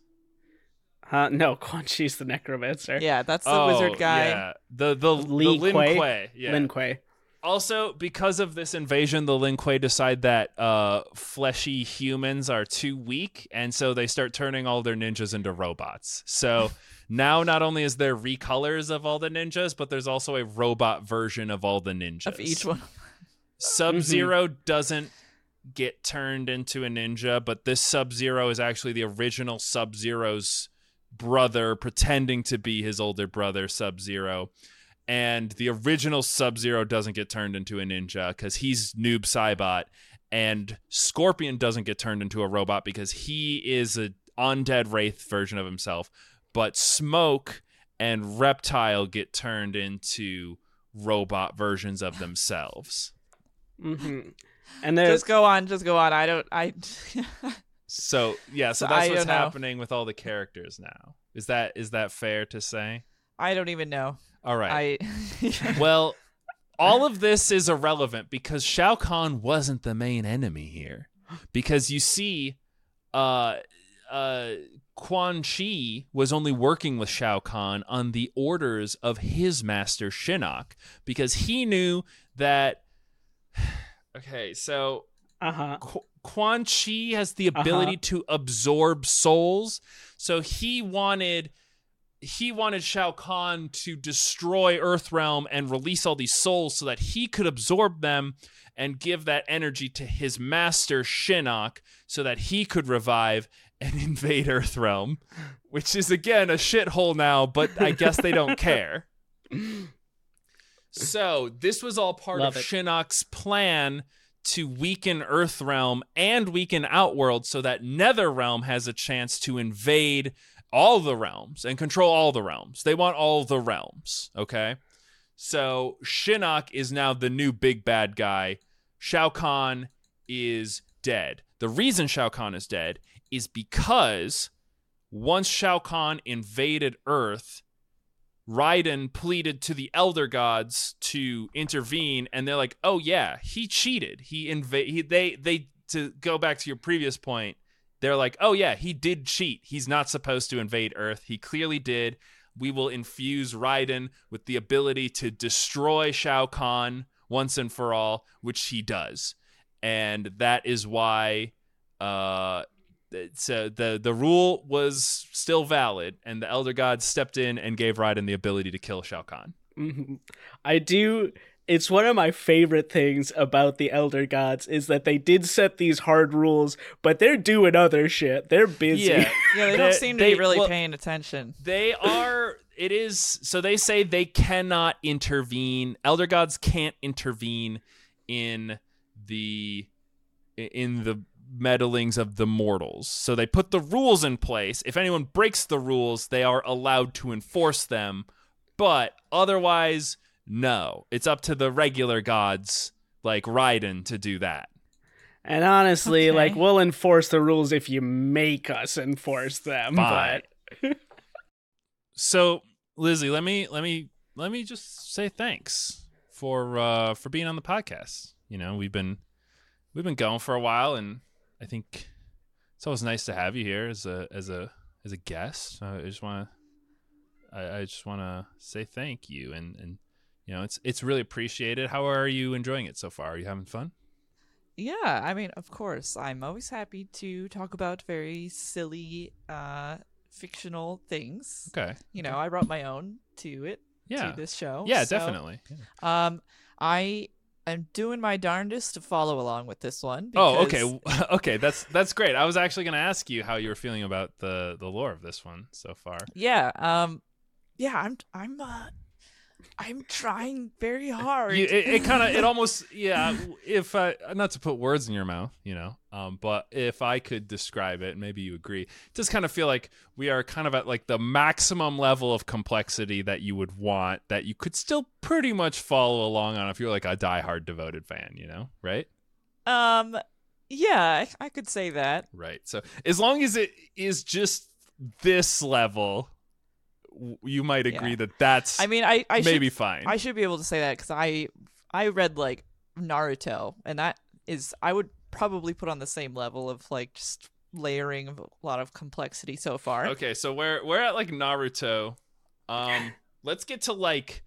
huh no Quan Chi's the necromancer Yeah, that's the oh, wizard guy. yeah the the, Li the Lin Kuei? Kuei, yeah Lin Kuei Also, because of this invasion, the Lin Kuei decide that uh, fleshy humans are too weak, and so they start turning all their ninjas into robots. So now, not only is there recolors of all the ninjas, but there's also a robot version of all the ninjas. Of each one. Sub Zero doesn't get turned into a ninja, but this Sub Zero is actually the original Sub Zero's brother, pretending to be his older brother, Sub Zero. And the original Sub Zero doesn't get turned into a ninja because he's Noob Saibot. And Scorpion doesn't get turned into a robot because he is a undead wraith version of himself. But Smoke and Reptile get turned into robot versions of themselves. hmm And there's Just go on, just go on. I don't. I. So yeah, so So that's I what's happening with all the characters now. Is that is that fair to say? I don't even know. All right. I. well, all of this is irrelevant because Shao Kahn wasn't the main enemy here. Because you see, uh, uh, Quan Chi was only working with Shao Kahn on the orders of his master Shinnok because he knew that. Okay, so uh huh. Qu- Quan Chi has the ability to absorb souls, so he wanted he wanted Shao Kahn to destroy Earthrealm and release all these souls so that he could absorb them and give that energy to his master Shinnok so that he could revive and invade Earthrealm, which is again a shithole now, but I guess they don't care. So this was all part Love of it. Shinnok's plan to weaken Earthrealm and weaken Outworld so that Netherrealm has a chance to invade all the realms and control all the realms. They want all the realms, okay? So Shinnok is now the new big bad guy. Shao Kahn is dead. The reason Shao Kahn is dead is because once Shao Kahn invaded Earth, Raiden pleaded to the elder gods to intervene, and they're like, "Oh yeah, he cheated. He invade. He, they they to go back to your previous point. They're like, "Oh yeah, he did cheat. He's not supposed to invade Earth. He clearly did. We will infuse Raiden with the ability to destroy Shao Kahn once and for all, which he does, and that is why." Uh, so the the rule was still valid, and the elder gods stepped in and gave Raiden the ability to kill Shao Kahn. Mhm. I do. It's one of my favorite things about the Elder Gods is that they did set these hard rules, but they're doing other shit. They're busy. Yeah, yeah, they They- don't seem to they- be really well- paying attention. They are. It is. So they say they cannot intervene. Elder gods can't intervene in the in the meddlings of the mortals. So they put the rules in place. If anyone breaks the rules, they are allowed to enforce them. But otherwise, no. It's up to the regular gods like Raiden to do that. And honestly, Okay. like we'll enforce the rules if you make us enforce them. Fine. But So, Lizzie, let me let me let me just say thanks for uh for being on the podcast. You know, we've been we've been going for a while and I think it's always nice to have you here as a as a as a guest. I just want to I, I just want to say thank you and and you know, it's it's really appreciated. How are you enjoying it so far? Are you having fun? Yeah, I mean, of course, I'm always happy to talk about very silly, uh, fictional things. Okay. You know, I brought my own to it, Yeah. to this show. Yeah, so, definitely. Yeah. Um, I am doing my darndest to follow along with this one. Oh, because- okay. okay, that's that's great. I was actually going to ask you how you were feeling about the the lore of this one so far. Yeah. Um, yeah. I'm. I'm. Uh, I'm trying very hard. You, it it kind of it almost yeah. If I not to put words in your mouth, you know, um, but if I could describe it, maybe you agree. It does kind of feel like we are kind of at like the maximum level of complexity that you would want that you could still pretty much follow along on if you're like a diehard devoted fan, you know, right? Um. Yeah, I, I could say that. Right. So as long as it is just this level, you might agree Yeah. that that's I mean, I. I maybe should, fine. I should be able to say that because I. I read like Naruto, and that is I would probably put on the same level of like just layering of a lot of complexity so far. Okay, so we're we're at like Naruto. Um, let's get to like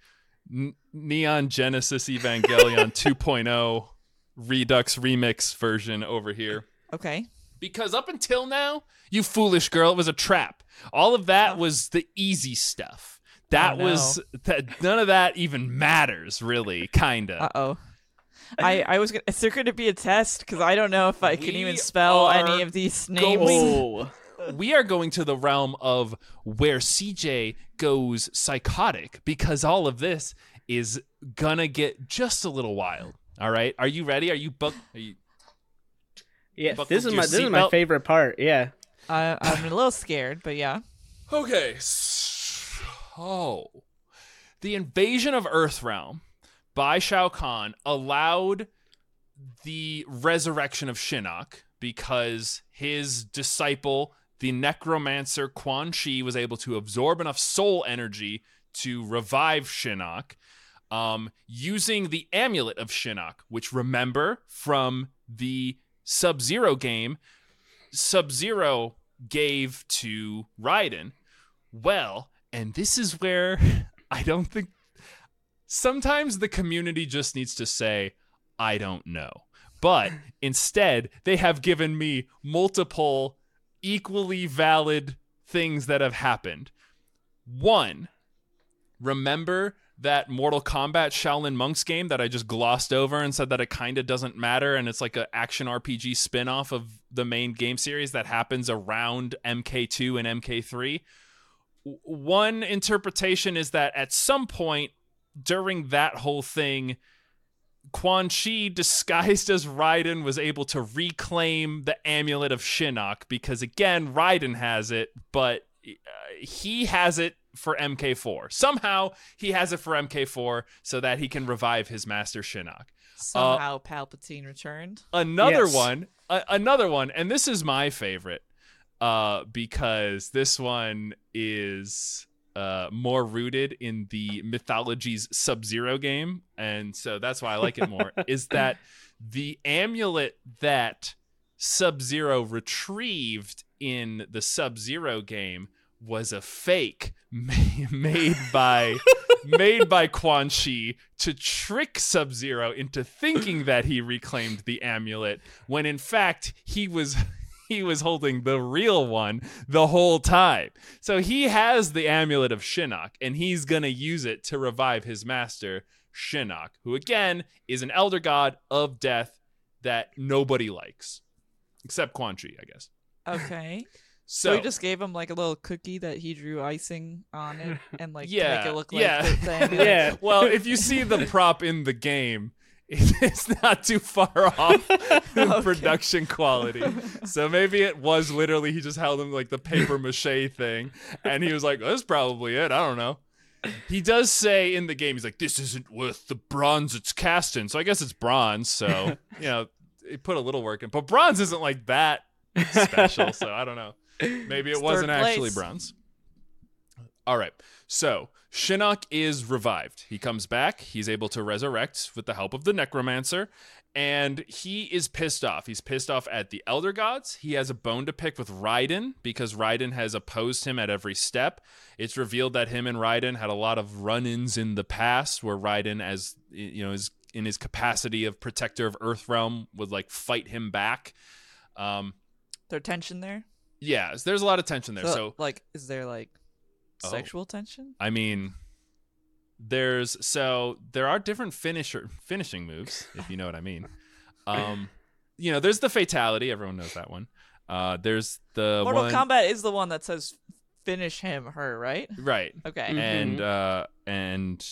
N- Neon Genesis Evangelion 2.0 Redux remix version over here. Okay. Because up until now, you foolish girl, it was a trap. All of that Oh. was the easy stuff. That Oh, no. was that. None of that even matters, really. Kinda. Uh oh. I, I was gonna, is there going to be a test? Because I don't know if I can We even spell any of these names. Oh. we are going to the realm of where CJ goes psychotic because all of this is gonna get just a little wild. All right, are you ready? Are you booked? Are you, Yeah, Buckled this is my this is my seatbelt? favorite part. Yeah. I, I'm a little scared, but yeah. Okay, so the invasion of Earthrealm by Shao Kahn allowed the resurrection of Shinnok because his disciple, the necromancer Quan Chi, was able to absorb enough soul energy to revive Shinnok um, using the amulet of Shinnok, which remember from the Sub Zero game, Sub Zero gave to Raiden. Well, and this is where I don't think sometimes the community just needs to say, I don't know. But instead, they have given me multiple equally valid things that have happened. One, remember that Mortal Kombat Shaolin Monks game that I just glossed over and said that it kind of doesn't matter and it's like an action RPG spin-off of the main game series that happens around MK2 and MK3. One interpretation is that at some point during that whole thing Quan Chi disguised as Raiden was able to reclaim the amulet of Shinnok because again Raiden has it but uh, he has it for MK4. Somehow he has it for MK4 so that he can revive his master Shinnok. Somehow Palpatine returned. Another Yes. one, a- another one, and this is my favorite uh, because this one is uh, more rooted in the Mythologies Sub Zero game, and so that's why I like it more. is that the amulet that Sub Zero retrieved in the Sub Zero game was a fake made by made by Quan Chi to trick Sub Zero into thinking that he reclaimed the amulet when in fact he was he was holding the real one the whole time. So he has the amulet of Shinnok and he's to use it to revive his master Shinnok, who again is an elder god of death that nobody likes except Quan Chi, I guess. Okay. So, So, he just gave him like a little cookie that he drew icing on it and like to Yeah, make it look like yeah. Yeah. well, if you see the prop in the game, it's not too far off Okay. production quality. So maybe it was literally he just held him like the paper mache thing, and he was like, "That's probably it." I don't know. He does say in the game, he's like, "This isn't worth the bronze it's cast in." So I guess it's bronze. So you know, he put a little work in, but bronze isn't like that special. so I don't know. Maybe it wasn't actually bronze. All right. So Shinnok is revived. He comes back. He's able to resurrect with the help of the necromancer. And he is pissed off. He's pissed off at the Elder Gods. He has a bone to pick with Raiden because Raiden has opposed him at every step. It's revealed that him and Raiden had a lot of run-ins in the past where Raiden, as you know, is in his capacity of protector of Earthrealm, would like fight him back. Um, There's tension there. Yeah, there's a lot of tension there. So, so like, is there like Oh. sexual tension? I mean, there's so there are different finisher finishing moves, if you know what I mean. Um, you know, there's the fatality. Everyone knows that one. Uh, there's the Mortal one, Kombat is the one that says finish him, her, right? right? Okay. Mm. And uh, and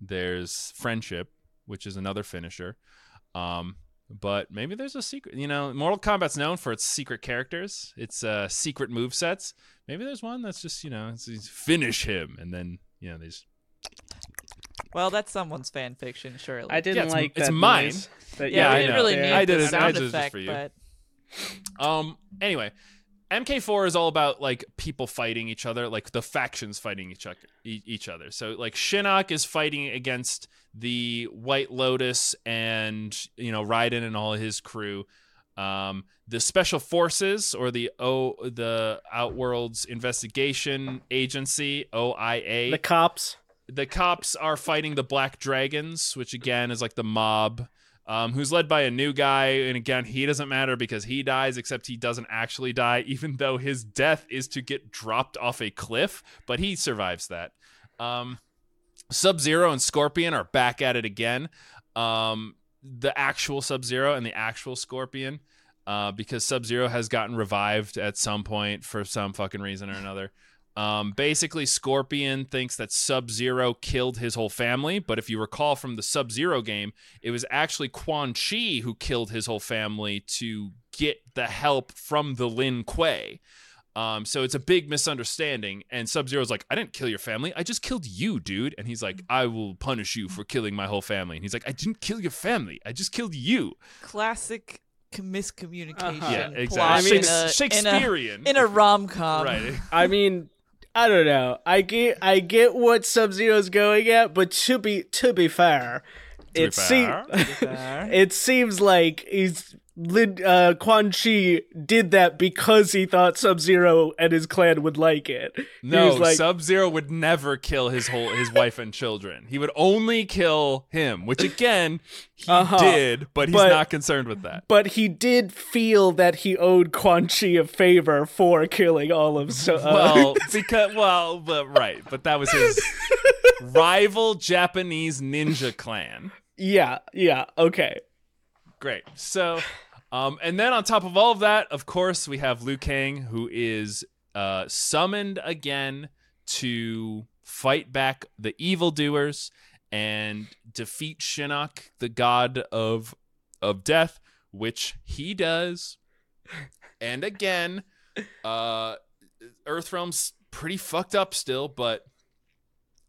there's friendship, which is another finisher. Um, but maybe there's a secret. You know, Mortal Kombat's known for its secret characters, its uh, secret move sets. Maybe there's one that's just you know, it's, it's finish him, and then you know, these Well, that's someone's fan fiction, surely. I didn't Yeah, it's- like it's that mine. noise, but yeah, I didn't really Yeah. need I the did it- I sound did it just effect, for you. but Um. Anyway, MK4 is all about like people fighting each other, like the factions fighting each other. Each other. So like Shinnok is fighting against the White Lotus and you know Raiden and all his crew. Um, the Special Forces or the O the Outworlds Investigation Agency OIA the cops. the cops are fighting the Black Dragons, which again is like the mob, um, who's led by a new guy. And again, he doesn't matter because he dies, except he doesn't actually die, even though his death is to get dropped off a cliff, but he survives that. Um, Sub Zero and Scorpion are back at it again. Um, the actual Sub Zero and the actual Scorpion, uh, because Sub Zero has gotten revived at some point for some fucking reason or another. Um, basically, Scorpion thinks that Sub Zero killed his whole family, but if you recall from the Sub Zero game, it was actually Quan Chi who killed his whole family to get the help from the Lin Kuei. Um, so it's a big misunderstanding. And Sub Zero's like, I didn't kill your family. I just killed you, dude. And he's like, I will punish you for killing my whole family. And he's like, I didn't kill your family. I just killed you. Classic miscommunication. Uh-huh. Yeah, plot exactly. in Shakes- a- Shakespearean. In a, in a rom com. right. I mean, I don't know. I get I get what Sub Zero's going at, but to be to be fair, be it seems fair. it seems like he's Lin, uh, Quan Chi did that because he thought Sub Zero and his clan would like it. No, like, Sub Zero would never kill his whole his wife and children. He would only kill him, which again he Uh-huh. did, but he's But- not concerned with that. but he did feel that he owed Quan Chi a favor for killing all of so. Uh, Well, because well, but right, but that was his rival Japanese ninja clan. yeah, yeah, okay. Great. So, um, and then on top of all of that, of course, we have Liu Kang, who is uh, summoned again to fight back the evildoers and defeat Shinnok, the god of of death, which he does. And again, uh, Earthrealm's pretty fucked up still, but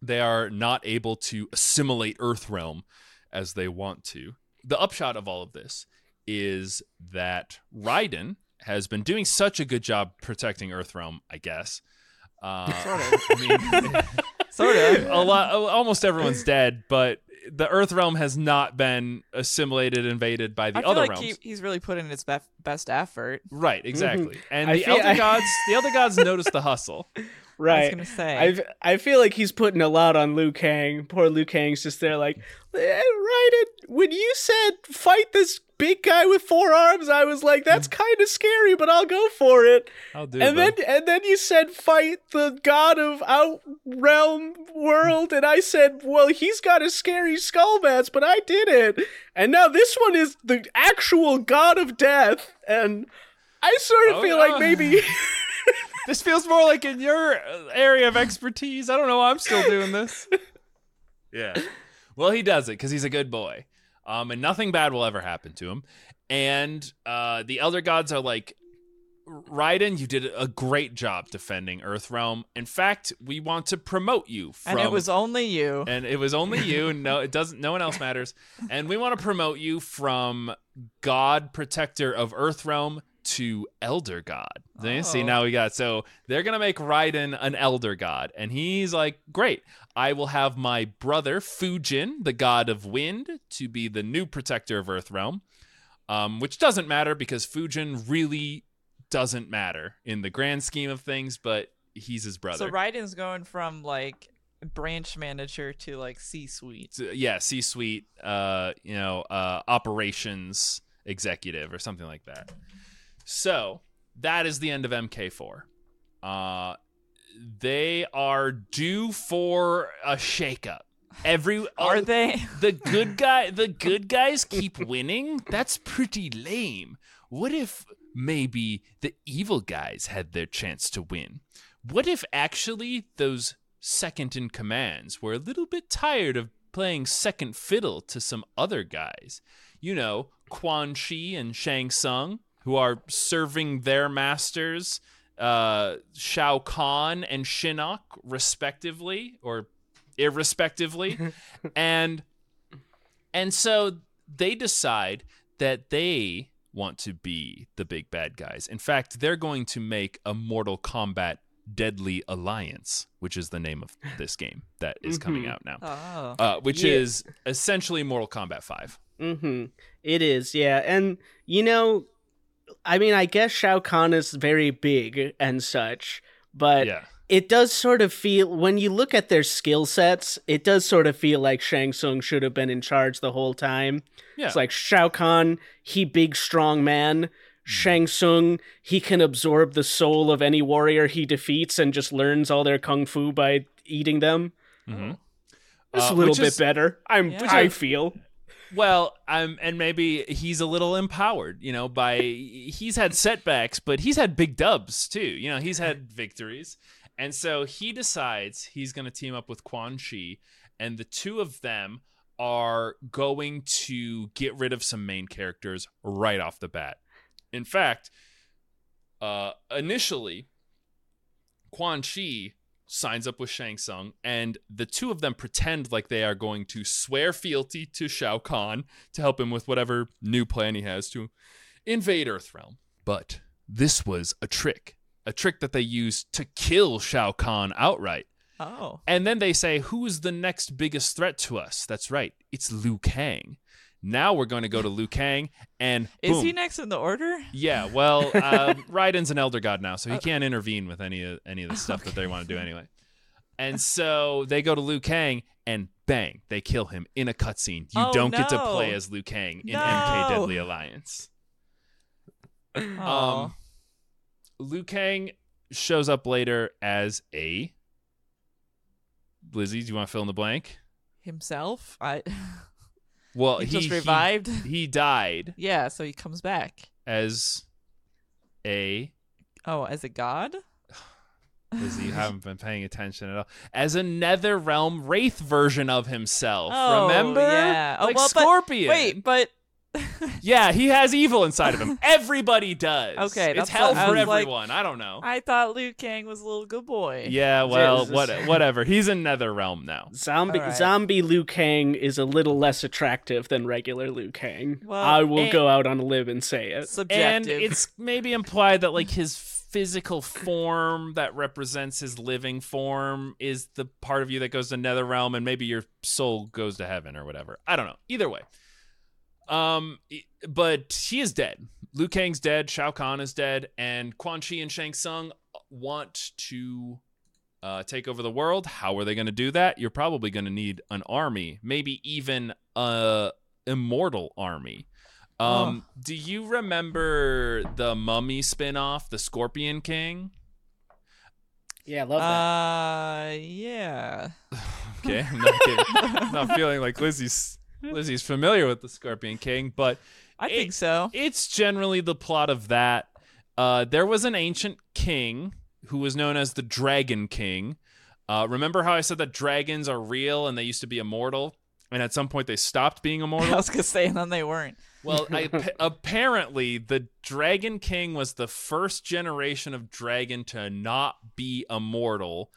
they are not able to assimilate Earthrealm as they want to. The upshot of all of this is that Raiden has been doing such a good job protecting Earthrealm, I guess. Uh, I mean, Sort of. a lot, almost everyone's dead, but the Earthrealm has not been assimilated, invaded by the I feel other like realms. he, he's really put in his bef- best effort. Right, exactly. And I the feel- elder I- gods, the elder gods noticed the hustle. Right. I was Right. gonna say. I I feel like he's putting a lot on Liu Kang. Poor Liu Kang's just there like, eh, Raiden, when you said fight this big guy with four arms, I was like, that's kind of scary, but I'll go for it. I'll do and then and then you said fight the god of out realm world, and I said, well, he's got a scary skull mask, but I did it. And now this one is the actual god of death, and I sort of Oh, feel yeah. like maybe. This feels more like in your uh, area of expertise. I don't know why I'm still doing this. yeah. Well, he does it because he's a good boy. Um, and nothing bad will ever happen to him. And uh, the elder gods are like, Raiden, you did a great job defending Earthrealm. In fact, we want to promote you from and it was only you. and it was only you no it doesn't no one else matters and we want to promote you from god protector of earthrealm to elder god See? see Oh. now we got so they're gonna make raiden an elder god and he's like great i will have my brother fujin the god of wind to be the new protector of earthrealm um, which doesn't matter because fujin really doesn't matter in the grand scheme of things but he's his brother So Raiden's going from like branch manager to like C-suite. So, yeah, C-suite, uh, you know, uh, operations executive or something like that. So that is the end of MK4. Uh, they are due for a shakeup. Every Are oh, they? the good guy the good guys keep winning? That's pretty lame. What if maybe the evil guys had their chance to win? What if actually those second in commands were a little bit tired of playing second fiddle to some other guys? You know, Quan Chi and Shang Tsung, who are serving their masters, uh, Shao Kahn and Shinnok, respectively, or irrespectively. and and so they decide that they want to be the big bad guys. In fact, they're going to make a Mortal Kombat Deadly Alliance, which is the name of this game that is coming Mhm. out now. Oh. Uh, which Yeah. is essentially Mortal Kombat 5. Mm-hmm. It is, yeah. And you know, I mean, I guess Shao Kahn is very big and such, but yeah. it does sort of feel when you look at their skill sets, it does sort of feel like Shang Tsung should have been in charge the whole time. Yeah. It's like Shao Kahn, he big strong man. Hmm. Shang Tsung, he can absorb the soul of any warrior he defeats and just learns all their kung fu by eating them. Mhm. It's Uh, a little bit is- better. I'm Yeah. I feel. Well, um, and maybe he's a little empowered, you know, by he's had setbacks, but he's had big dubs too. You know, he's had victories, and so he decides he's going to team up with Quan Chi, and the two of them are going to get rid of some main characters right off the bat. In fact, uh, initially, Quan Chi signs up with Shang Tsung, and the two of them pretend like they are going to swear fealty to Shao Kahn to help him with whatever new plan he has to invade Earthrealm. But this was a trick, a trick that they used to kill Shao Kahn outright. Oh. And then they say, Who's the next biggest threat to us? That's right, it's Liu Kang. Now we're going to go to Liu Kang, and Is he next in the order? Yeah, well, um, Raiden's an elder god now, so he can't intervene with any of any of the stuff that they want to do anyway. And so they go to Liu Kang, and bang, they kill him in a cutscene. You Oh, don't get to play as Liu Kang in No. MK Deadly Alliance. Oh. Um, Liu Kang shows up later as a Lizzie. Do you want to fill in the blank? Himself? I Well, he, he just he- revived? He, died yeah, so he comes back. as a Oh, as a god? Lizzie, you haven't been paying attention at all. As a Nether Realm Wraith version of himself. Oh, Remember? yeah. Oh, like well, but- Scorpion. Wait, but Yeah, he has evil inside of him. Everybody does. Okay, It's hell what I for like- everyone. I don't know. I thought Liu Kang was a little good boy. yeah, well, Jesus. what, whatever. He's in Nether Realm now. Zombie All right. zombie Liu Kang is a little less attractive than regular Liu Kang. Well, I will go out on a limb and say it. Subjective. And it's maybe implied that like his physical form that represents his living form is the part of you that goes to nether realm and maybe your soul goes to heaven or whatever. I don't know. Either way. Um but he is dead. Liu Kang's dead, Shao Kahn is dead, and Quan Chi and Shang Tsung want to uh, take over the world. How are they going to do that? You're probably going to need an army, maybe even a immortal army. Um, do you remember the Mummy spin-off, The Scorpion King? Yeah, love that. Uh, yeah. Okay, I'm not. I'm not feeling like Lizzie's Lizzie's familiar with the Scorpion King, but I It- think so. it's generally the plot of that. Uh, there was an ancient king who was known as the Dragon King. Uh, remember how I said that dragons are real and they used to be immortal, and at some point they stopped being immortal. I was gonna say, and then they weren't. Well, I, apparently, the Dragon King was the first generation of dragon to not be immortal,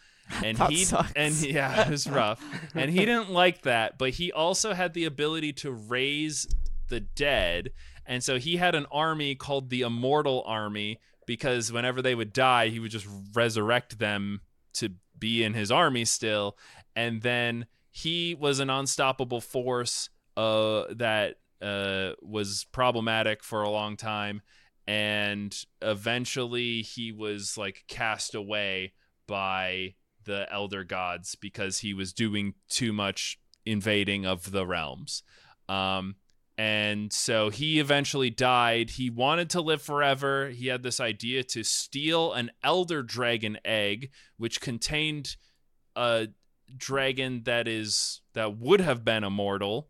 and That he sucks. and yeah, it was rough, and he didn't like that. But he also had the ability to raise the dead, and so he had an army called the Immortal Army because whenever they would die, he would just resurrect them to be in his army still, and then he was an unstoppable force uh, that uh, was problematic for a long time, and eventually he was like cast away by the elder gods because he was doing too much invading of the realms. Um, and so he eventually died. He wanted to live forever. He had this idea to steal an elder dragon egg, which contained a dragon that is that would have been immortal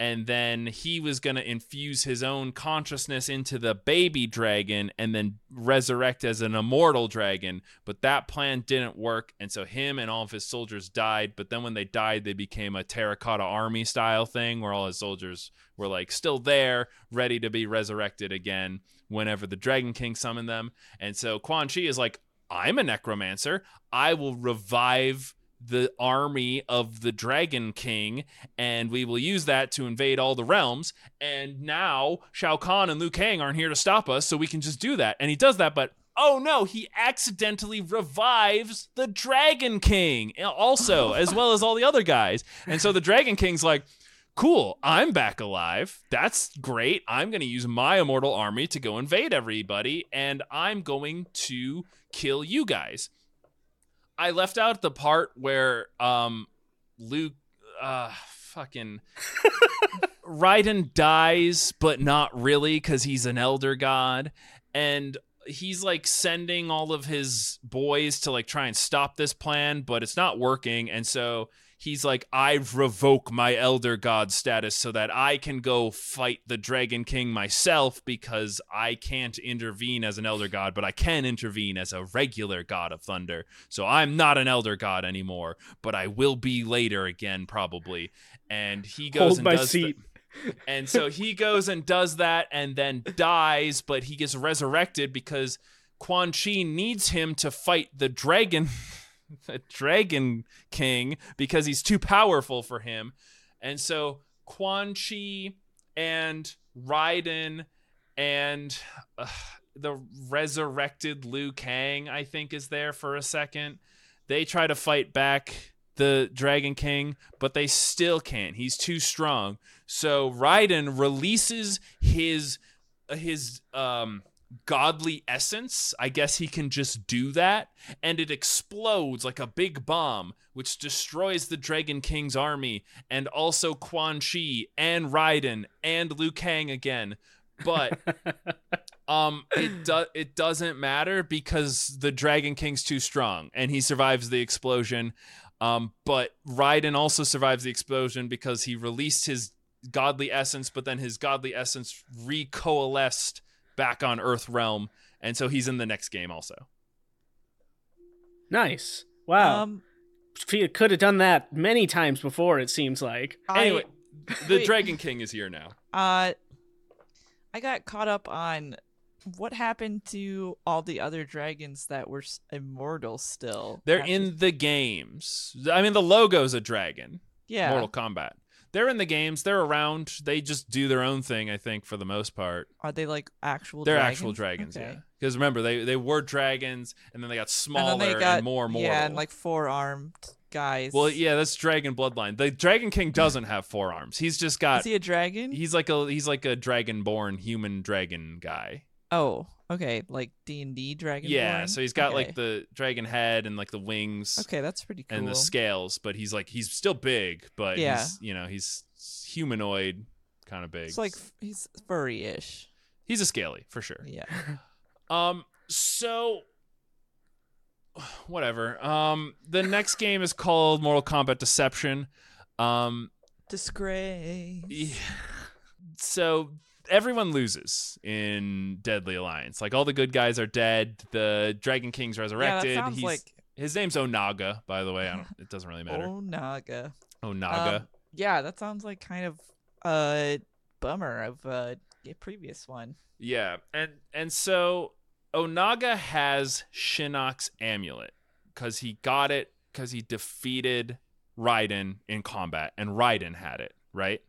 and then he was going to infuse his own consciousness into the baby dragon and then resurrect as an immortal dragon. But that plan didn't work and so him and all of his soldiers died. But then when they died they became a terracotta army style thing where all his soldiers were like still there ready to be resurrected again whenever the dragon king summoned them. And so quan chi is like i'm a necromancer. I will revive the army of the Dragon King, and we will use that to invade all the realms. And now Shao Kahn and Liu Kang aren't here to stop us, so we can just do that. And he does that, but oh no, he accidentally revives the Dragon King uh, also, as well as all the other guys. And so the Dragon King's like, cool, I'm back alive. That's great. I'm going to use my immortal army to go invade everybody, and I'm going to kill you guys. I left out the part where um Luke uh fucking Raiden dies but not really cuz he's an elder god. And he's like sending all of his boys to like try and stop this plan but it's not working and so he's like, I revoke my elder god status so that I can go fight the Dragon King myself because I can't intervene as an elder god, but I can intervene as a regular god of thunder. So I'm not an elder god anymore, but I will be later again, probably. And he goes Hold and my does the- seat. And so he goes and does that and then dies, but he gets resurrected because Quan Chi needs him to fight the dragon the dragon king because he's too powerful for him. And so Quan Chi and Raiden and uh, the resurrected Liu Kang, I think, is there for a second. They try to fight back the Dragon King, but they still can't. He's too strong. So Raiden releases his his um godly essence. I guess he can just do that and it explodes like a big bomb which destroys the Dragon King's army and also Quan Chi and Raiden and Liu Kang again. But um it do- it doesn't matter because the Dragon King's too strong and he survives the explosion. Um but Raiden also survives the explosion because he released his godly essence but then his godly essence recoalesced back on Earth realm and so he's in the next game also. Nice. Wow. Um, F- could have done that many times before. It seems like. Anyway, the wait. Dragon King is here now. Uh, I got caught up on what happened to all the other dragons that were immortal still. They're after- in the games. I mean, the logo's a dragon. yeah. Mortal Kombat. They're in the games. They're around. They just do their own thing. I think for the most part, Are they like actual? they're dragons? actual dragons. Okay. Yeah. Because remember, they they were dragons, and then they got And smaller and, they got more mortal. Yeah, and like four armed guys. well, yeah, that's Dragon Bloodline. The Dragon King doesn't have four arms. He's just got. Is he a dragon? He's like a he's like a dragon-born human dragon guy. Oh, okay, like D and D dragon. Yeah, so he's got okay. like the dragon head and like the wings. Okay, that's pretty cool. and the scales, but he's like he's still big, but Yeah. he's you know he's humanoid kind of big. It's like he's furry-ish. he's a scaly for sure. Yeah. Um, so whatever. Um, the next game is called Mortal Kombat Deception. Um, Disgrace. yeah. so everyone loses in Deadly Alliance. Like all the good guys are dead. The Dragon King's Yeah, resurrected. sounds he's like his name's Onaga, by the way. I don't, it doesn't really matter. Onaga. Onaga. Um, yeah, that sounds like kind of a bummer of a previous one. Yeah, and and so Onaga has Shinnok's amulet because he got it because he defeated Raiden in combat, and Raiden had it right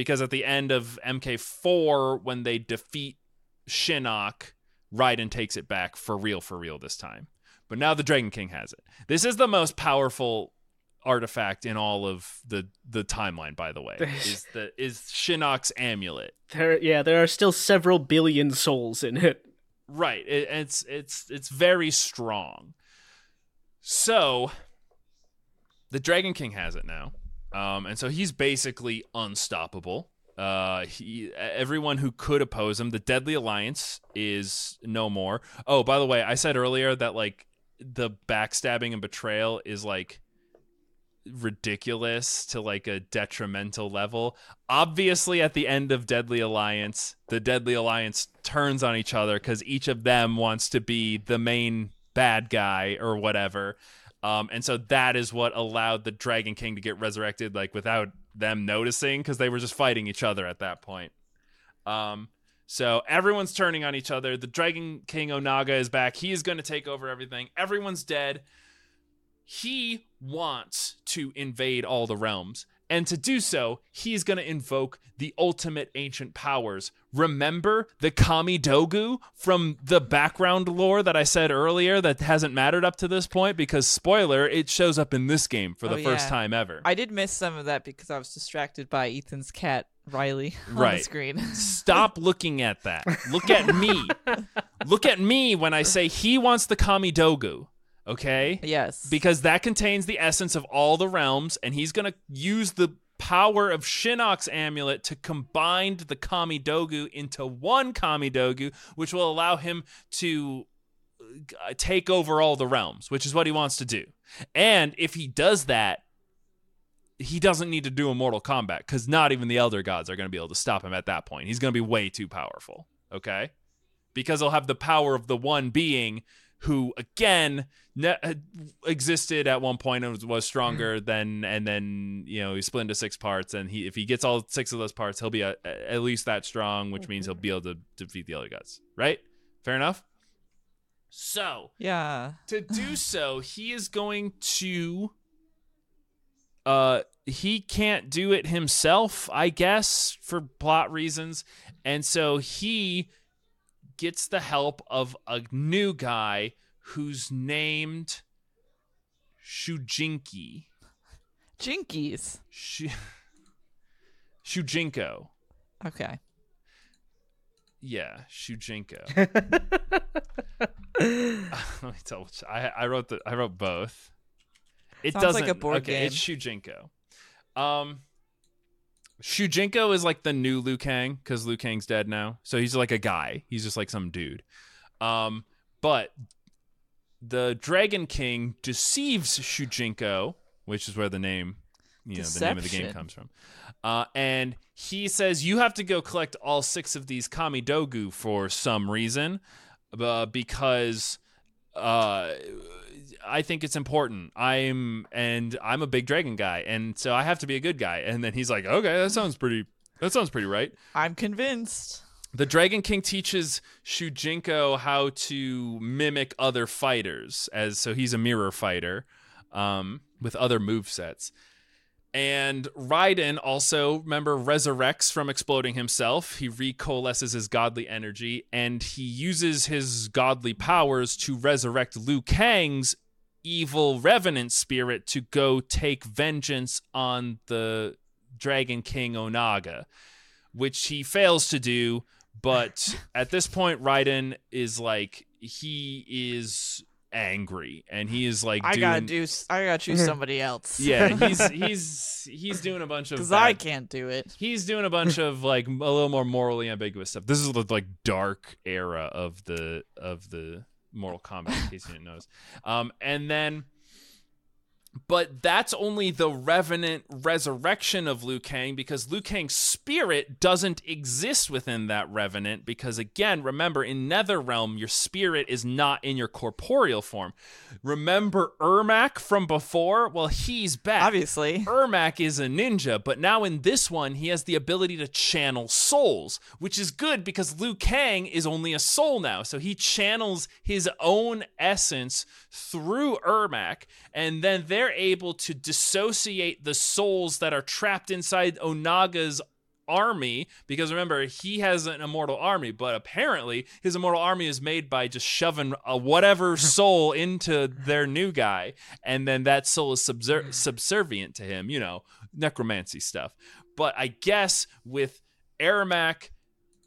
because at the end of MK4 when they defeat Shinnok, Raiden takes it back for real, for real this time. But now the Dragon King has it. This is the most powerful artifact in all of the the timeline. By the way, is the is Shinnok's amulet. There, yeah, there are still several billion souls in it. Right. It, it's it's it's very strong. So the Dragon King has it now. Um, and so he's basically unstoppable. Uh, he, everyone who could oppose him, the Deadly Alliance is no more. Oh, by the way, I said earlier that like the backstabbing and betrayal is like ridiculous to like a detrimental level. Obviously, at the end of Deadly Alliance, the Deadly Alliance turns on each other because each of them wants to be the main bad guy or whatever. Um, and so that is what allowed the Dragon King to get resurrected, like without them noticing, because they were just fighting each other at that point. Um, so everyone's turning on each other. The Dragon King Onaga is back. He is going to take over everything. Everyone's dead he wants to invade all the realms. And to do so, he's going to invoke the ultimate ancient powers. Remember the Kamidogu from the background lore that I said earlier that hasn't mattered up to this point? Because, spoiler, it shows up in this game for the Oh, first yeah. time ever. I did miss some of that because I was distracted by Ethan's cat Riley on the screen. Stop looking at that. Look at me. Look at me when I say he wants the Kamidogu. Okay? yes. because that contains the essence of all the realms, and he's going to use the power of Shinnok's amulet to combine the Kamidogu into one Kamidogu, which will allow him to uh, take over all the realms, which is what he wants to do. And if he does that, he doesn't need to do a mortal combat because not even the elder gods are going to be able to stop him at that point. He's going to be way too powerful. Okay, because he'll have the power of the one being who again ne- uh, existed at one point and was, was stronger than and then you know he split into six parts. And he if he gets all six of those parts he'll be a, a- at least that strong which means he'll be able to defeat the other guys. Right? Fair enough? So Yeah. to do so he is going to uh he can't do it himself i guess for plot reasons. And so he gets the help of a new guy who's named shujinki Jinkies. Shu- shujinko Okay. yeah shujinko let me tell I, I wrote the i wrote both it Sounds doesn't a board okay game. it's shujinko um Shujinko is like the new Liu Kang because Liu Kang's dead now. So he's like a guy. He's just like some dude. Um, but the Dragon King deceives Shujinko, which is where the name, you know, the name of the game comes from. Uh, and he says you have to go collect all six of these Kamidogu for some reason, uh, because uh I think it's important. I'm and I'm a big dragon guy, and so I have to be a good guy. And then he's like, "Okay, that sounds pretty. That sounds pretty right." I'm convinced. The Dragon King teaches Shujinko how to mimic other fighters, as so he's a mirror fighter, um, with other move sets. And Raiden also, remember, resurrects from exploding himself. He recoalesces his godly energy and he uses his godly powers to resurrect Liu Kang's evil revenant spirit to go take vengeance on the Dragon King Onaga, which he fails to do. But at this point, Raiden is like, he is angry and he is like, I gotta do. i gotta choose somebody else. yeah, he's he's he's doing a bunch of Because I can't do it. He's doing a bunch of like a little more morally ambiguous stuff. This is the like dark era of the of the Mortal Kombat, in case you didn't notice. Um, and then, but that's only the revenant resurrection of Liu Kang because Liu Kang's spirit doesn't exist within that revenant. Because again, remember in Netherrealm, your spirit is not in your corporeal form. Remember Ermac from before? Well, he's back. Obviously. Ermac is a ninja, but now in this one, he has the ability to channel souls, which is good because Liu Kang is only a soul now. So he channels his own essence through Ermac, and then they're able to dissociate the souls that are trapped inside Onaga's army because remember he has an immortal army but apparently his immortal army is made by just shoving a whatever soul into their new guy and then that soul is subser- hmm. subservient to him you know necromancy stuff. But i guess with Ermac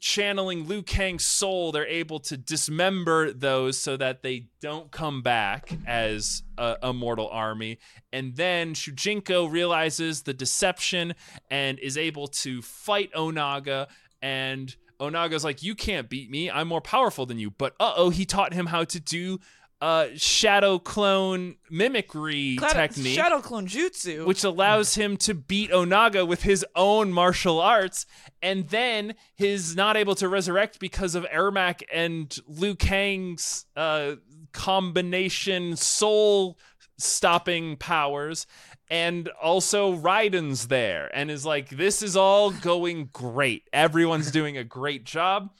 channeling Liu Kang's soul, they're able to dismember those so that they don't come back as a, a mortal army. And then Shujinko realizes the deception and is able to fight Onaga. And Onaga's like, You can't beat me. I'm more powerful than you. But uh oh, he taught him how to do uh, shadow clone mimicry technique Shadow clone jutsu. which allows him to beat Onaga with his own martial arts, and then he's not able to resurrect because of Ermac and Liu Kang's uh, combination soul stopping powers. And also Raiden's there and is like, this is all going great. Everyone's doing a great job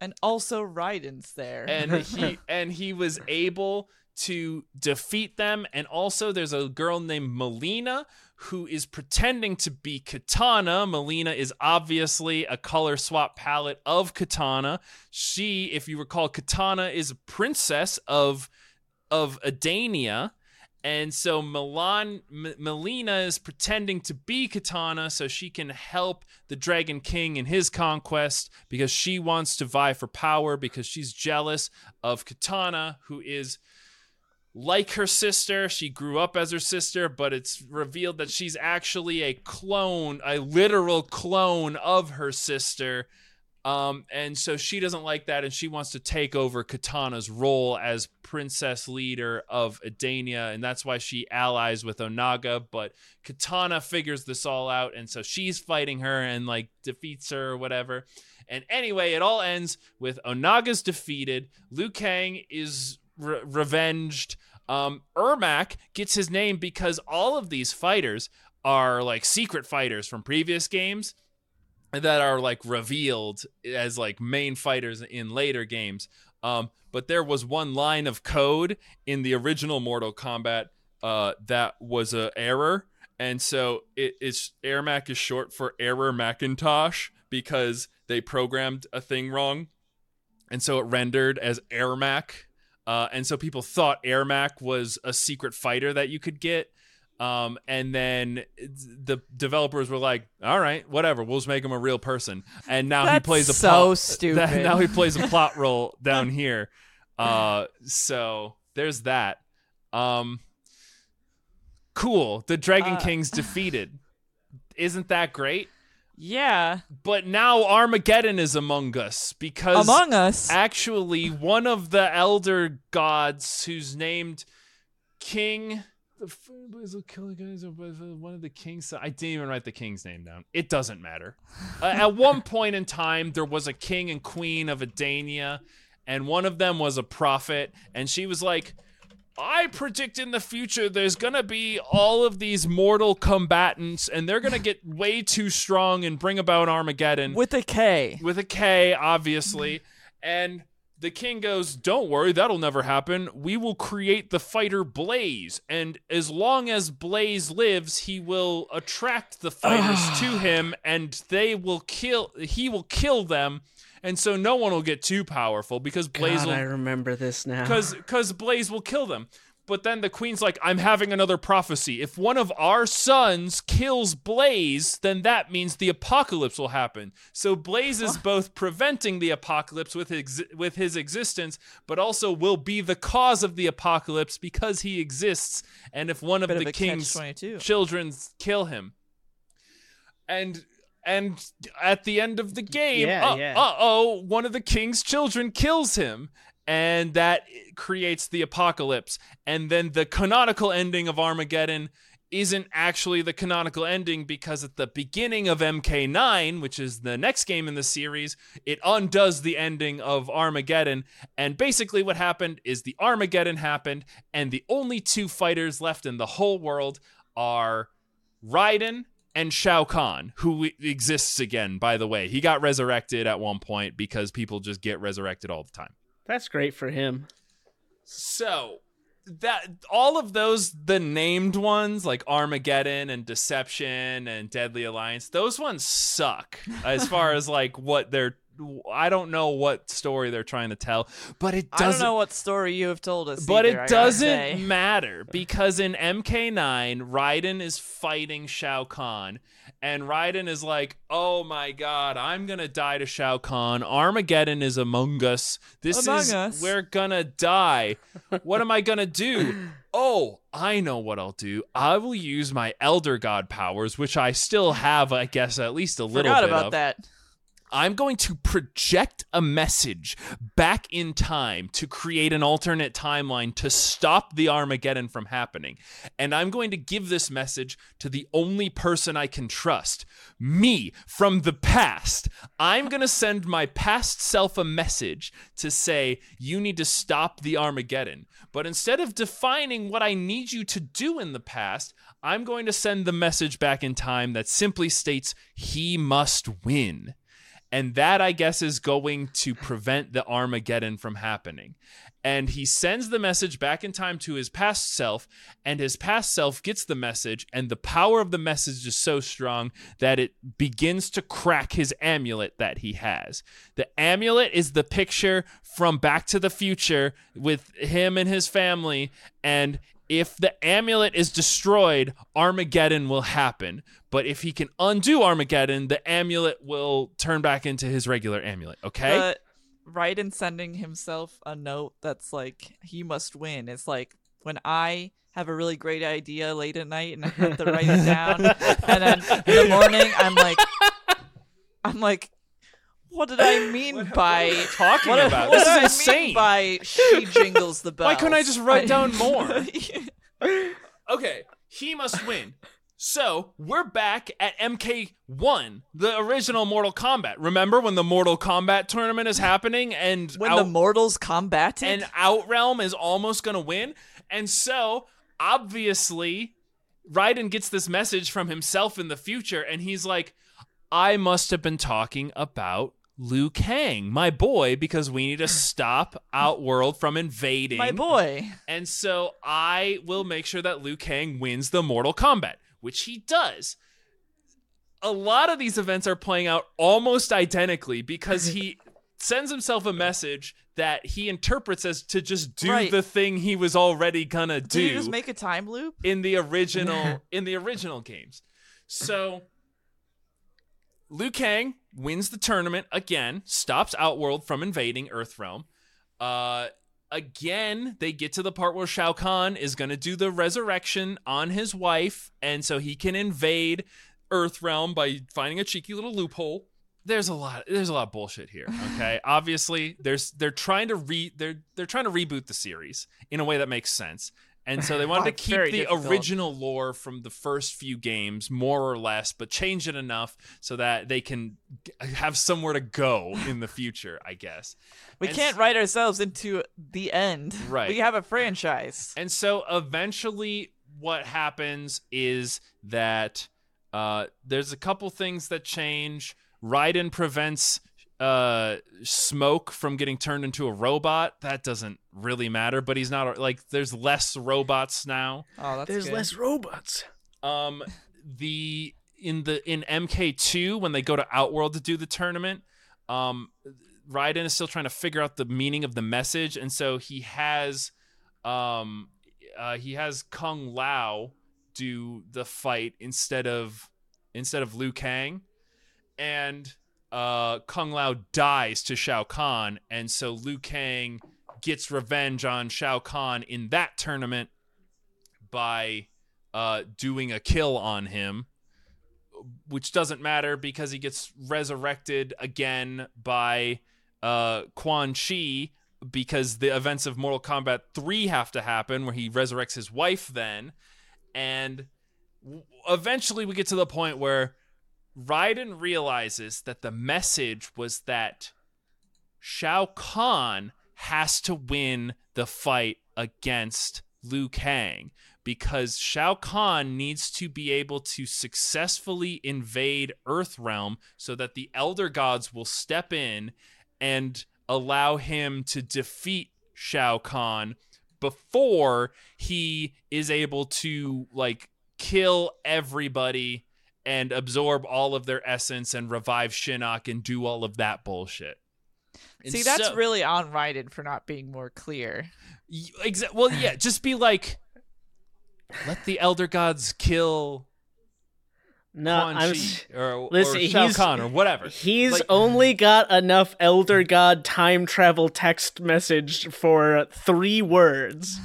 and also Raiden's there. and he and he was able to defeat them and also there's a girl named Mileena who is pretending to be Kitana. Mileena is obviously a color swap palette of Kitana. She, if you recall, Kitana is a princess of of Edenia. And so Milan, M- Mileena is pretending to be Kitana so she can help the Dragon King in his conquest because she wants to vie for power because she's jealous of Kitana, who is like her sister. She grew up as her sister, but it's revealed that she's actually a clone, a literal clone of her sister. Um, and so she doesn't like that, and she wants to take over Kitana's role as princess leader of Edenia, and that's why she allies with Onaga. But Kitana figures this all out, and so she's fighting her and like defeats her or whatever. And anyway, it all ends with Onaga's defeated. Liu Kang is re- revenged. Um, Ermac gets his name because all of these fighters are like secret fighters from previous games that are like revealed as like main fighters in later games. Um, but there was one line of code in the original Mortal Kombat uh, that was a error, and so it, it's Ermac is short for Error Macintosh because they programmed a thing wrong, and so it rendered as Ermac. Uh, and so people thought Ermac was a secret fighter that you could get, um, and then the developers were like, "All right, whatever. We'll just make him a real person." And now he plays a so plot, stupid. now he plays a plot role down here. Uh, so there's that. Um, cool. The Dragon Uh, King's defeated. Isn't that great? Yeah. But now Armageddon is among us because Among Us. actually one of the elder gods who's named King. The f- will kill the guys or one of the kings. I didn't even write the king's name down. It doesn't matter. uh, at one point in time, there was a king and queen of Edenia, and one of them was a prophet, and she was like, I predict in the future there's gonna be all of these mortal combatants, and they're gonna get way too strong and bring about Armageddon with a K. with a K, obviously. And the king goes, Don't worry, that'll never happen. We will create the fighter Blaze. And as long as Blaze lives, he will attract the fighters to him and they will kill he will kill them. And so no one will get too powerful because Blaze God, will I remember this now. because because Blaze will kill them. But then the queen's like, I'm having another prophecy. If one of our sons kills Blaze, then that means the apocalypse will happen. So Blaze is both preventing the apocalypse with his, with his existence, but also will be the cause of the apocalypse because he exists. And if one of Bit the a king's catch-22. children kill him, and and at the end of the game, Yeah, uh, yeah. oh, one of the king's children kills him, and that creates the apocalypse. And then the canonical ending of Armageddon isn't actually the canonical ending because at the beginning of MK9, which is the next game in the series, it undoes the ending of Armageddon. And basically, what happened is the Armageddon happened, and the only two fighters left in the whole world are Raiden and Shao Kahn, who exists again, by the way. He got resurrected at one point because people just get resurrected all the time. That's great for him. So that all of those the named ones like Armageddon and Deception and Deadly Alliance, those ones suck as far as like what they're I don't know what story they're trying to tell, but it I don't doesn't know what story you have told us. but either, it doesn't matter because in MK9, Raiden is fighting Shao Kahn, and Raiden is like, "Oh my God, I'm gonna die to Shao Kahn. Armageddon is among us. This Among is us." we're gonna die. what am I gonna do? Oh, I know what I'll do. I will use my Elder God powers, which I still have, I guess, at least a little bit. Forgot bit about of. that. I'm going to project a message back in time to create an alternate timeline to stop the Armageddon from happening. And I'm going to give this message to the only person I can trust me from the past. I'm going to send my past self a message to say, you need to stop the Armageddon. But instead of defining what I need you to do in the past, I'm going to send the message back in time that simply states, he must win. And that, I guess, is going to prevent the Armageddon from happening. And he sends the message back in time to his past self, and his past self gets the message, and the power of the message is so strong that it begins to crack his amulet that he has. The amulet is the picture from Back to the Future with him and his family, and if the amulet is destroyed, Armageddon will happen. But if he can undo Armageddon, the amulet will turn back into his regular amulet. Okay? But Raiden sending himself a note that's like he must win. It's like when I have a really great idea late at night and I have to write it down, and then in the morning I'm like, I'm like, What did I mean by talking what, about? What This did is I insane. By she jingles the bell. Why couldn't I just write down more? Okay, he must win. So we're back at MK1, the original Mortal Kombat. Remember when the Mortal Kombat tournament is happening and when out- the mortals combated? and Outrealm is almost gonna win, and so obviously, Raiden gets this message from himself in the future, and he's like, "I must have been talking about." Liu Kang, my boy, because we need to stop Outworld from invading. My boy. And so I will make sure that Liu Kang wins the Mortal Kombat, which he does. A lot of these events are playing out almost identically because he sends himself a message that he interprets as to just do Right. the thing he was already gonna Did do you just make a time loop? in the original in the original games. So Liu Kang wins the tournament again, stops Outworld from invading Earthrealm. Uh again, they get to the part where Shao Kahn is going to do the resurrection on his wife and so he can invade Earthrealm by finding a cheeky little loophole. There's a lot there's a lot of bullshit here, okay? Obviously, there's they're trying to re they're they're trying to reboot the series in a way that makes sense. And so they wanted to keep the difficult. original lore from the first few games more or less, but change it enough so that they can have somewhere to go in the future, I guess. We And can't write ourselves into the end. Right. We have a franchise. And so eventually, what happens is that uh, there's a couple things that change. Raiden prevents uh, smoke from getting turned into a robot. That doesn't really matter, but he's not like there's less robots now. Oh, that's There's good. less robots. Um, the in the in MK2 when they go to Outworld to do the tournament, um, Raiden is still trying to figure out the meaning of the message, and so he has, um, uh, he has Kung Lao do the fight instead of instead of Liu Kang, and uh, Kung Lao dies to Shao Kahn, and so Liu Kang gets revenge on Shao Kahn in that tournament by uh, doing a kill on him, which doesn't matter because he gets resurrected again by uh, Quan Chi because the events of Mortal Kombat 3 have to happen where he resurrects his wife then. And w- eventually we get to the point where Raiden realizes that the message was that Shao Kahn has to win the fight against Liu Kang because Shao Kahn needs to be able to successfully invade Earthrealm so that the Elder Gods will step in and allow him to defeat Shao Kahn before he is able to like kill everybody and absorb all of their essence and revive Shinnok and do all of that bullshit. And See, that's so- really on Raiden for not being more clear. Y- Exa- well, yeah, just be like, let the elder gods kill No, Quan I'm. Chi or, Listen, or Shao he's- Kahn or whatever. He's Like- only got enough Elder God time travel text message for three words.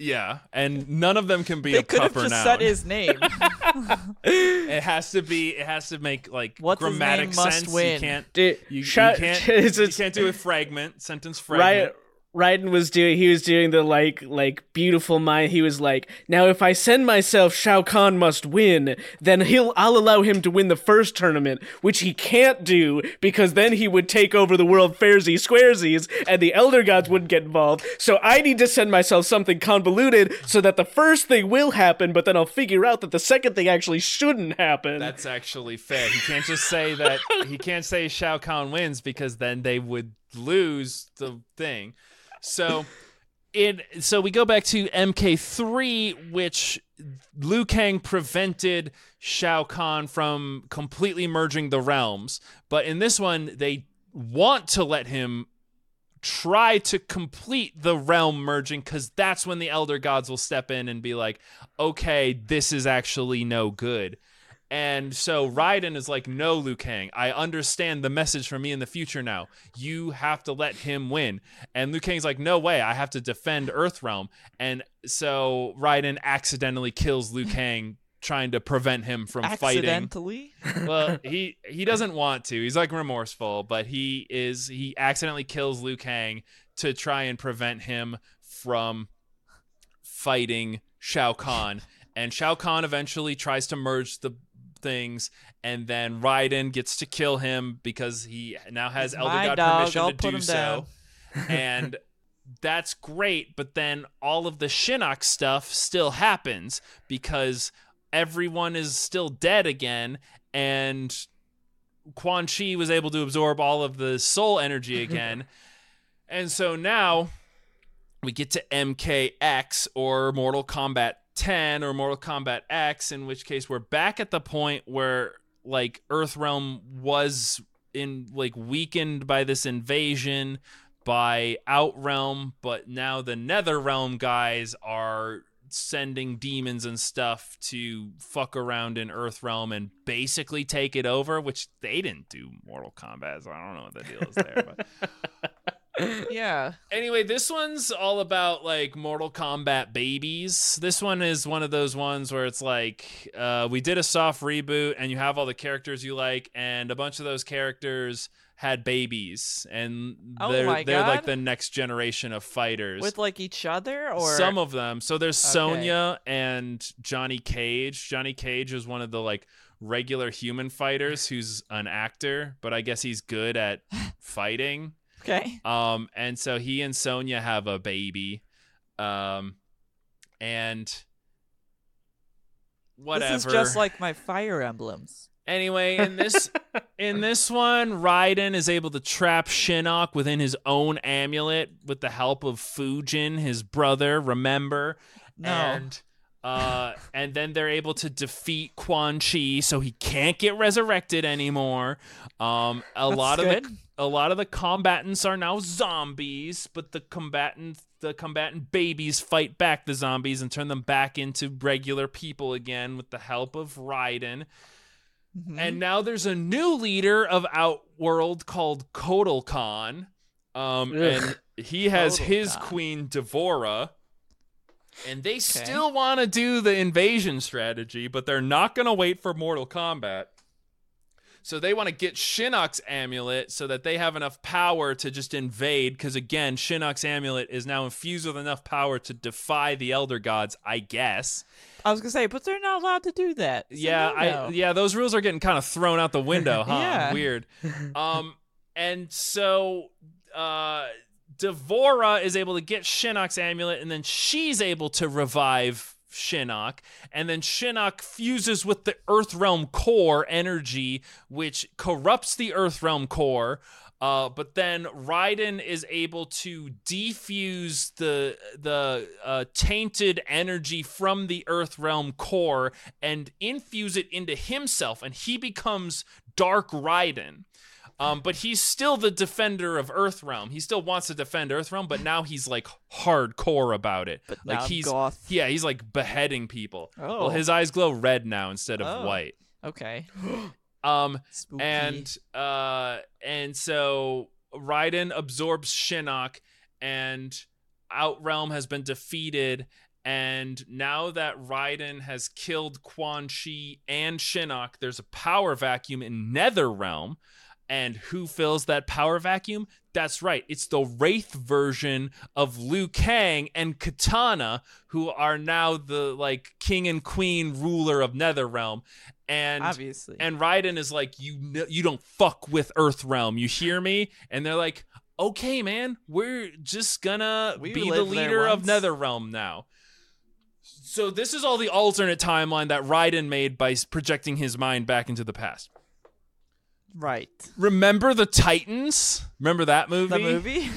Yeah, and none of them can be They a could have proper just noun. said his name. It has to be. It has to make like What's his grammatic name must sense. You win. can't. Dude, You, you shut- can't. it's- you it's- can't do a fragment sentence Ryan, fragment. Raiden was doing he was doing the like like beautiful mind he was like now if I send myself Shao Kahn must win then he'll I'll allow him to win the first tournament which he can't do because then he would take over the world fairsy squaresies and the elder gods wouldn't get involved so I need to send myself something convoluted so that the first thing will happen but then I'll figure out that the second thing actually shouldn't happen That's actually fair. He can't just say that. he can't say Shao Kahn wins because then they would lose the thing. So, in so we go back to MK3, which Liu Kang prevented Shao Kahn from completely merging the realms, but in this one they want to let him try to complete the realm merging because that's when the elder gods will step in and be like, okay, this is actually no good. And so Raiden is like, no, Liu Kang, I understand the message from me in the future now. You have to let him win. And Liu Kang's like, no way, I have to defend Earthrealm. And so Raiden accidentally kills Liu Kang trying to prevent him from fighting. Accidentally. Well, he he doesn't want to. He's like remorseful, but he is he accidentally kills Liu Kang to try and prevent him from fighting Shao Kahn. And Shao Kahn eventually tries to merge the things, and then Raiden gets to kill him because he now has Elder God dog. permission I'll to do so. and that's great, but then all of the Shinnok stuff still happens because everyone is still dead again, and Quan Chi was able to absorb all of the soul energy again. and so now we get to MKX or Mortal Kombat 10 or Mortal Kombat X, in which case we're back at the point where like Earthrealm was in like weakened by this invasion by Outrealm, but now the Netherrealm guys are sending demons and stuff to fuck around in Earthrealm and basically take it over, which they didn't do Mortal Kombat, so I don't know what the deal is there. But Yeah. anyway, this one's all about like Mortal Kombat babies. This one is one of those ones where it's like uh, we did a soft reboot, and you have all the characters you like, and a bunch of those characters had babies, and Oh they're my they're like the next generation of fighters. With like each other or Some of them. So there's Okay. Sonya and Johnny Cage. Johnny Cage is one of the like regular human fighters who's an actor, but I guess he's good at fighting. Okay. Um, and so he and Sonya have a baby. Um, and whatever. This is just like my fire emblems. Anyway, in this in this one, Raiden is able to trap Shinnok within his own amulet with the help of Fujin, his brother. Remember, No. and uh, and then they're able to defeat Quan Chi, so he can't get resurrected anymore. Um, a That's lot of good. A lot of the combatants are now zombies, but the combatant the combatant babies fight back the zombies and turn them back into regular people again with the help of Raiden. Mhm. And now there's a new leader of Outworld called Kotal Khan. Um, and he has Kotal his Khan. queen D'Vorah. And they still want to do the invasion strategy, but they're not going to wait for Mortal Kombat. So they want to get Shinnok's amulet so that they have enough power to just invade. Because again, Shinnok's amulet is now infused with enough power to defy the Elder Gods, I guess. I was gonna say, but they're not allowed to do that. So yeah, I yeah, those rules are getting kind of thrown out the window, huh? Yeah. Weird. Um, and so uh, D'Vorah is able to get Shinnok's amulet, and then she's able to revive Shinnok, and then Shinnok fuses with the Earth Realm core energy, which corrupts the Earth Realm core. Uh, but then Raiden is able to defuse the the uh, tainted energy from the Earth Realm core and infuse it into himself, and he becomes Dark Raiden. Um, but he's still the defender of Earthrealm. He still wants to defend Earthrealm, but now he's like hardcore about it. But like now he's goth. yeah, he's like beheading people. Oh. Well, his eyes glow red now instead of Oh. white. Okay. Um, Spooky. and uh, and so Raiden absorbs Shinnok, and Outrealm has been defeated. And now that Raiden has killed Quan Chi and Shinnok, there's a power vacuum in Netherrealm. And who fills that power vacuum? That's right. It's the Wraith version of Liu Kang and Kitana, who are now the like king and queen ruler of Netherrealm. And obviously. and Raiden is like, you you don't fuck with Earthrealm. You hear me? And they're like, okay, man, we're just gonna We be the leader of once." Netherrealm now. So this is all the alternate timeline that Raiden made by projecting his mind back into the past. Right. Remember the Titans? Remember that movie? The movie.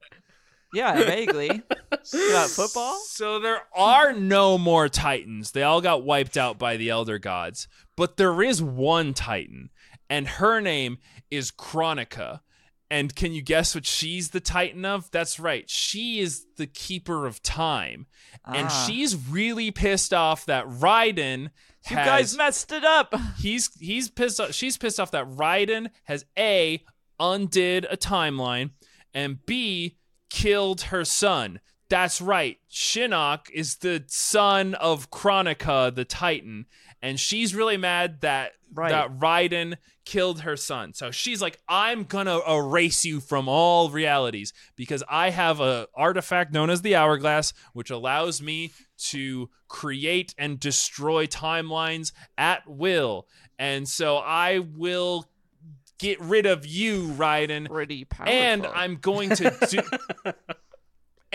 yeah, vaguely. About football. So there are no more Titans. They all got wiped out by the Elder Gods. But there is one Titan, and her name is Kronika. And can you guess what she's the Titan of? That's right. She is the keeper of time. And Ah. she's really pissed off that Raiden You guys messed it up. he's he's pissed off she's pissed off that Raiden has A undid a timeline and B killed her son. That's right. Shinnok is the son of Kronika, the Titan, and she's really mad that Right. that Raiden killed her son. So she's like, "I'm gonna erase you from all realities because I have a artifact known as the Hourglass, which allows me to create and destroy timelines at will. And so I will get rid of you, Raiden, Pretty powerful. and I'm going to do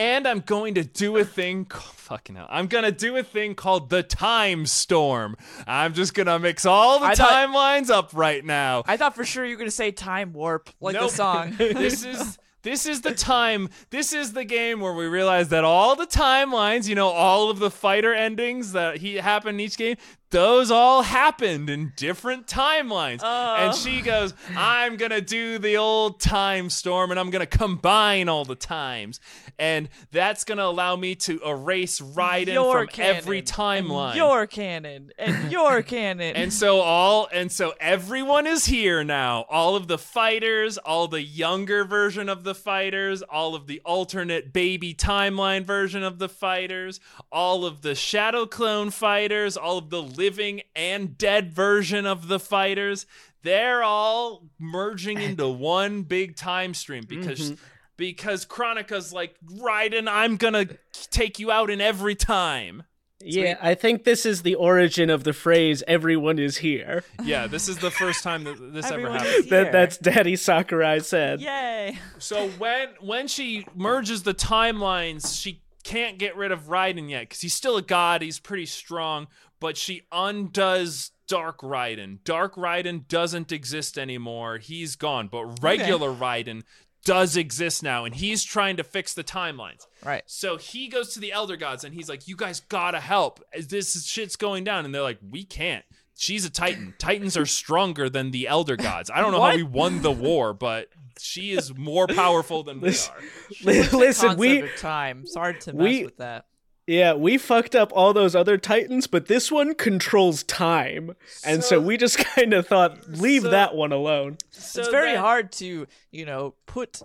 and I'm going to do a thing fucking hell. I'm going to do a thing called the time storm. I'm just going to mix all the I thought- timelines up right now. I thought for sure you were gonna say time warp, like Nope. the song. this is this is the time this is the game where we realize that all the timelines you know all of the fighter endings that he happened in each game those all happened in different timelines and Oh. she goes i'm gonna do the old time storm and i'm gonna combine all the times and that's gonna allow me to erase Raiden your from canon, every and timeline Your canon and your canon. and so all and so everyone is here now. All of the fighters, all the younger version of the fighters, all of the alternate baby timeline version of the fighters, all of the shadow clone fighters, all of the living and dead version of the fighters. They're all merging into one big time stream because mm-hmm. because Kronika's like, Raiden, I'm gonna take you out in every time. Yeah, I think this is the origin of the phrase "everyone is here." Yeah, this is the first time that this ever Everyone happened. That, that's Daddy Sakurai said. Yay. So when when she merges the timelines, she can't get rid of Raiden yet because he's still a god. He's pretty strong, but she undoes Dark Raiden. Dark Raiden doesn't exist anymore. He's gone. But regular Raiden does exist now, and he's trying to fix the timelines. Right. So he goes to the Elder Gods and he's like, "You guys gotta help. This shit's going down." And they're like, "We can't. She's a Titan. Titans are stronger than the Elder Gods. I don't know how we won the war, but she is more powerful than we Listen- are." Listen, Concept we of time. It's hard to mess we- with that. Yeah we fucked up all those other Titans, but this one controls time, and so, So- we just kind of thought leave so- that one alone. So it's very then- hard to, you know, put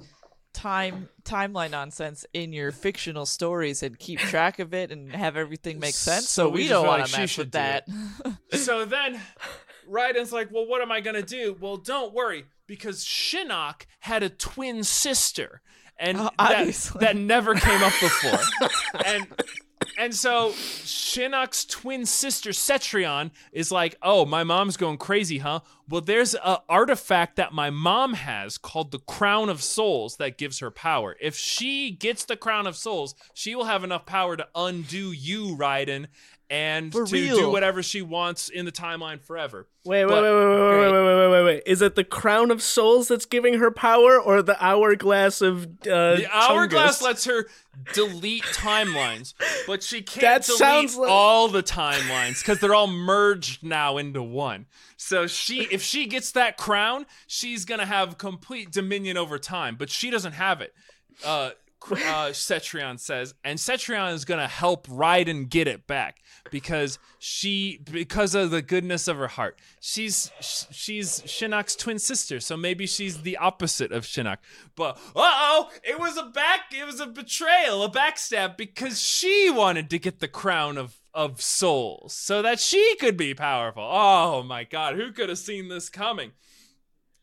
time timeline nonsense in your fictional stories and keep track of it and have everything make sense. So So, we we, don't want like to mess with that. So then Raiden's like, well, what am I gonna do? Well, don't worry, because Shinnok had a twin sister. And Oh, that, that never came up before. and and so Shinnok's twin sister Cetrion is like, "Oh, my mom's going crazy, huh? Well, there's a artifact that my mom has called the Crown of Souls that gives her power. If she gets the Crown of Souls, she will have enough power to undo you, Raiden, and For to do whatever she wants in the timeline forever." Wait, wait, But- wait, wait, wait, wait, wait, wait, wait, wait, wait. Is it the crown of souls that's giving her power, or the hourglass of uh, The hourglass Chungus? lets her delete timelines, but she can't That delete sounds like- all the timelines because they're all merged now into one. So she, if she gets that crown, she's gonna have complete dominion over time. But she doesn't have it. Uh, uh, Cetrion says, and Cetrion is gonna help Raiden get it back because she, because of the goodness of her heart, she's she's Shinnok's twin sister, so maybe she's the opposite of Shinnok. But oh, it was a back, it was a betrayal, a backstab because she wanted to get the crown of of souls so that she could be powerful. Oh my god, who could have seen this coming?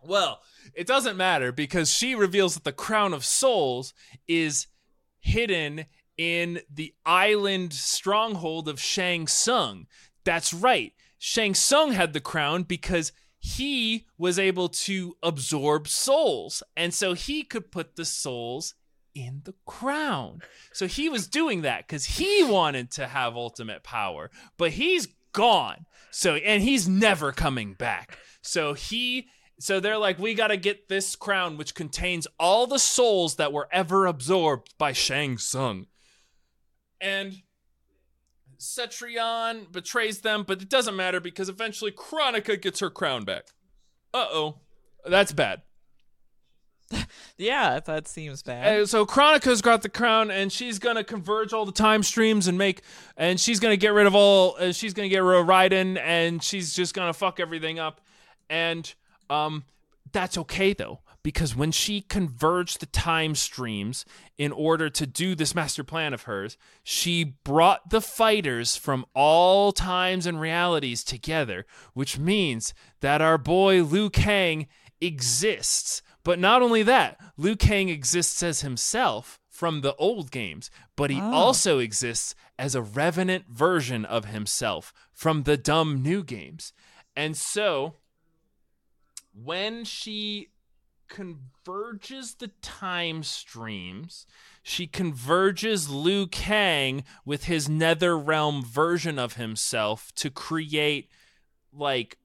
Well, it doesn't matter because she reveals that the crown of souls is hidden in the island stronghold of Shang Tsung. That's right. Shang Tsung had the crown because he was able to absorb souls. And so he could put the souls in the crown. So he was doing that because he wanted to have ultimate power, but he's gone. So, and he's never coming back. So he so they're like, we got to get this crown, which contains all the souls that were ever absorbed by Shang Tsung. And Cetrion betrays them, but it doesn't matter because eventually Kronika gets her crown back. Uh oh. That's bad. yeah, that seems bad. Uh, so Kronika's got the crown, and she's gonna converge all the time streams and make, and she's gonna get rid of all. Uh, she's gonna get rid of Raiden, and she's just gonna fuck everything up, and um, that's okay though because when she converged the time streams in order to do this master plan of hers, she brought the fighters from all times and realities together, which means that our boy Liu Kang exists. But not only that, Liu Kang exists as himself from the old games, but he Oh. also exists as a revenant version of himself from the dumb new games. And so when she converges the time streams, she converges Liu Kang with his nether realm version of himself to create like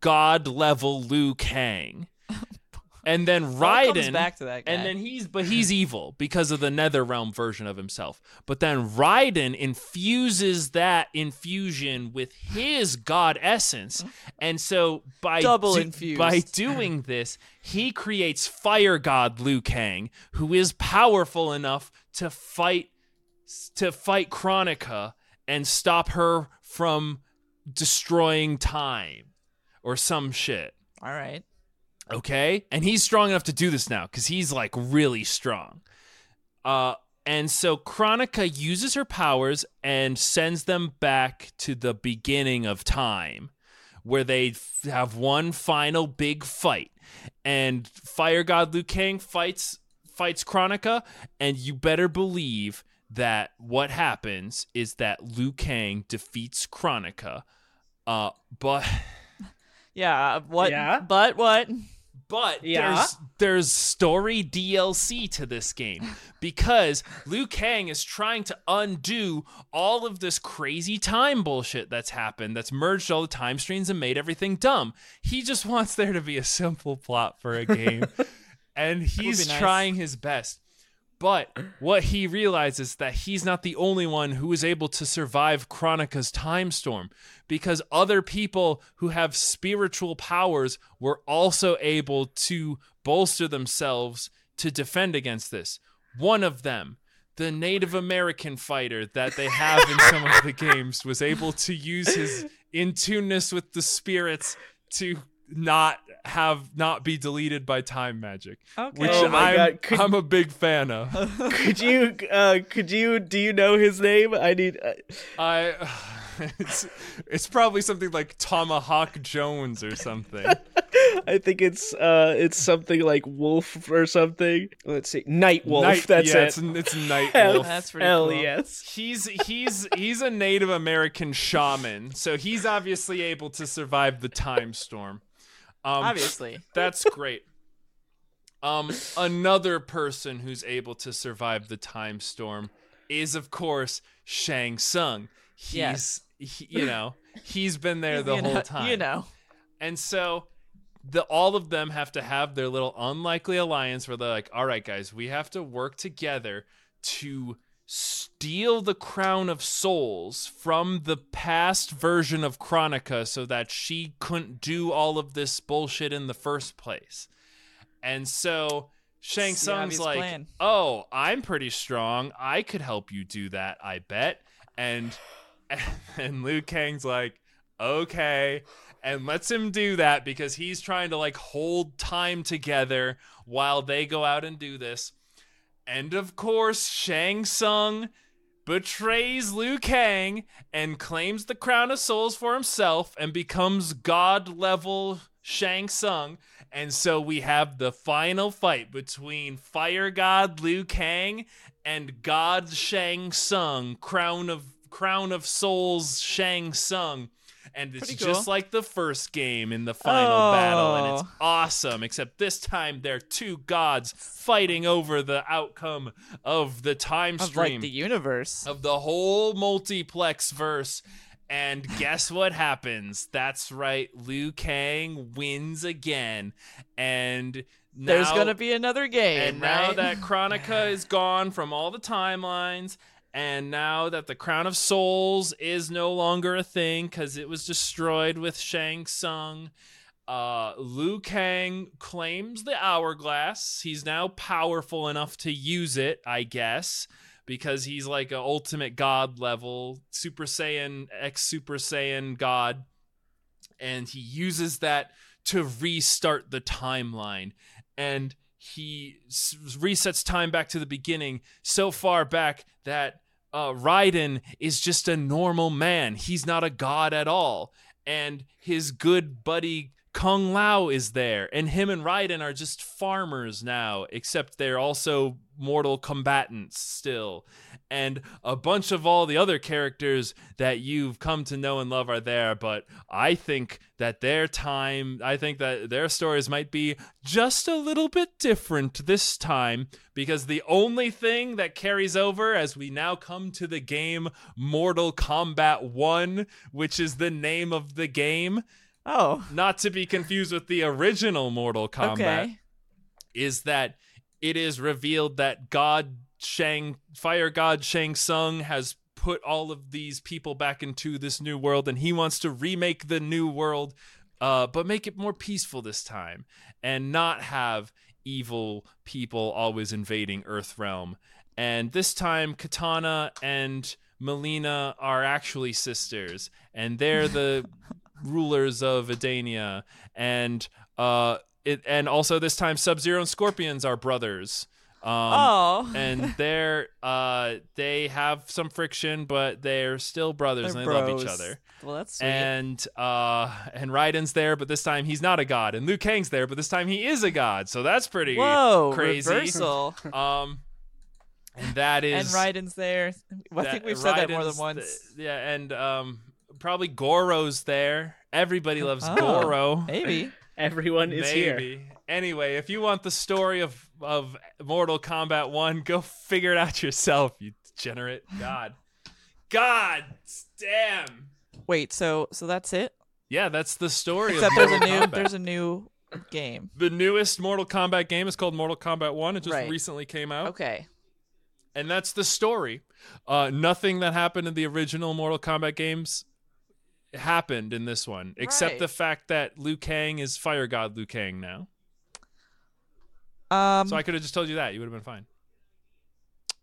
god level Liu Kang. And then all comes Raiden back to that guy. and then he's but he's evil because of the nether realm version of himself. But then Raiden infuses that infusion with his god essence. And so by Double do- infused. by doing this, he creates fire god Liu Kang, who is powerful enough to fight to fight Kronika and stop her from destroying time or some shit. All right. Okay? And he's strong enough to do this now because he's like really strong. Uh, and so Kronika uses her powers and sends them back to the beginning of time where they f- have one final big fight. And Fire God Liu Kang fights fights Kronika, and you better believe that what happens is that Liu Kang defeats Kronika. Uh, but Yeah. What? Yeah? But what? But Yeah. there's there's story DLC to this game because Liu Kang is trying to undo all of this crazy time bullshit that's happened that's merged all the time streams and made everything dumb. He just wants there to be a simple plot for a game and he's nice. trying his best. But what he realizes that he's not the only one who is able to survive Kronika's time storm because other people who have spiritual powers were also able to bolster themselves to defend against this. One of them, the Native American fighter that they have in some of the games, was able to use his in tuneness with the spirits to not have not be deleted by time magic Okay. which Oh my I'm, God, could- I'm a big fan of. could you uh could you do you know his name i need uh, I, it's, it's probably something like Tomahawk Jones or something. i think it's uh it's something like wolf or something let's see Nightwolf Night- that's yeah, it It's, it's Night hell, Wolf. That's pretty hell cool. yes He's he's he's a Native American shaman, so he's obviously able to survive the time storm. Um, Obviously. That's great. Um, another person who's able to survive the time storm is, of course, Shang Tsung. He's, Yes. he, you know, he's been there the You whole know- time. You know. And so the all of them have to have their little unlikely alliance where they're like, all right, guys, we have to work together to steal the crown of souls from the past version of Kronika so that she couldn't do all of this bullshit in the first place. And so Shang Tsung's like, plan. "Oh, I'm pretty strong. I could help you do that, I bet." And and Liu Kang's like, "Okay." And lets him do that because he's trying to like hold time together while they go out and do this. And of course, Shang Tsung betrays Liu Kang and claims the crown of souls for himself and becomes god level Shang Tsung. And so we have the final fight between Fire God Liu Kang and God Shang Tsung, crown of crown of souls Shang Tsung. And it's Pretty just cool. like the first game in the final battle, and it's Oh. awesome. Except this time they're two gods fighting over the outcome of the time Of stream like the universe. of the whole multiplex verse. And guess what happens? That's right, Liu Kang wins again. And now, There's gonna be another game. and now that Kronika is gone from all the timelines, and now that the Crown of Souls is no longer a thing because it was destroyed with Shang Tsung, uh, Liu Kang claims the hourglass. He's now powerful enough to use it, I guess, because he's like a ultimate god level, Super Saiyan, ex Super Saiyan god. And he uses that to restart the timeline. And he resets time back to the beginning so far back that uh, Raiden is just a normal man. He's not a god at all. And his good buddy Kung Lao is there. And him and Raiden are just farmers now, except they're also mortal combatants still. And a bunch of all the other characters that you've come to know and love are there. But I think that their time, I think that their stories might be just a little bit different this time because the only thing that carries over as we now come to the game Mortal Kombat 1, which is the name of the game, Oh, not to be confused with the original Mortal Kombat, okay. is that it is revealed that God Shang, Fire God Shang Tsung, has put all of these people back into this new world, and he wants to remake the new world, uh, but make it more peaceful this time, and not have evil people always invading Earthrealm. And this time, Kitana and Mileena are actually sisters, and they're the rulers of Edenia, and uh, it, and also this time, Sub Zero and Scorpions are brothers. Um, oh, and they're uh they have some friction, but they're still brothers They're and they love each other. Well, that's sweet. And uh and Raiden's there, but this time he's not a god. And Liu Kang's there, but this time he is a god. So that's pretty Whoa, crazy. reversal. Um and that is and Raiden's there. I that- think we've said that more than once. the- yeah, and um probably Goro's there. Everybody loves Oh, Goro. Maybe. Everyone is here. Anyway, if you want the story of of Mortal Kombat 1, go figure it out yourself, you degenerate. God. God damn. Wait, so so that's it? Yeah, that's the story Except of there's a new Kombat. there's a new game. the newest Mortal Kombat game is called Mortal Kombat 1. It just Right. recently came out. Okay. And that's the story. Uh, nothing that happened in the original Mortal Kombat games happened in this one, except Right. the fact that Liu Kang is Fire God Liu Kang now. Um So I could have just told you that. You would have been fine.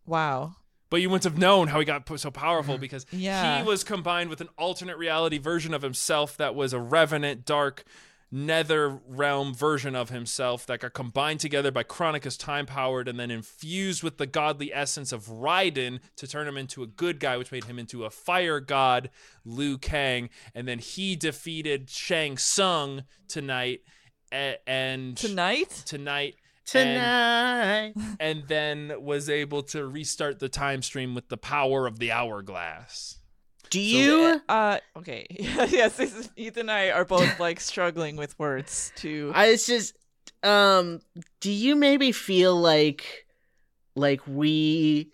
wow. But you wouldn't have known how he got so powerful because Yeah. he was combined with an alternate reality version of himself that was a revenant, dark, nether realm version of himself that got combined together by Kronika's time powered and then infused with the godly essence of Raiden to turn him into a good guy, which made him into a fire god, Liu Kang. And then he defeated Shang Tsung tonight. a- And Tonight? tonight Tonight. and then was able to restart the time stream with the power of the hourglass. Do you? Uh okay. yes, this is, Ethan and I are both like struggling with words to I it's just um do you maybe feel like like we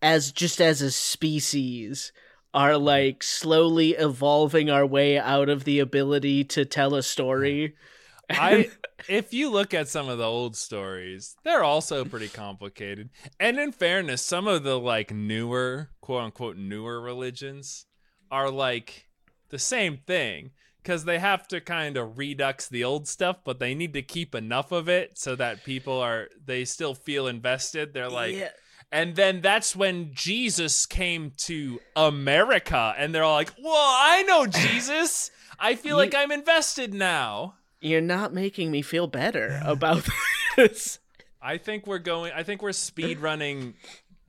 as just as a species are like slowly evolving our way out of the ability to tell a story? I if you look at some of the old stories, they're also pretty complicated. And in fairness, some of the like newer, quote unquote newer religions are like the same thing because they have to kind of redux the old stuff, but they need to keep enough of it so that people are they still feel invested. They're like Yeah. And then that's when Jesus came to America, and they're all like, "Well, I know Jesus. I feel You- like I'm invested now." You're not making me feel better about this. I think we're going. I think we're speed running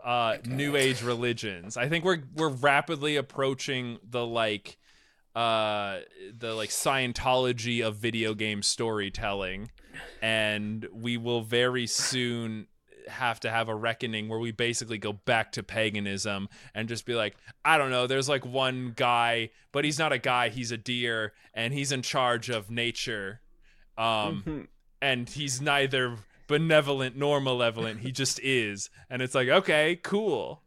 uh, New Age religions. I think we're we're rapidly approaching the like uh the like Scientology of video game storytelling, and we will very soon have to have a reckoning where we basically go back to paganism and just be like i don't know there's like one guy but he's not a guy he's a deer and he's in charge of nature um Mhm. and he's neither benevolent nor malevolent. He just is, and it's like okay, cool.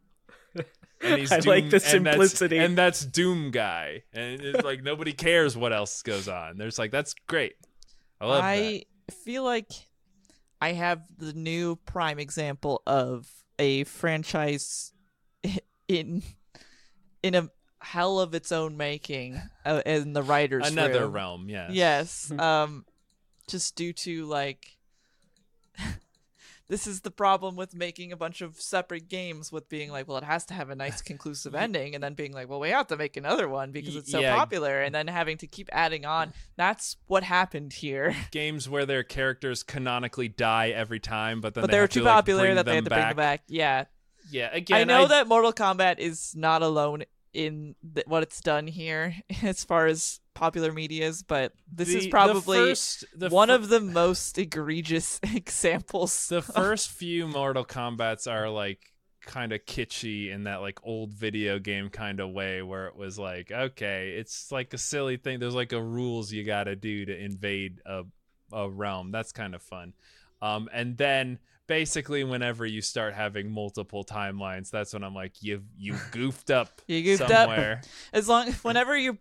And he's I like the and that's- simplicity. and that's Doom guy, and it's like nobody cares what else goes on. There's like that's great. I love I feel like I have the new prime example of a franchise in in a hell of its own making uh, in the writers. Another room. realm, yeah. Yes. Um, just due to like this is the problem with making a bunch of separate games with being like, well, it has to have a nice conclusive ending, and then being like, well, we have to make another one because it's so yeah. popular, and then having to keep adding on. That's what happened here. Games where their characters canonically die every time, but then but they they were too to, popular bring that they had to bring them back. Yeah, Yeah, again, I know that Mortal Kombat is not alone in th- what it's done here as far as popular media is, but this the- is the probably first- the one fir- of the most egregious examples. the first few Mortal Kombats are like kind of kitschy in that like old video game kind of way where it was like okay it's like a silly thing. There's like a rules you got to do to invade a, a realm. That's kind of fun. Um and then basically whenever you start having multiple timelines that's when i'm like you you goofed up You goofed up. as long whenever you're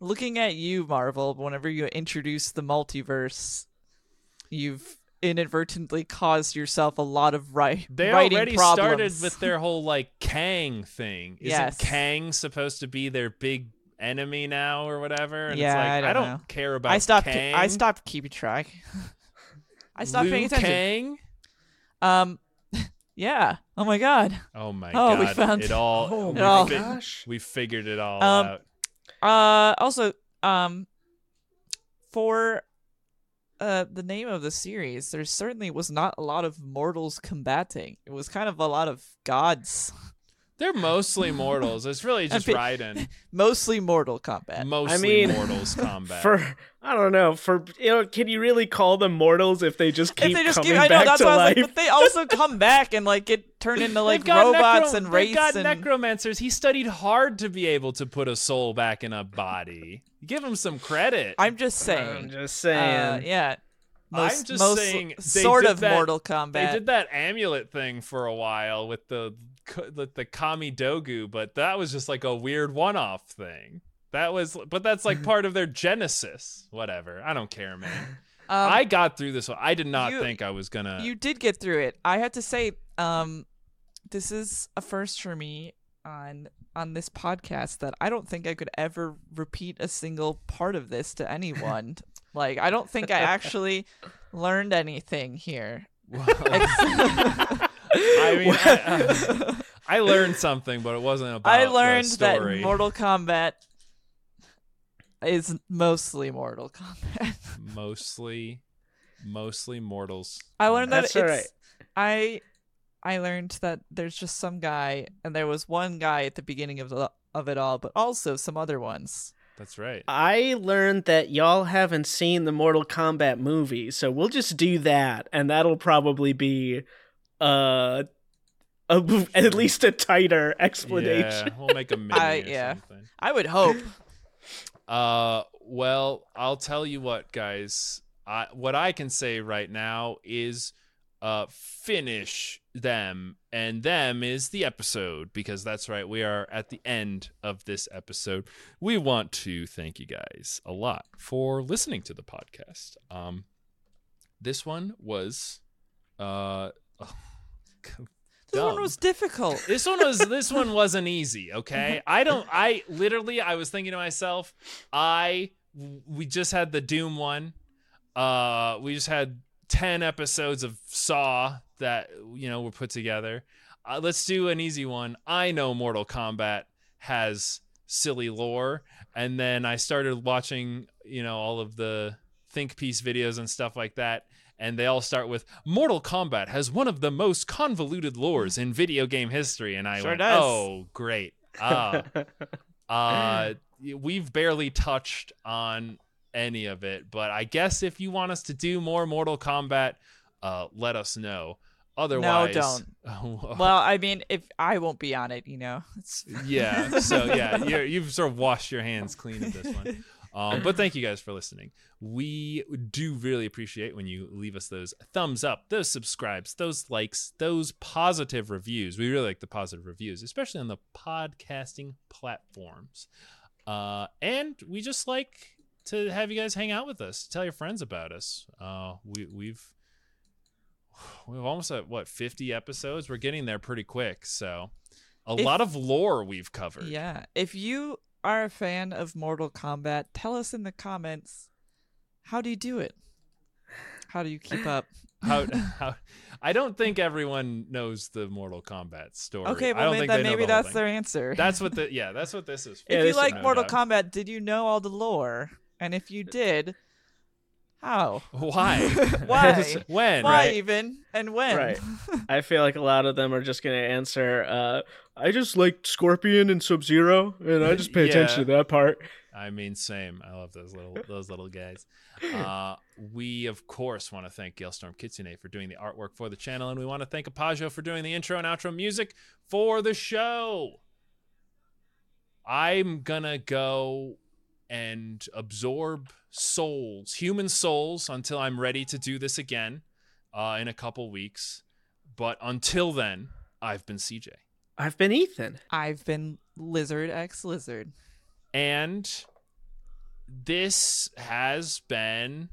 looking at you, Marvel, whenever you introduce the multiverse, you've inadvertently caused yourself a lot of right They already problems. started with their whole like Kang thing. Isn't Yes. Kang supposed to be their big enemy now or whatever? And Yeah, it's like I don't know. care about I stopped. Kang. I stopped keeping track. I stopped Liu paying attention. Kang? Um, yeah. Oh my god. Oh my Oh, we found- it all Oh we, my fi- gosh. we figured it all Um, out. Uh, also, um, for uh the name of the series, there certainly was not a lot of mortals combating. It was kind of a lot of gods, They're mostly mortals. It's really just pi- Raiden. mostly mortal combat. Mostly mean, mortals combat. For I don't know. For you know, can you really call them mortals if they just keep if they just coming keep, I know back that's to why I was life? like, but they also come back and like get turned into like got robots necro- and they've got and necromancers. He studied hard to be able to put a soul back in a body. Give him some credit. I'm just saying. I'm saying. just Uh, saying. yeah. I'm just most saying sort of that- Mortal They did that amulet thing for a while with the with the Kamidogu, but that was just like a weird one-off thing. That was, but that's like part of their genesis. Whatever. I don't care, man. Um, I got through this one. I did not you- think I was gonna. you did get through it. I have to say, um, this is a first for me on on this podcast that I don't think I could ever repeat a single part of this to anyone. like, I don't think I actually learned anything here. I mean, I, I learned something, but it wasn't about. I the learned that. Mortal Kombat is mostly Mortal Kombat. mostly, mostly mortals. I learned that That's it's alright. I I learned that there's just some guy and there was one guy at the beginning of the of it all, but also some other ones. That's right. I learned that y'all haven't seen the Mortal Kombat movie, so we'll just do that, and that'll probably be uh, a, at least a tighter explanation. Yeah, we'll make a mini I- or yeah. something. I would hope. Uh, well, I'll tell you what, guys. I what I can say right now is, uh, finish them, and them is the episode because that's right. We are at the end of this episode. We want to thank you guys a lot for listening to the podcast. Um, this one was, uh. This one was difficult. This one was this one wasn't easy, okay? I don't I literally I was thinking to myself, I we just had the Doom one. Uh we just had 10 episodes of Saw that you know were put together. Uh, let's do an easy one. I know Mortal Kombat has silly lore and then I started watching, you know, all of the think piece videos and stuff like that and they all start with Mortal Kombat has one of the most convoluted lores in video game history, and I Sure went, does. "Oh, great! Ah, uh, we've barely touched on any of it, but I guess if you want us to do more Mortal Kombat, uh, let us know. Otherwise, no, don't. Well, I mean, if I won't be on it, you know. It's yeah. So yeah, you're, you've sort of washed your hands clean of this one. Um, but thank you guys for listening. We do really appreciate when you leave us those thumbs up, those subscribes, those likes, those positive reviews. We really like the positive reviews, especially on the podcasting platforms. Uh, and we just like to have you guys hang out with us. Tell your friends about us. Uh, we we've we've almost at what 50 episodes. We're getting there pretty quick. So a If- lot of lore we've covered. yeah. If you are a fan of Mortal Kombat, tell us in the comments how do you do it? How do you keep up? How, how I don't think everyone knows the Mortal Kombat story. Okay, I don't may- think then they know maybe the that's their answer. That's what the yeah, that's what this is. For. If this you like Mortal doubt. Kombat, did you know all the lore? And if you did, how? Why? Why? when? Why Right. even? And when? Right. I feel like a lot of them are just going to answer, uh, I just like Scorpion and Sub Zero, and I just pay attention to that part. I mean, same. I love those little those little guys. Uh, we of course want to thank Gailstorm Kitsune for doing the artwork for the channel, and we want to thank Apajo for doing the intro and outro music for the show. I'm gonna go and absorb souls, human souls, until I'm ready to do this again uh, in a couple weeks. But until then, I've been CJ. I've been Ethan. I've been LizardxLizard. and this has been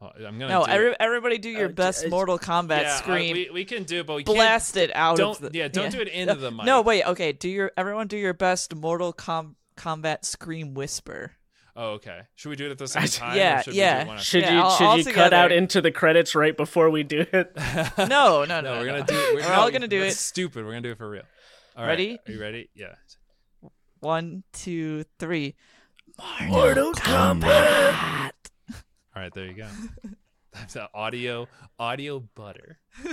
oh, i'm gonna No, do every, everybody do your Uh, best it's- Mortal Kombat yeah, I- scream. we, we can do it but we Blast it out don't of the yeah don't do it into the mic No, wait. Okay, do your everyone do your best Mortal Com- Kombat scream whisper. Oh okay should we do it at the same time Yeah, should yeah. it Should Yeah, you all- should all you cut out into the credits right before we do it? No, no, no. no we're no. gonna do it We're no, all gonna do that's it. stupid we're gonna do it for real all right, Ready? are you ready yeah One, two, three. Mortal Kombat. all right there you go that's the audio audio butter